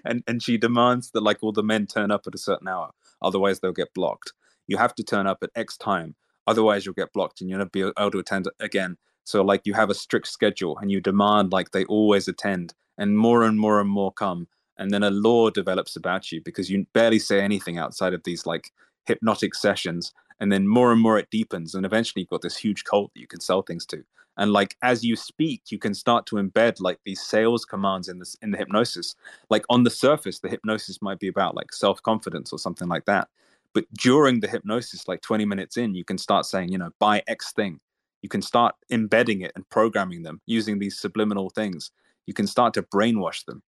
and and she demands that like all the men turn up at a certain hour, otherwise they'll get blocked. You have to turn up at X time, otherwise you'll get blocked and you'll never be able to attend again. So like you have a strict schedule and you demand like they always attend and more and more and more come. And then a law develops about you because you barely say anything outside of these like hypnotic sessions. And then more and more it deepens and eventually you've got this huge cult that you can sell things to. And like as you speak you can start to embed like these sales commands in this in the hypnosis. Like on the surface the hypnosis might be about like self-confidence or something like that but during the hypnosis like 20 minutes in you can start saying you know buy x thing you can start embedding it and programming them using these subliminal things you can start to brainwash them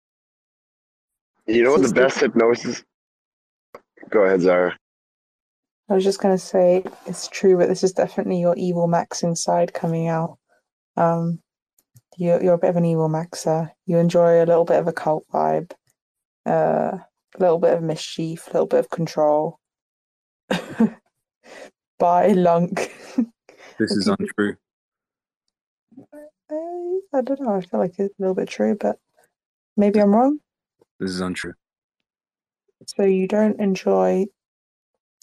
You know what the best hypnosis? Go ahead, Zara. I was just gonna say it's true, but this is definitely your evil Max inside coming out. Um, you're you're a bit of an evil maxer. You enjoy a little bit of a cult vibe, uh, a little bit of mischief, a little bit of control. Bye, lunc. this is untrue I, I don't know. I feel like it's a little bit true, but maybe I'm wrong. this is untrue So you don't enjoy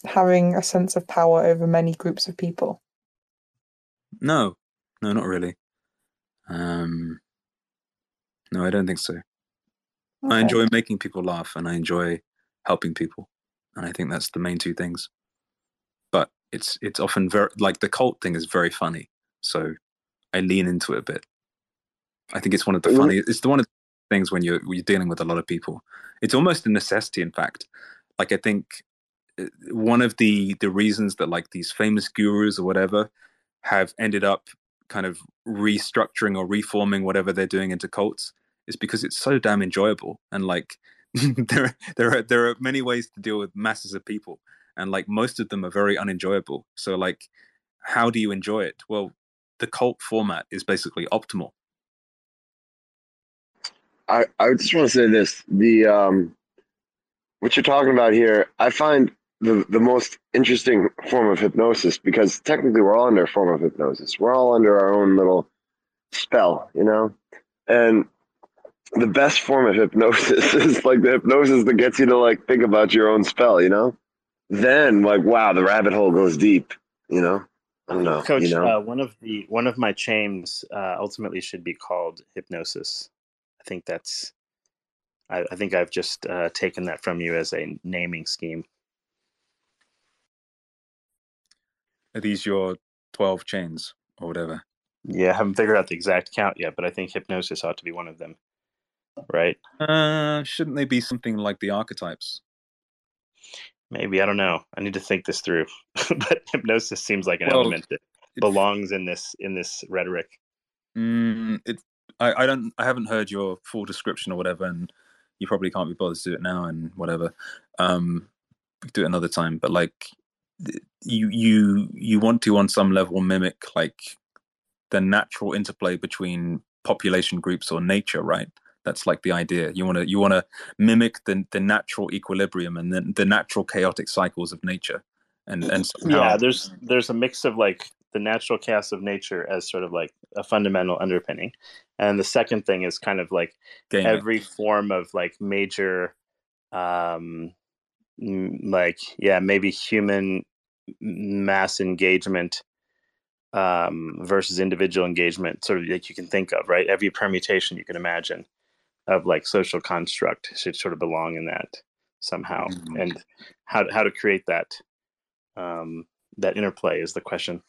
having a sense of power over many groups of people. no no not really um no i don't think so i enjoy making people laugh and i enjoy helping people and i think that's the main two things. But it's it's often very like the cult thing is very funny. So i lean into it a bit. I think it's one of the funny it's the one of the things when you're when you're dealing with a lot of people. It's almost a necessity in fact. Like i think uh, one of the the reasons that like these famous gurus or whatever have ended up kind of restructuring or reforming whatever they're doing into cults is because it's so damn enjoyable. And like there there are there are many ways to deal with masses of people and like most of them are very unenjoyable. So like how do you enjoy it? Well the cult format is basically optimal. I, I just want to say this: the um, what you're talking about here, I find the the most interesting form of hypnosis because technically we're all under a form of hypnosis. We're all under our own little spell, you know, and the best form of hypnosis is like the hypnosis that gets you to like think about your own spell, you know. Then like wow, the rabbit hole goes deep, you know. I don't know, Coach, you know. uh, one of the one of my chains uh, ultimately should be called hypnosis. I think that's. I, I think I've just uh, taken that from you as a naming scheme. Are these your twelve chains or whatever? Yeah, I haven't figured out the exact count yet, but I think hypnosis ought to be one of them. Right? Uh, shouldn't they be something like the archetypes? Maybe I don't know. I need to think this through. but hypnosis seems like an Well, element that belongs in this in this rhetoric. Mm, it. I, I don't. I haven't heard your full description or whatever, and you probably can't be bothered to do it now and whatever. Um, do it another time. But like, you you you want to on some level mimic like the natural interplay between population groups or nature, right? That's like the idea. You want to you want to mimic the the natural equilibrium and then the natural chaotic cycles of nature, and and somehow Yeah, there's there's a mix of like the natural chaos of nature as sort of like a fundamental underpinning, and the second thing is kind of like Gaming. every form of like major, um, like yeah, maybe human mass engagement um, versus individual engagement, sort of like you can think of, right? Every permutation you can imagine of like social construct should sort of belong in that somehow, Mhm. and how how to create that um, that interplay is the question.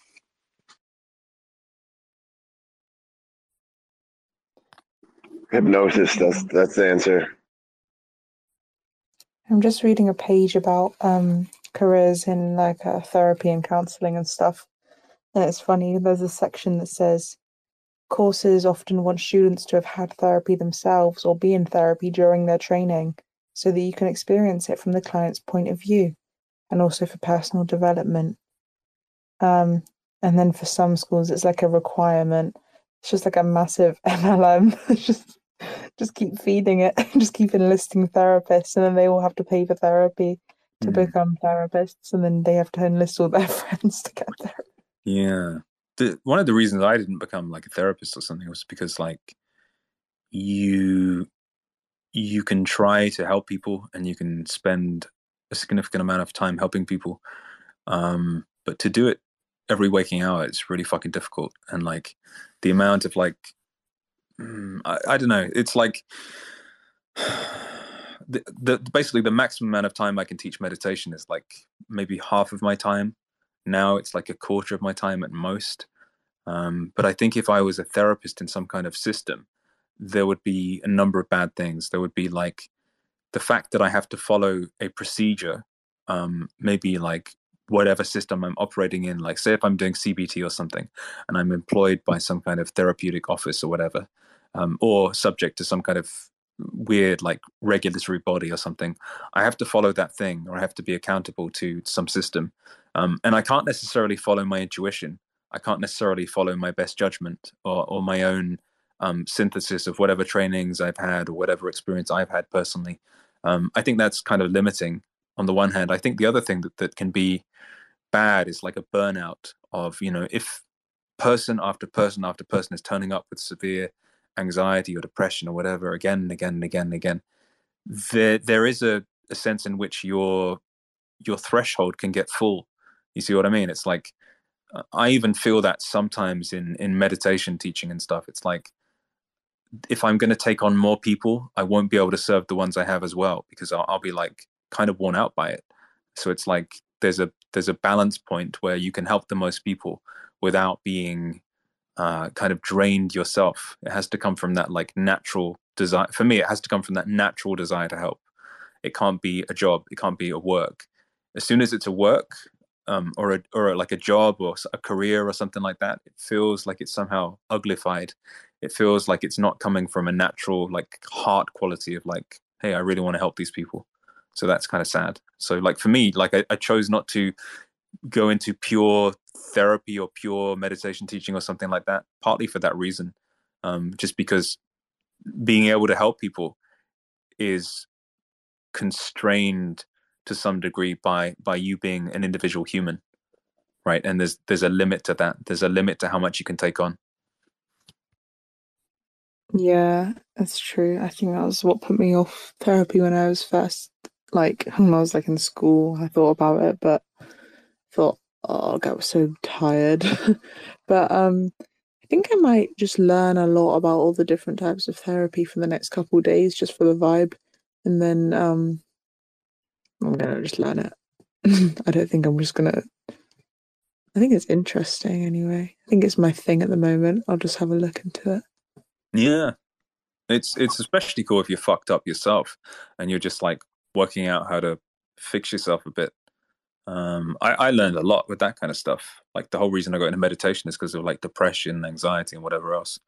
Hypnosis. That's that's the answer. I'm just reading a page about um, careers in like uh, therapy and counseling and stuff. And it's funny, there's a section that says courses often want students to have had therapy themselves or be in therapy during their training so that you can experience it from the client's point of view and also for personal development. Um, and then for some schools, it's like a requirement. It's just like a massive MLM. Just just keep feeding it, just keep enlisting therapists, and then they all have to pay for therapy to Mm. become therapists, and then they have to enlist all their friends to get therapy. Yeah. The, one of the reasons I didn't become like a therapist or something was because like you you can try to help people and you can spend a significant amount of time helping people. Um, but to do it every waking hour it's really fucking difficult. And like the amount of like mm, I, I don't know, it's like the, the basically the maximum amount of time I can teach meditation is like maybe half of my time. Now it's like a quarter of my time at most. Um, but I think if I was a therapist in some kind of system, there would be a number of bad things. There would be like the fact that I have to follow a procedure, um, maybe like whatever system I'm operating in. Like, say, if I'm doing CBT or something, and I'm employed by some kind of therapeutic office or whatever, um, or subject to some kind of weird like regulatory body or something, I have to follow that thing, or I have to be accountable to some system, um, and I can't necessarily follow my intuition. I can't necessarily follow my best judgment or, or my own um, synthesis of whatever trainings I've had or whatever experience I've had personally. Um, I think that's kind of limiting on the one hand. I think the other thing that, that can be bad is like a burnout of, you know, if person after person after person is turning up with severe anxiety or depression or whatever again and again and again and again, there there is a, a sense in which your your threshold can get full. You see what I mean? It's like uh, I even feel that sometimes in in meditation teaching and stuff. It's like if I'm going to take on more people, I won't be able to serve the ones I have as well because I'll, I'll be like kind of worn out by it. So it's like there's a there's a balance point where you can help the most people without being uh, kind of drained yourself. It has to come from that like natural desire. For me, it has to come from that natural desire to help. It can't be a job. It can't be a work. As soon as it's a work, um, or a, or a, like a job or a career or something like that, it feels like it's somehow uglified. It feels like it's not coming from a natural like heart quality of like, hey, I really want to help these people. So that's kind of sad. So like for me, like I, I chose not to go into pure therapy or pure meditation teaching or something like that, partly for that reason, um, just because being able to help people is constrained to some degree by by you being an individual human right and there's there's a limit to that there's a limit to how much you can take on Yeah, that's true. I think that was what put me off therapy when I was first, like, when I was like in school. I thought about it, but thought, oh, I was so tired. But um, I think I might just learn a lot about all the different types of therapy for the next couple days, just for the vibe, and then um, I'm gonna just learn it. I don't think I'm just gonna. I think it's interesting anyway. I think it's my thing at the moment. I'll just have a look into it. yeah it's it's especially cool if you're fucked up yourself and you're just like working out how to fix yourself a bit um i i learned a lot with that kind of stuff. Like the whole reason i got into meditation is because of like depression anxiety and whatever else.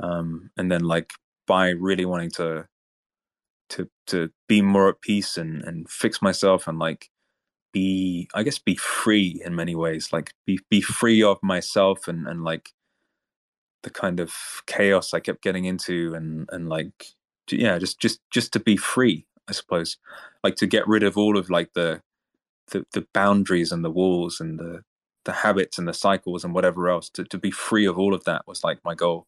Um and then like by really wanting to to to be more at peace and and fix myself and like be i guess be free in many ways like be be free of myself and and like the kind of chaos i kept getting into and and like yeah just just just to be free i suppose. Like to get rid of all of like the the, the boundaries and the walls and the the habits and the cycles and whatever else to, to be free of all of that was like my goal.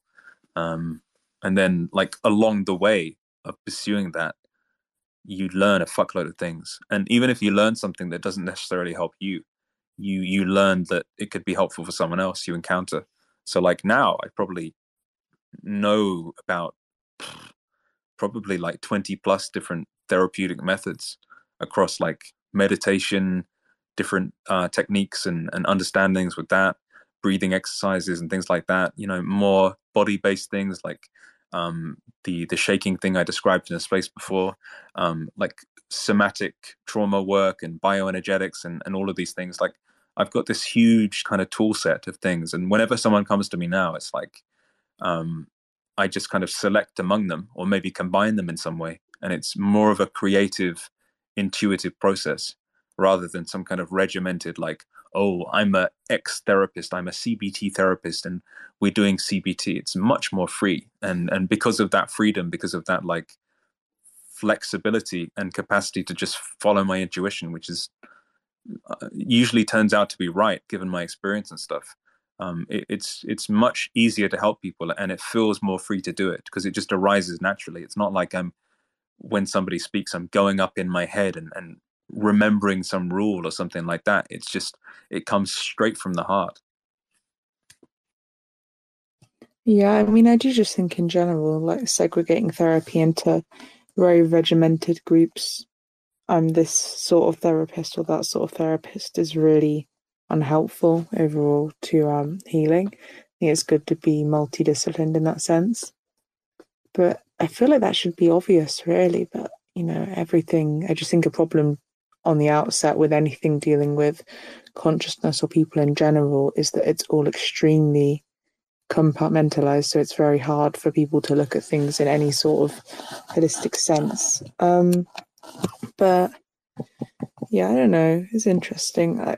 Um and then like along the way of pursuing that you learn a fuckload of things. And even if you learn something that doesn't necessarily help you you you learn that it could be helpful for someone else you encounter. So like now i probably know about probably like 20 plus different therapeutic methods across like meditation different uh, techniques and, and understandings with that breathing exercises and things like that you know more body based things like um, the the shaking thing i described in a space before um, like somatic trauma work and bioenergetics and, and all of these things like i've got this huge kind of tool set of things and whenever someone comes to me now it's like um, I just kind of select among them or maybe combine them in some way. And it's more of a creative, intuitive process rather than some kind of regimented, like, oh, I'm a ex therapist, I'm a CBT therapist, and we're doing CBT. It's much more free. And and because of that freedom, because of that like flexibility and capacity to just follow my intuition, which is uh, usually turns out to be right given my experience and stuff um, it, it's it's much easier to help people and it feels more free to do it because it just arises naturally it's not like i'm when somebody speaks i'm going up in my head and, and remembering some rule or something like that it's just it comes straight from the heart Yeah, I mean, I do just think in general, like segregating therapy into very regimented groups. I'm this sort of therapist or that sort of therapist is really unhelpful overall to um, healing. I think it's good to be multidisciplined in that sense. But I feel like that should be obvious, really. But, you know, everything, I just think a problem on the outset with anything dealing with consciousness or people in general is that it's all extremely compartmentalized. So it's very hard for people to look at things in any sort of holistic sense. Um, but yeah, I don't know. It's interesting. I,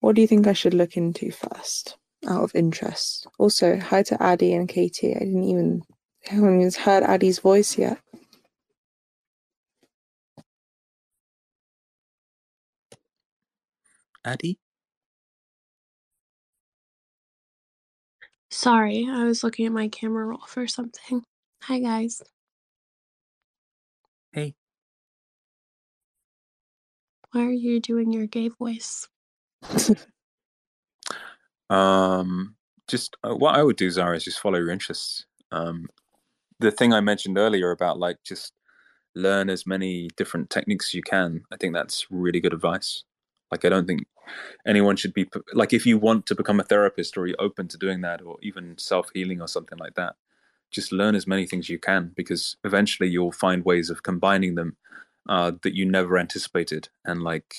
what do you think I should look into first, out of interest? Also, hi to Addi and Katie. I didn't even I haven't even heard Addi's voice yet. Addy? Sorry, I was looking at my camera roll for something. Hi, guys. Hey. Why are you doing your gay voice? Um, just uh, what I would do, Zara, is just follow your interests. Um, the thing I mentioned earlier about like just learn as many different techniques you can. I think that's really good advice. Like, I don't think anyone should be like if you want to become a therapist or you're open to doing that or even self healing or something like that. Just learn as many things you can because eventually you'll find ways of combining them uh, that you never anticipated and like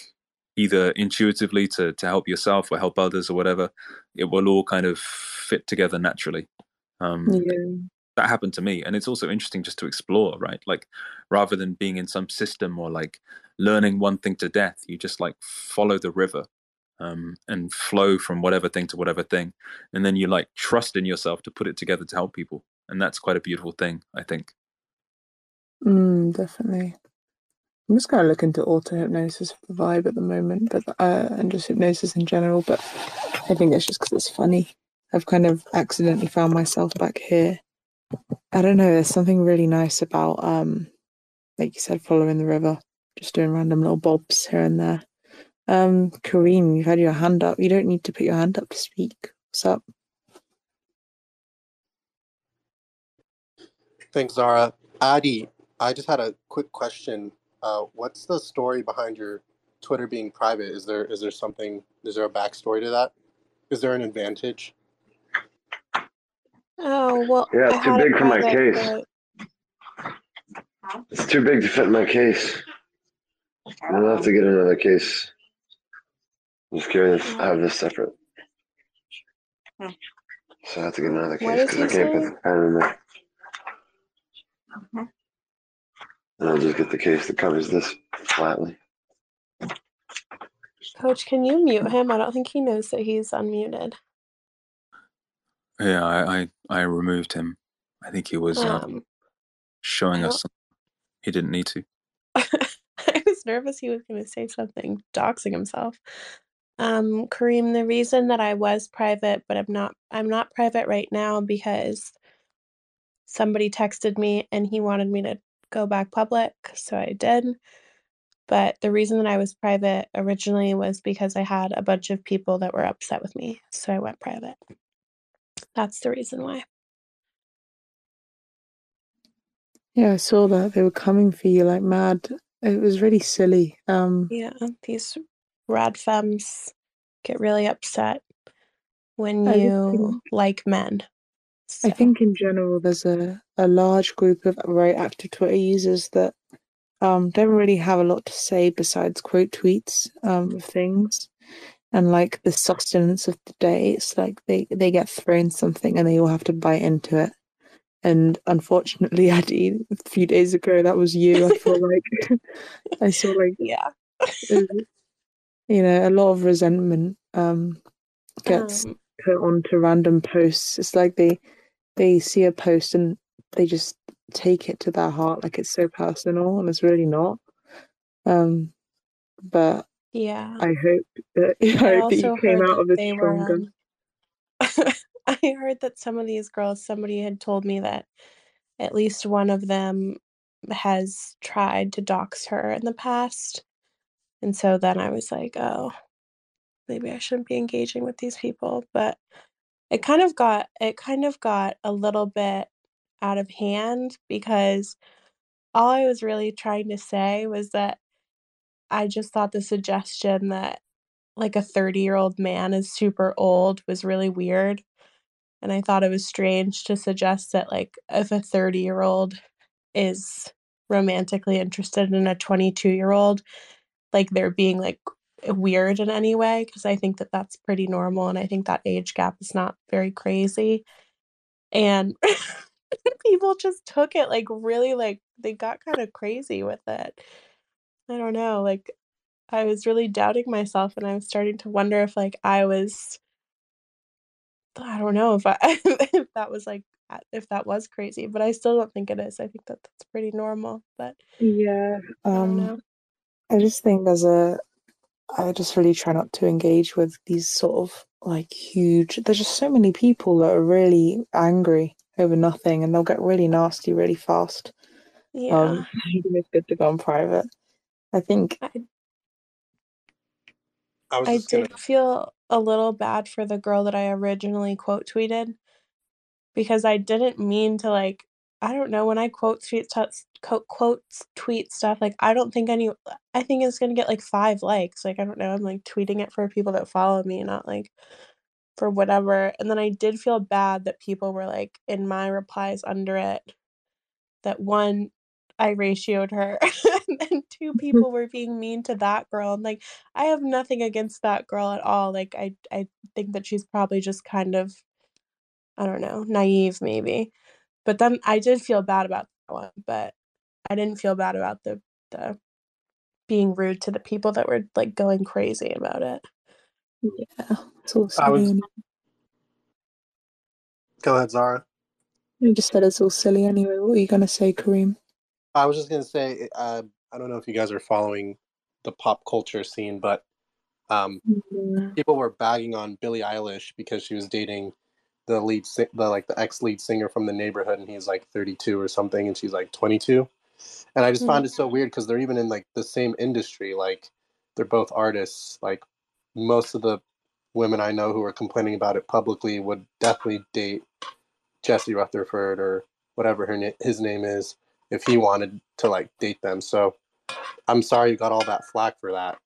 either intuitively to to help yourself or help others or whatever it will all kind of fit together naturally um Yeah. That happened to me and it's also interesting just to explore right like rather than being in some system or like learning one thing to death you just like follow the river um and flow from whatever thing to whatever thing and then you like trust in yourself to put it together to help people and that's quite a beautiful thing i think Mm, definitely. I'm just gonna look into auto hypnosis for the vibe at the moment, but uh, and just hypnosis in general. But I think it's just because it's funny. I've kind of accidentally found myself back here. I don't know. There's something really nice about, um, like you said, following the river, just doing random little bobs here and there. Um, Kareem, you've had your hand up. You don't need to put your hand up to speak. What's up? Thanks, Zara. Addi, I just had a quick question. Uh, what's the story behind your Twitter being private? Is there is there something? Is there a backstory to that? Is there an advantage? Oh well. Yeah, it's too big for my case. but It's too big to fit in my case. I'll have to get another case. I'm Just carry this, have this separate. So I have to get another case because I can't put the pen in there. And I'll just get the case that covers this flatly. Coach, can you mute him? I don't think he knows that he's unmuted. Yeah, I, I, I removed him. I think he was uh, Um, showing us something he didn't need to. I was nervous he was going to say something, doxing himself. Um, Kareem, the reason that I was private, but I'm not, I'm not private right now because somebody texted me and he wanted me to go back public, so I did. But the reason that I was private originally was because I had a bunch of people that were upset with me, so I went private. That's the reason why. Yeah, I saw that they were coming for you like mad. It was really silly. Um, Yeah, these rad femmes get really upset when you think like men. I think in general there's a, a large group of very active Twitter users that um don't really have a lot to say besides quote tweets um of things. And like the sustenance of the day, it's like they, they get thrown something and they all have to bite into it. And unfortunately, Addi, a few days ago, that was you. I feel like I saw like yeah. you know a lot of resentment um gets Um, put onto random posts. It's like they they see a post and they just take it to their heart like it's so personal, and it's really not. Um, but yeah. I hope that I I hope that you came out of it they were stronger. um I heard that some of these girls, somebody had told me that at least one of them has tried to dox her in the past. And so then I was like, oh, maybe I shouldn't be engaging with these people. But it kind of got it kind of got a little bit out of hand because all I was really trying to say was that I just thought the suggestion that like a 30 year old man is super old was really weird. And I thought it was strange to suggest that like if a 30 year old is romantically interested in a 22 year old, like they're being like weird in any way because I think that that's pretty normal and I think that age gap is not very crazy. And people just took it like really like they got kind of crazy with it. I don't know, like I was really doubting myself and I was starting to wonder if like I was I don't know if I if that was like if that was crazy, but I still don't think it is. I think that that's pretty normal, but Yeah, I um, know. I just think there's a. I just really try not to engage with these sort of like huge. There's just so many people that are really angry over nothing, and they'll get really nasty really fast. Yeah. Um, it's good to go on private. I think I I was I just gonna. did feel a little bad for the girl that I originally quote tweeted because I didn't mean to like I don't know when I quote tweet stu- quote quotes tweet stuff like I don't think any I think it's gonna get like five likes like I don't know I'm like tweeting it for people that follow me not like for whatever and then I did feel bad that people were like in my replies under it that one I ratioed her and then two people were being mean to that girl and like I have nothing against that girl at all like I I think that she's probably just kind of I don't know naive maybe but then I did feel bad about that one but I didn't feel bad about the the being rude to the people that were like going crazy about it yeah, it's all I silly. was. Go ahead, Zara. you just said it's all silly anyway. What are you gonna say, Kareem? I was just gonna say, uh, I don't know if you guys are following the pop culture scene, but um, Yeah. people were bagging on Billie Eilish because she was dating the lead, si- the like the ex lead singer from the neighborhood, and he's like 32 or something, and she's like 22. And I just found it so weird because they're even in like the same industry. Like they're both artists. Like most of the women I know who are complaining about it publicly would definitely date Jesse Rutherford or whatever her na- his name is if he wanted to like date them. So I'm sorry you got all that flack for that.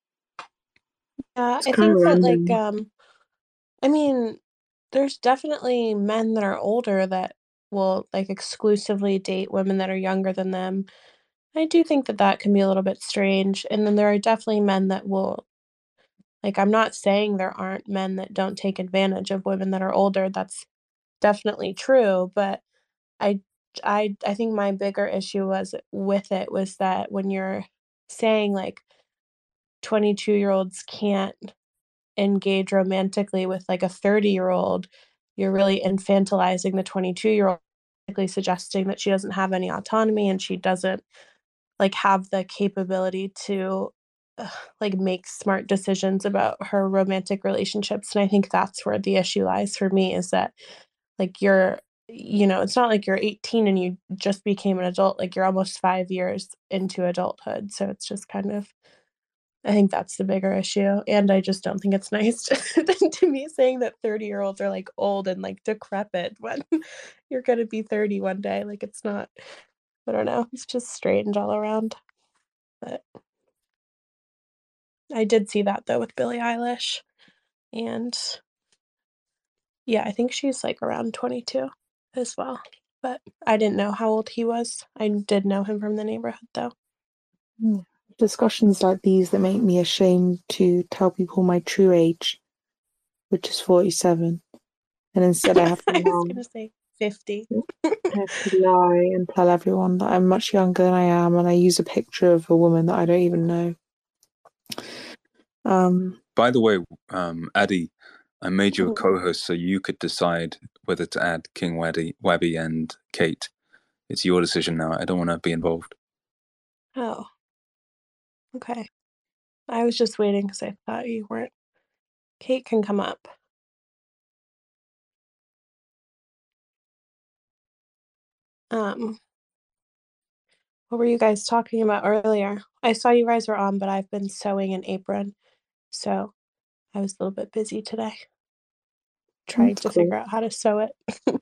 Yeah, It's I think of that like um I mean, there's definitely men that are older that will like exclusively date women that are younger than them. I do think that that can be a little bit strange. And then there are definitely men that will like I'm not saying there aren't men that don't take advantage of women that are older. That's definitely true, but I I I think my bigger issue was with it was that when you're saying like 22 year olds can't engage romantically with like a 30 year old, you're really infantilizing the 22 year old, basically suggesting that she doesn't have any autonomy and she doesn't like have the capability to like make smart decisions about her romantic relationships. And I think that's where the issue lies for me is that like you're you know, it's not like you're 18 and you just became an adult, like you're almost 5 years into adulthood. So it's just kind of I think that's the bigger issue, and I just don't think it's nice to, to me saying that 30 year olds are like old and like decrepit when you're gonna be 30 one day. Like it's not, I don't know, it's just strange all around. But I did see that though with Billie Eilish, and yeah, I think she's like around 22 as well. But I didn't know how old he was. I did know him from the neighborhood though. Yeah. Discussions like these that make me ashamed to tell people my true age, which is 47. And instead I have to I was gonna say 50. I have to lie and tell everyone that I'm much younger than I am, and I use a picture of a woman that I don't even know. Um, By the way, um, Addi, I made you a co-host so you could decide whether to add King Wabby, Wabby and Kate. It's your decision now. I don't want to be involved. Oh, okay. I was just waiting because I thought you weren't. Kate can come up. Um, what were you guys talking about earlier? I saw you guys were on, but I've been sewing an apron, so I was a little bit busy today trying That's to cool. figure out how to sew it.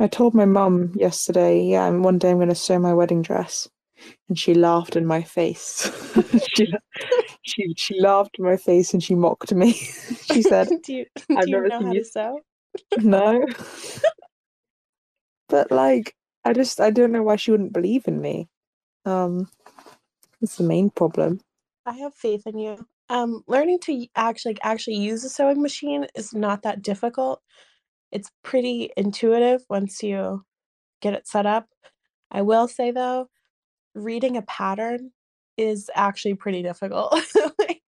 I told my mum yesterday, yeah, and one day I'm going to sew my wedding dress, and she laughed in my face. she, she she laughed in my face and she mocked me. she said, do you "I've you know how you." to sew? No, but like, I just I don't know why she wouldn't believe in me. Um, that's the main problem. I have faith in you. Um, learning to actually actually use a sewing machine is not that difficult. It's pretty intuitive once you get it set up. I will say though, reading a pattern is actually pretty difficult. Like,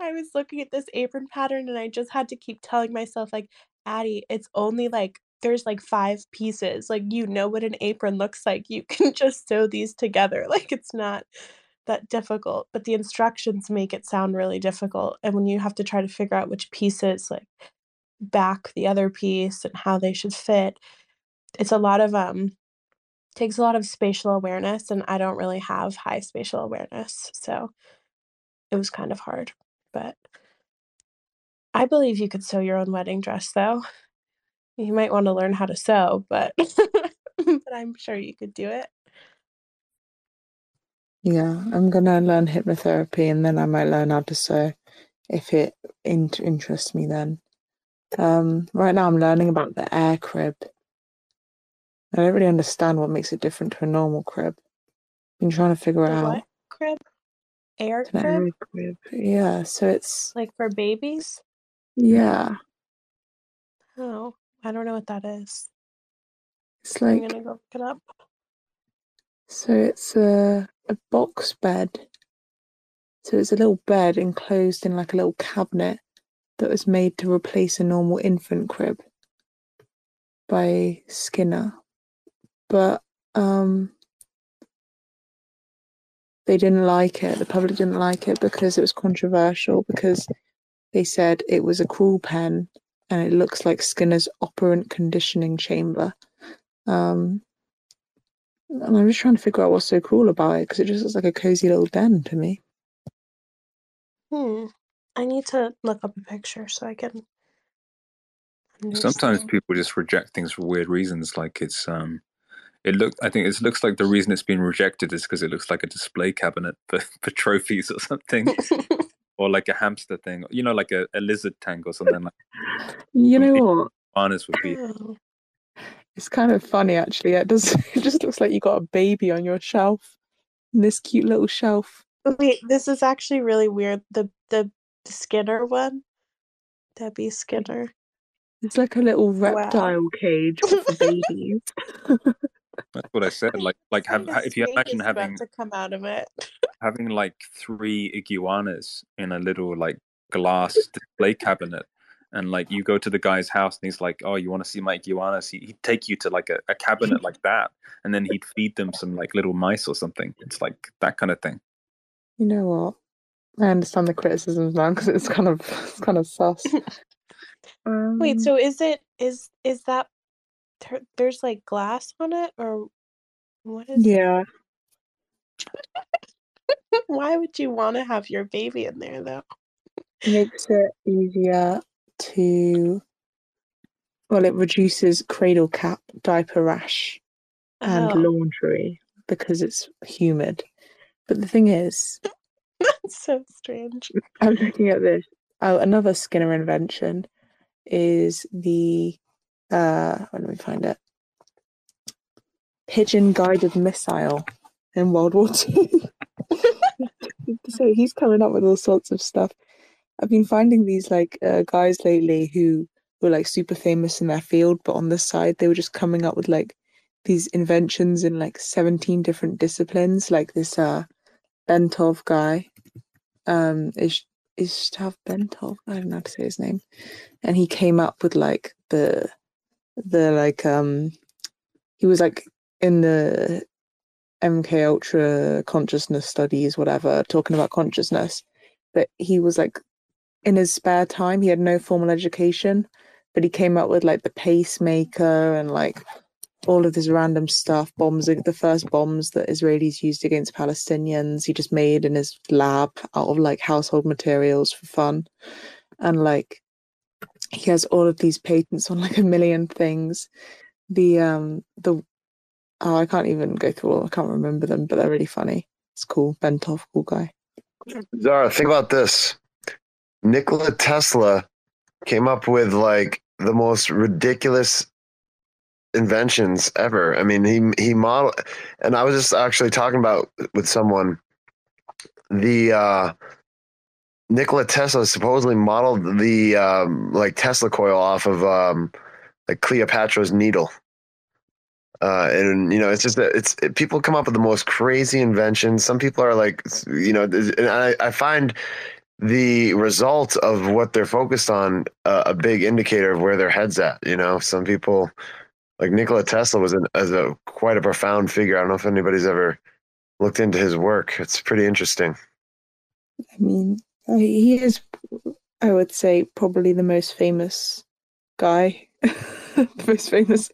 I was looking at this apron pattern and I just had to keep telling myself like, Addi, it's only like there's like five pieces. Like you know what an apron looks like. You can just sew these together. Like it's not that difficult, but the instructions make it sound really difficult. And when you have to try to figure out which pieces like back the other piece and how they should fit, it's a lot of um takes a lot of spatial awareness and I don't really have high spatial awareness. So it was kind of hard, but I believe you could sew your own wedding dress though. You might want to learn how to sew, but but I'm sure you could do it. Yeah, I'm gonna learn hypnotherapy and then I might learn how to sew if it in- interests me then. Um, right now I'm learning about the air crib. I don't really understand what makes it different to a normal crib. I've Been trying to figure it The out. crib? Air crib? air crib. Yeah, so it's Like for babies? yeah, Oh, I don't know what that is. it's like I'm gonna go look it up. So it's a a box bed. So it's a little bed enclosed in like a little cabinet that was made to replace a normal infant crib by Skinner. But um they didn't like it. The public didn't like it because it was controversial because they said it was a cruel pen and it looks like Skinner's operant conditioning chamber. Um, and I'm just trying to figure out what's so cool about it because it just looks like a cozy little den to me. Hmm. I need to look up a picture so I can. Sometimes people just reject things for weird reasons. Like it's um, it look. I think it looks like the reason it's been rejected is because it looks like a display cabinet for, for trophies or something, or like a hamster thing. You know, like a, a lizard tank or something. Like You know what? honest would be. Oh. It's kind of funny actually. It does. It just looks like you got a baby on your shelf. This cute little shelf. Wait, this is actually really weird. The the Skinner one, Debbie Skinner. It's like a little Wow. reptile cage for babies. That's what I said. Like like have if you imagine having to come out of it. having like three iguanas in a little like glass display cabinet and like you go to the guy's house and he's like oh you want to see my iguanas He- he'd take you to like a, a cabinet like that and then he'd feed them some like little mice or something it's like that kind of thing You know what? I understand the criticisms now because it's kind of it's kind of sus. Wait, Um, so is it is is that there, there's like glass on it or what is yeah, Why would you want to have your baby in there though? makes it easier to. Well, it reduces cradle cap, diaper rash, and Oh. laundry because it's humid. But the thing is, That's so strange. I'm looking at this. Oh, another Skinner invention is the uh let me find it. Pigeon guided missile in World War Two. so he's coming up with all sorts of stuff. I've been finding these like uh, guys lately who were like super famous in their field, but on the side they were just coming up with like these inventions in like 17 different disciplines. Like this uh Bentov guy, um, is Ishtav Bentov. I don't know how to say his name, and he came up with like the the like um he was like in the MK Ultra consciousness studies, whatever, talking about consciousness. But he was like in his spare time, he had no formal education, but he came up with like the pacemaker and like all of this random stuff. Bombs, the first bombs that Israelis used against Palestinians, he just made in his lab out of like household materials for fun. And like he has all of these patents on like a million things. The um the oh I can't even go through all I can't remember them, but they're really funny. It's cool. Bentov, cool guy. Zara, think about this. Nikola Tesla came up with like the most ridiculous inventions ever. I mean, he he model, and I was just actually talking about with someone the uh, Nikola Tesla supposedly modeled the um, like Tesla coil off of um, like Cleopatra's needle. Uh, and you know, it's just that it's it, people come up with the most crazy inventions. Some people are like, you know, and I, I find the result of what they're focused on uh, a big indicator of where their heads at. You know, some people like Nikola Tesla was an, as a quite a profound figure. I don't know if anybody's ever looked into his work. It's pretty interesting. I mean, uh, he is, I would say, probably the most famous guy, the most famous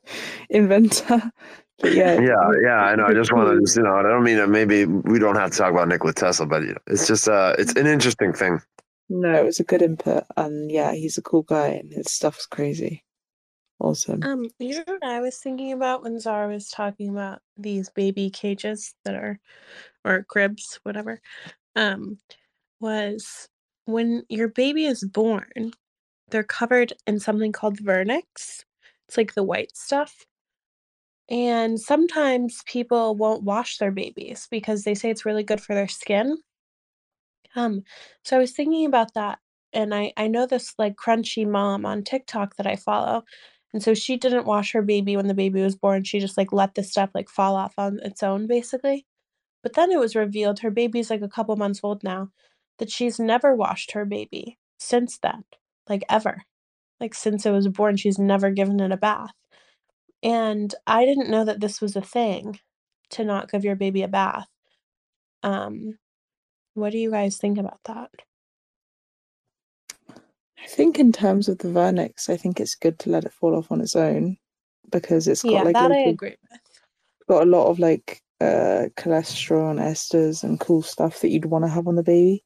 inventor. But yeah, Yeah, yeah, I know. I just want to, you know, I don't mean that maybe we don't have to talk about Nikola Tesla, but you know, it's just, uh, it's an interesting thing. No, it was a good input, and yeah, he's a cool guy, and his stuff's crazy. Awesome. Um, you know what I was thinking about when Zara was talking about these baby cages that are, or cribs, whatever, um, was when your baby is born, they're covered in something called vernix. It's like the white stuff. And sometimes people won't wash their babies because they say it's really good for their skin. Um, so I was thinking about that, and I I know this like crunchy mom on TikTok that I follow, and so she didn't wash her baby when the baby was born. She just like let the stuff like fall off on its own, basically. But then it was revealed her baby's like a couple months old now, that she's never washed her baby since then, like ever. Like since it was born, she's never given it a bath. And I didn't know that this was a thing to not give your baby a bath. Um, what do you guys think about that? I think in terms of the vernix, I think it's good to let it fall off on its own because it's got Yeah, like that I agree with. got a lot of like uh cholesterol and esters and cool stuff that you'd want to have on the baby.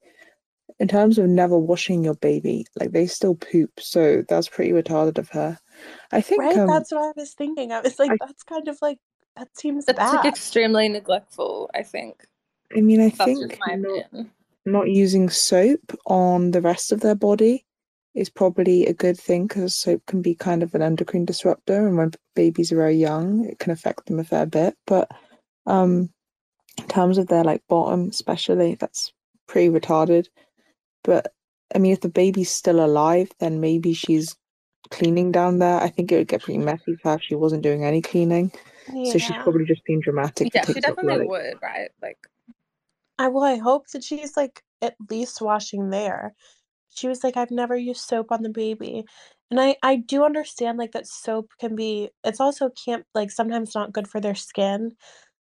In terms of never washing your baby, like they still poop, so that's pretty retarded of her. I think Right? um, That's what I was thinking. I was like, that's kind of like that seems That's like extremely neglectful, I think. I mean, I That's think not, not using soap on the rest of their body is probably a good thing because soap can be kind of an endocrine disruptor, and when babies are very young, it can affect them a fair bit. But um, in terms of their like bottom, especially, that's pretty retarded. But I mean, if the baby's still alive, then maybe she's cleaning down there. I think it would get pretty messy for her if she wasn't doing any cleaning. So she's probably just being dramatic Yeah, she definitely would, right? Like, I well, I hope that she's like at least washing there. She was like, I've never used soap on the baby. And I I do understand like that soap can be it's also can't like sometimes not good for their skin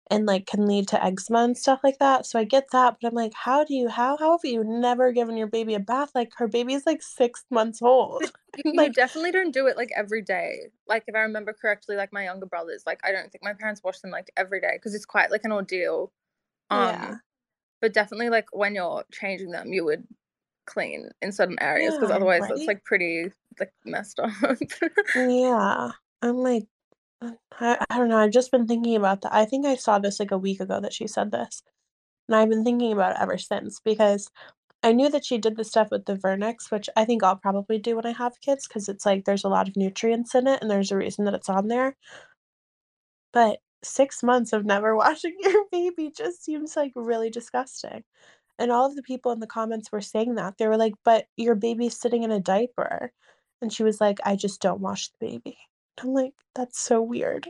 and like can lead to eczema and stuff like that. So I get that, but I'm like, how do you how how have you never given your baby a bath? Like her baby's like six months old. you, like definitely don't do it like every day. Like, if I remember correctly, like my younger brothers, like, I don't think my parents wash them like every day because it's quite like an ordeal. Um, Yeah. but definitely like when you're changing them, you would clean in certain areas because Yeah, otherwise it's like pretty like messed up. Yeah. I'm like I, I don't know. I've just been thinking about that. I think I saw this like a week ago that she said this. And I've been thinking about it ever since because I knew that she did the stuff with the Vernix, which I think I'll probably do when I have kids because it's like there's a lot of nutrients in it and there's a reason that it's on there. But six months of never washing your baby just seems like really disgusting. And all of the people in the comments were saying that. They were like, but your baby's sitting in a diaper. And she was like, I just don't wash the baby. I'm like, that's so weird.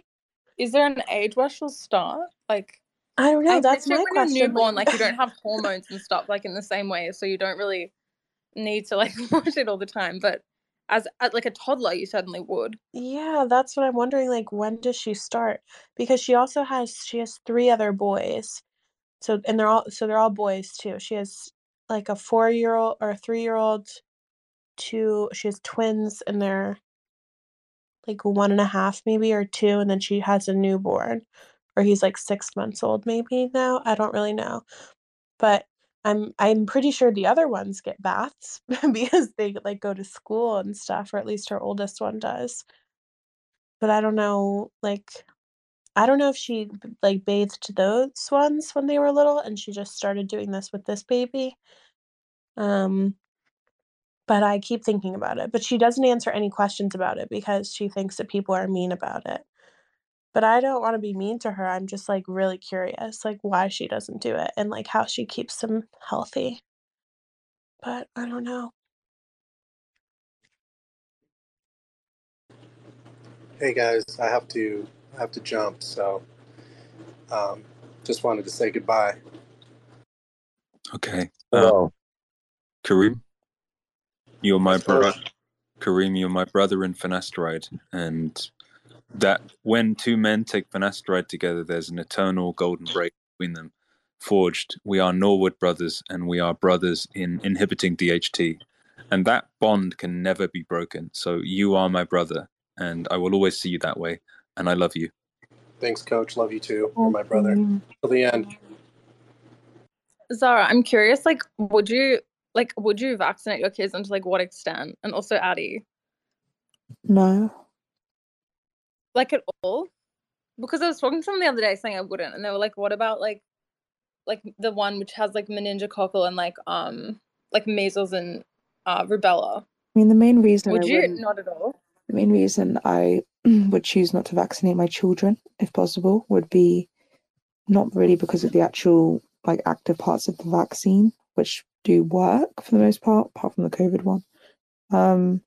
Is there an age where she'll start? Like, I don't know. I That's my when you're question. newborn, like you don't have hormones and stuff like in the same way, so you don't really need to like wash it all the time. But as, as like a toddler, you certainly would. Yeah, that's what I'm wondering. Like, when does she start? Because she also has she has three other boys. So and they're all so they're all boys too. She has like a four year old or a three year old, two. She has twins, and they're like one and a half maybe or two, and then she has a newborn, or he's like six months old maybe now. I don't really know, but I'm I'm pretty sure the other ones get baths because they like go to school and stuff, or at least her oldest one does. But I don't know, like I don't know if she like bathed those ones when they were little and she just started doing this with this baby. Um but I keep thinking about it. But she doesn't answer any questions about it because she thinks that people are mean about it. But I don't want to be mean to her. I'm just like really curious like why she doesn't do it and like how she keeps them healthy. But I don't know. Hey guys, I have to I have to jump, so um, just wanted to say goodbye. Okay. Uh, Kareem, you're my brother. Kareem, you're my brother in finasteride, and that when two men take finasteride together, there's an eternal golden break between them. Forged, we are Norwood brothers, and we are brothers in inhibiting DHT, and that bond can never be broken. So you are my brother, and I will always see you that way, and I love you. Thanks, Coach. Love you too. You're my brother till the end. Zara, I'm curious, like, would you like would you vaccinate your kids and to like what extent? And also Addie, No. like at all? Because I was talking to someone the other day saying I wouldn't, and they were like, "What about like, like the one which has like meningococcal and like um like measles and uh rubella?" I mean, the main reason Would I you not at all? The main reason I would choose not to vaccinate my children, if possible, would be not really because of the actual like active parts of the vaccine, which do work for the most part, apart from the COVID one. Um,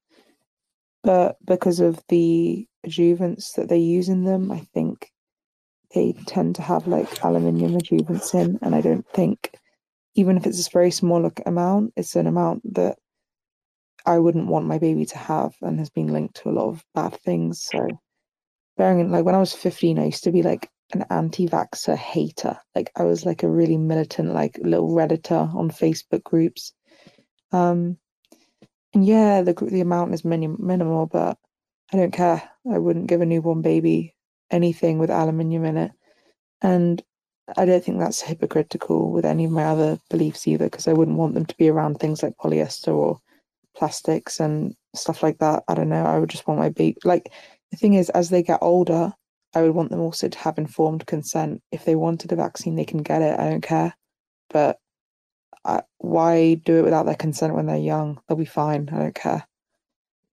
but because of the adjuvants that they use in them, I think they tend to have like aluminium adjuvants in, and I don't think, even if it's a very small amount, it's an amount that I wouldn't want my baby to have and has been linked to a lot of bad things. So bearing in like when I was 15, I used to be like an anti-vaxxer hater. Like I was like a really militant, like little redditor on Facebook groups. Um, and yeah, the the amount is minim- minimal, but I don't care. I wouldn't give a newborn baby anything with aluminium in it, and I don't think that's hypocritical with any of my other beliefs either, because I wouldn't want them to be around things like polyester or plastics and stuff like that. I don't know. I would just want my baby. Like the thing is, as they get older, I would want them also to have informed consent. If they wanted a vaccine, they can get it. I don't care. But I, why do it without their consent when they're young? They'll be fine. I don't care.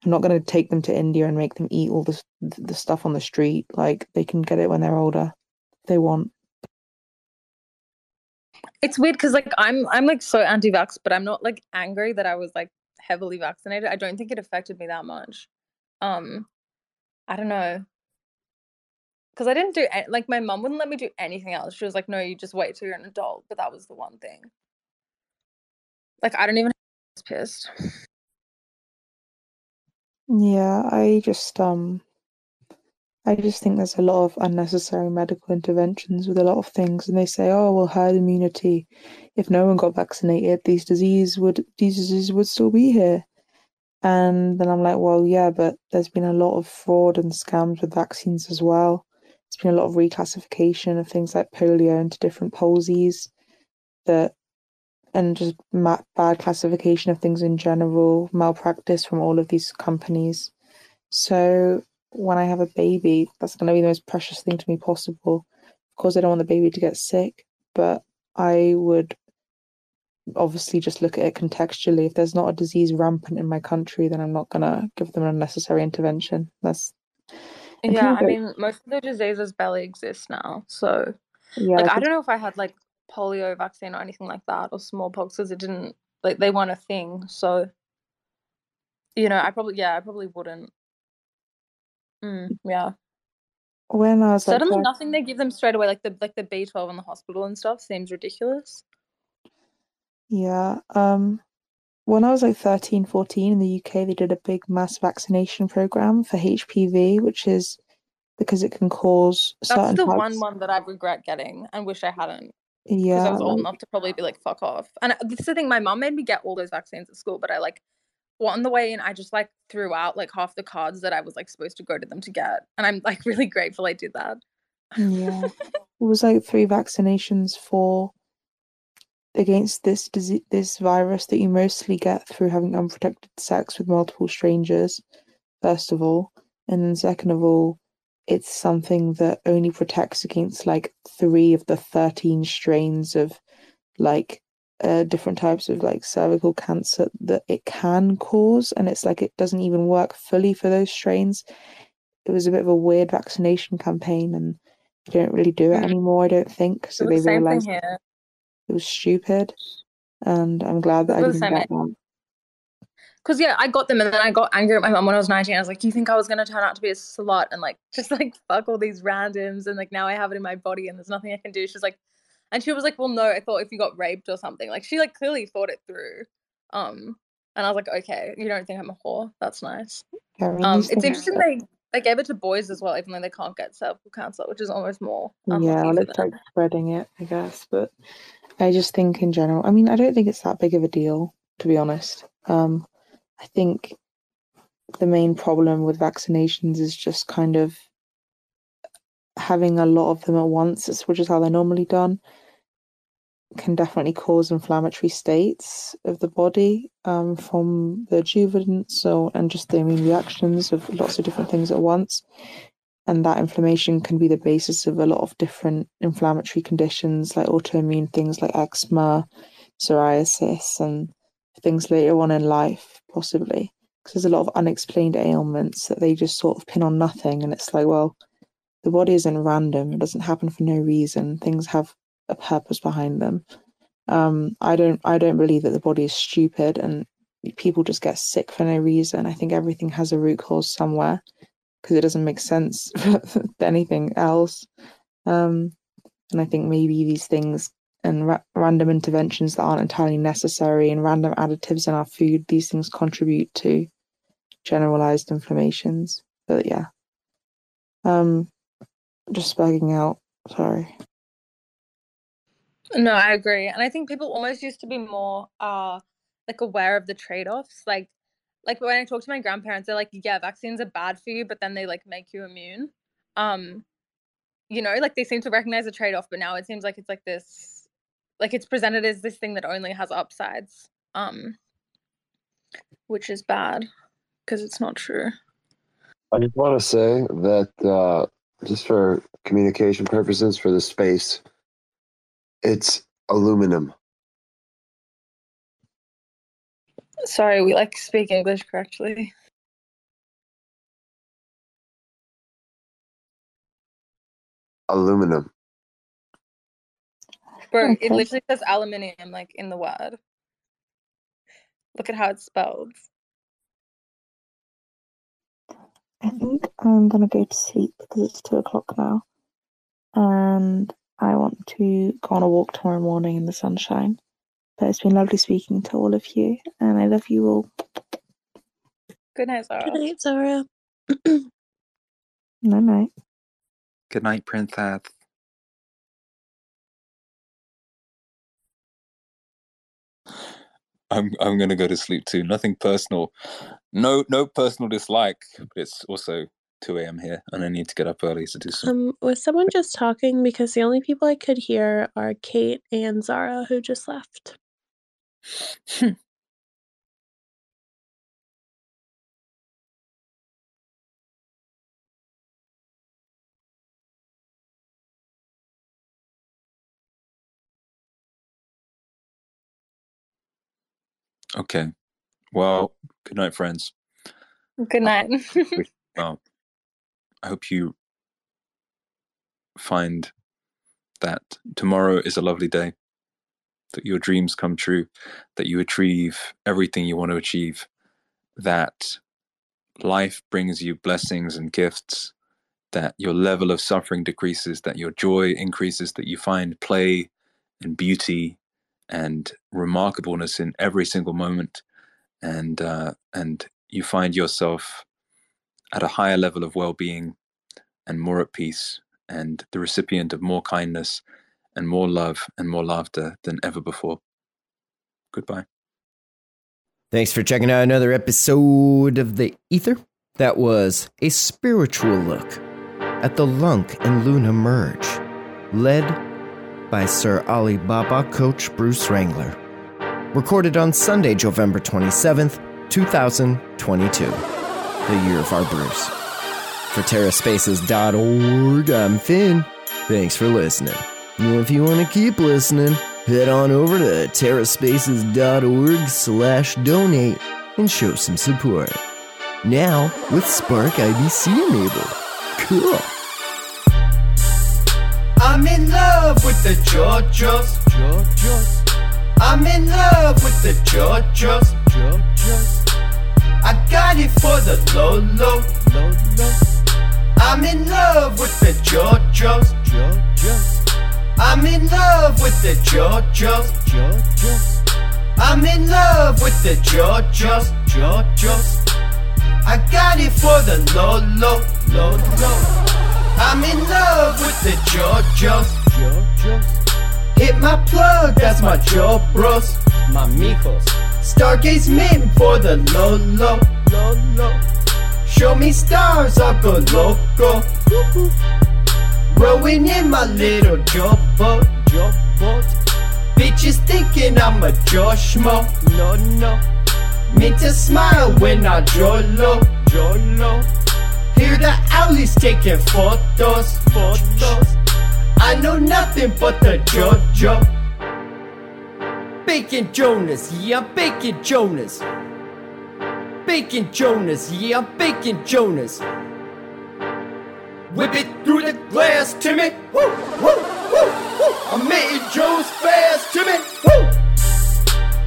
I'm not going to take them to India and make them eat all the the stuff on the street. Like they can get it when they're older, if they want. It's weird because like I'm I'm like so anti-vax, but I'm not like angry that I was like heavily vaccinated. I don't think it affected me that much. Um, I don't know because I didn't do like my mum wouldn't let me do anything else. She was like, "No, you just wait till you're an adult." But that was the one thing. Like I don't even was pissed. Yeah, I just um I just think there's a lot of unnecessary medical interventions with a lot of things, and they say, "Oh, well, herd immunity. If no one got vaccinated, these disease would these diseases would still be here." And then I'm like, "Well, yeah, but there's been a lot of fraud and scams with vaccines as well. There's been a lot of reclassification of things like polio into different palsies that and just ma- bad classification of things in general, malpractice from all of these companies. So when I have a baby, that's going to be the most precious thing to me possible. Of course, I don't want the baby to get sick, but I would obviously just look at it contextually. If there's not a disease rampant in my country, then I'm not going to give them an unnecessary intervention. That's Yeah, I mean, most of the diseases barely exist now. So, yeah, like, I don't know if I had like polio vaccine or anything like that or smallpox because it didn't like they weren't a thing. So, you know, I probably yeah, I probably wouldn't. Mm, yeah. when I was like, Suddenly, thir- nothing they give them straight away, like the like the B twelve in the hospital and stuff, seems ridiculous. yeah, um, when I was like 13, 14 in the UK, they did a big mass vaccination program for HPV, which is because it can cause That's the one types. one that I regret getting and wish I hadn't Yeah, because I was old enough to probably be like, fuck off. And uh, this is the thing, my mom made me get all those vaccines at school, but I like, well, on the way in, I just like threw out like half the cards that I was like supposed to go to them to get. And I'm like really grateful I did that. yeah, it was like three vaccinations for against this disease, this virus that you mostly get through having unprotected sex with multiple strangers, first of all, and then second of all, it's something that only protects against like three of the 13 strains of like uh, different types of like cervical cancer that it can cause and it's like it doesn't even work fully for those strains it was a bit of a weird vaccination campaign and they don't really do it Mm. anymore i don't think so It they the same thing realized here. It was stupid and i'm glad that i didn't get that Because yeah, I got them and then I got angry at my mom when I was 19. I was like, you think I was gonna turn out to be a slut and like just like fuck all these randoms and like now I have it in my body and there's nothing I can do. She's like and she was like, Well no, I thought if you got raped or something. Like she like clearly thought it through. Um and I was like, Okay, you don't think I'm a whore. That's nice. yeah, Um it's interesting they they gave it to boys as well, even though they can't get cervical cancer, which is almost more yeah unlucky it's like spreading it i guess but i just think in general i mean i don't think it's that big of a deal to be honest um i think the main problem with vaccinations is just kind of having a lot of them at once, which is how they're normally done, can definitely cause inflammatory states of the body um, from the adjuvant, so and just the immune reactions of lots of different things at once. And that inflammation can be the basis of a lot of different inflammatory conditions like autoimmune things like eczema, psoriasis, and things later on in life, possibly. Because there's a lot of unexplained ailments that they just sort of pin on nothing. And it's like, well, the body isn't random, it doesn't happen for no reason. Things have a purpose behind them. Um, I don't I don't believe that the body is stupid and people just get sick for no reason. I think everything has a root cause somewhere because it doesn't make sense for anything else. Um, and I think maybe these things and ra- random interventions that aren't entirely necessary and random additives in our food, these things contribute to generalized inflammations. But yeah, um, just bugging out Sorry. No, I agree. And I think people almost used to be more uh like aware of the trade-offs. Like like when I talk to my grandparents, they're like, yeah, vaccines are bad for you, but then they like make you immune. Um, you know, like they seem to recognize the trade-off, but now it seems like it's like this like it's presented as this thing that only has upsides. Um which is bad because it's not true. I just want to say that uh, just for communication purposes for the space, it's aluminum. Sorry, we like speak English correctly. Aluminum. Bro, it literally says aluminium like in the word. Look at how it's spelled. I think I'm gonna go to sleep because it's two o'clock now, and I want to go on a walk tomorrow morning in the sunshine. But it's been lovely speaking to all of you, and I love you all. Good night, Zara. Good night, Zara. Night night. Good night, Princess. I'm I'm gonna go to sleep too. Nothing personal. No no personal dislike, but it's also two AM here and I need to get up early to do some Um, was someone just talking? Because the only people I could hear are Kate and Zara, who just left. Hmm. Okay. Well, good night, friends. Good night. Well, I hope you find that tomorrow is a lovely day, that your dreams come true, that you achieve everything you want to achieve, that life brings you blessings and gifts, that your level of suffering decreases, that your joy increases, that you find play and beauty and remarkableness in every single moment, and uh, and you find yourself at a higher level of well-being and more at peace and the recipient of more kindness and more love and more laughter than ever before. Goodbye. Thanks for checking out another episode of The Ether. That was a spiritual look at the Lunc and Luna merge, led by Sir Ali Baba coach Bruce Wrangler. Recorded on Sunday, November 27th, 2022, the year of our Bruce. For TerraSpaces.org, I'm Finn. Thanks for listening. If you want to keep listening, head on over to TerraSpaces.org slash donate and show some support. Now, with Spark IBC enabled. Cool. I'm in love with the Georgios. Georgios. I'm in love with the Georgios. Georgios. I got it for the. Low low. I'm in love with the Georgios. Georgios. I'm in love with the Georgios. Georgios. I'm in love with the Georgios. Georgios. I got it for the. Low low. I'm in love with the Georgios. Georgios. Hit my plug, that's my Joe bros. My mijos. Stargaze mint for the. Low low. Show me stars, I'll go loco. Rowing in my little Joe boat. Boat. Bitches thinking I'm a Joshmo. No, no. Meant to smile when I Jolo. Jolo. Hear the owlies taking photos. Photos. I know nothing but the JoJo. Bacon Jonas, yeah, Bacon Jonas. Bacon Jonas, yeah, Bacon Jonas. Whip it through the glass, Timmy. Woo, woo, woo, woo. I'm making Jones fast, Timmy. Woo.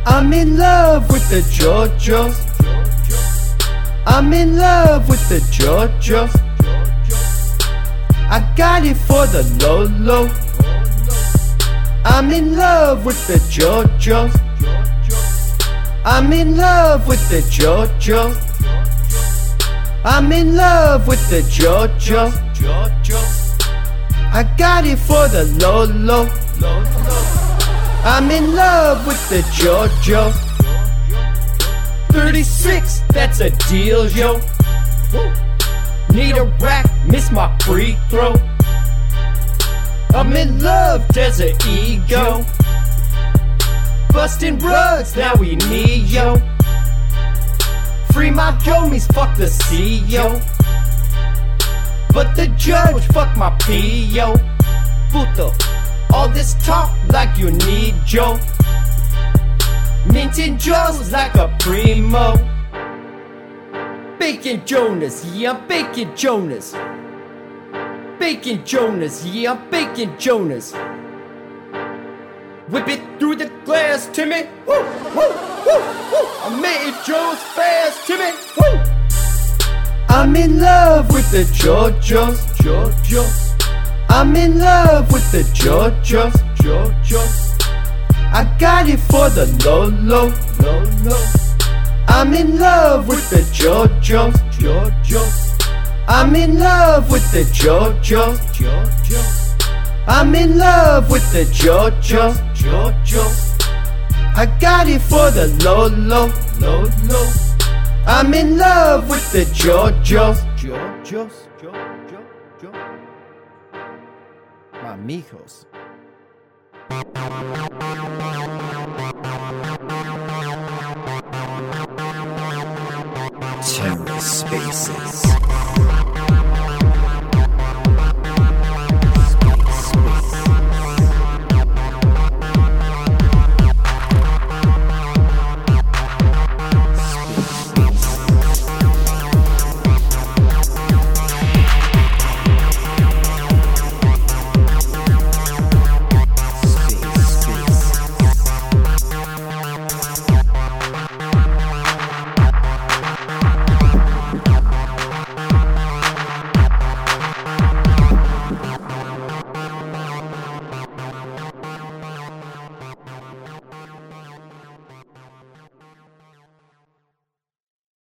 I'm in love with the JoJos. I'm in love with the JoJos. I got it for the low. I'm in love with the JoJos. I'm in love with the JoJos. I'm in love with the JoJo. JoJo. I got it for the low, low. I'm in love with the JoJo. 36, that's a deal, yo. Need a rack, miss my free throw. I'm in love, there's an ego. Busting rugs, now we need yo. Free my homies, fuck the CEO. But the judge, fuck my PO. Puto, all this talk like you need Joe. Minting Joe's like a primo. Bacon Jonas, yeah, Bacon Jonas. Bacon Jonas, yeah, Bacon Jonas. Whip it through the glass, Timmy. Woo, woo, woo, woo. I made it Jones fast, Timmy. Woo. I'm in love with the JoJo's, JoJo's. I'm in love with the JoJo's, JoJo's. I got it for the low, low. I'm in love with the JoJo's, JoJo's. I'm in love with the JoJo's, JoJo's. I'm in love with the JoJo's, JoJo's. I got it for the low, low, low, low. I'm in love with the JoJo's, JoJo's, JoJo, Jo. My mijos. TerraSpaces.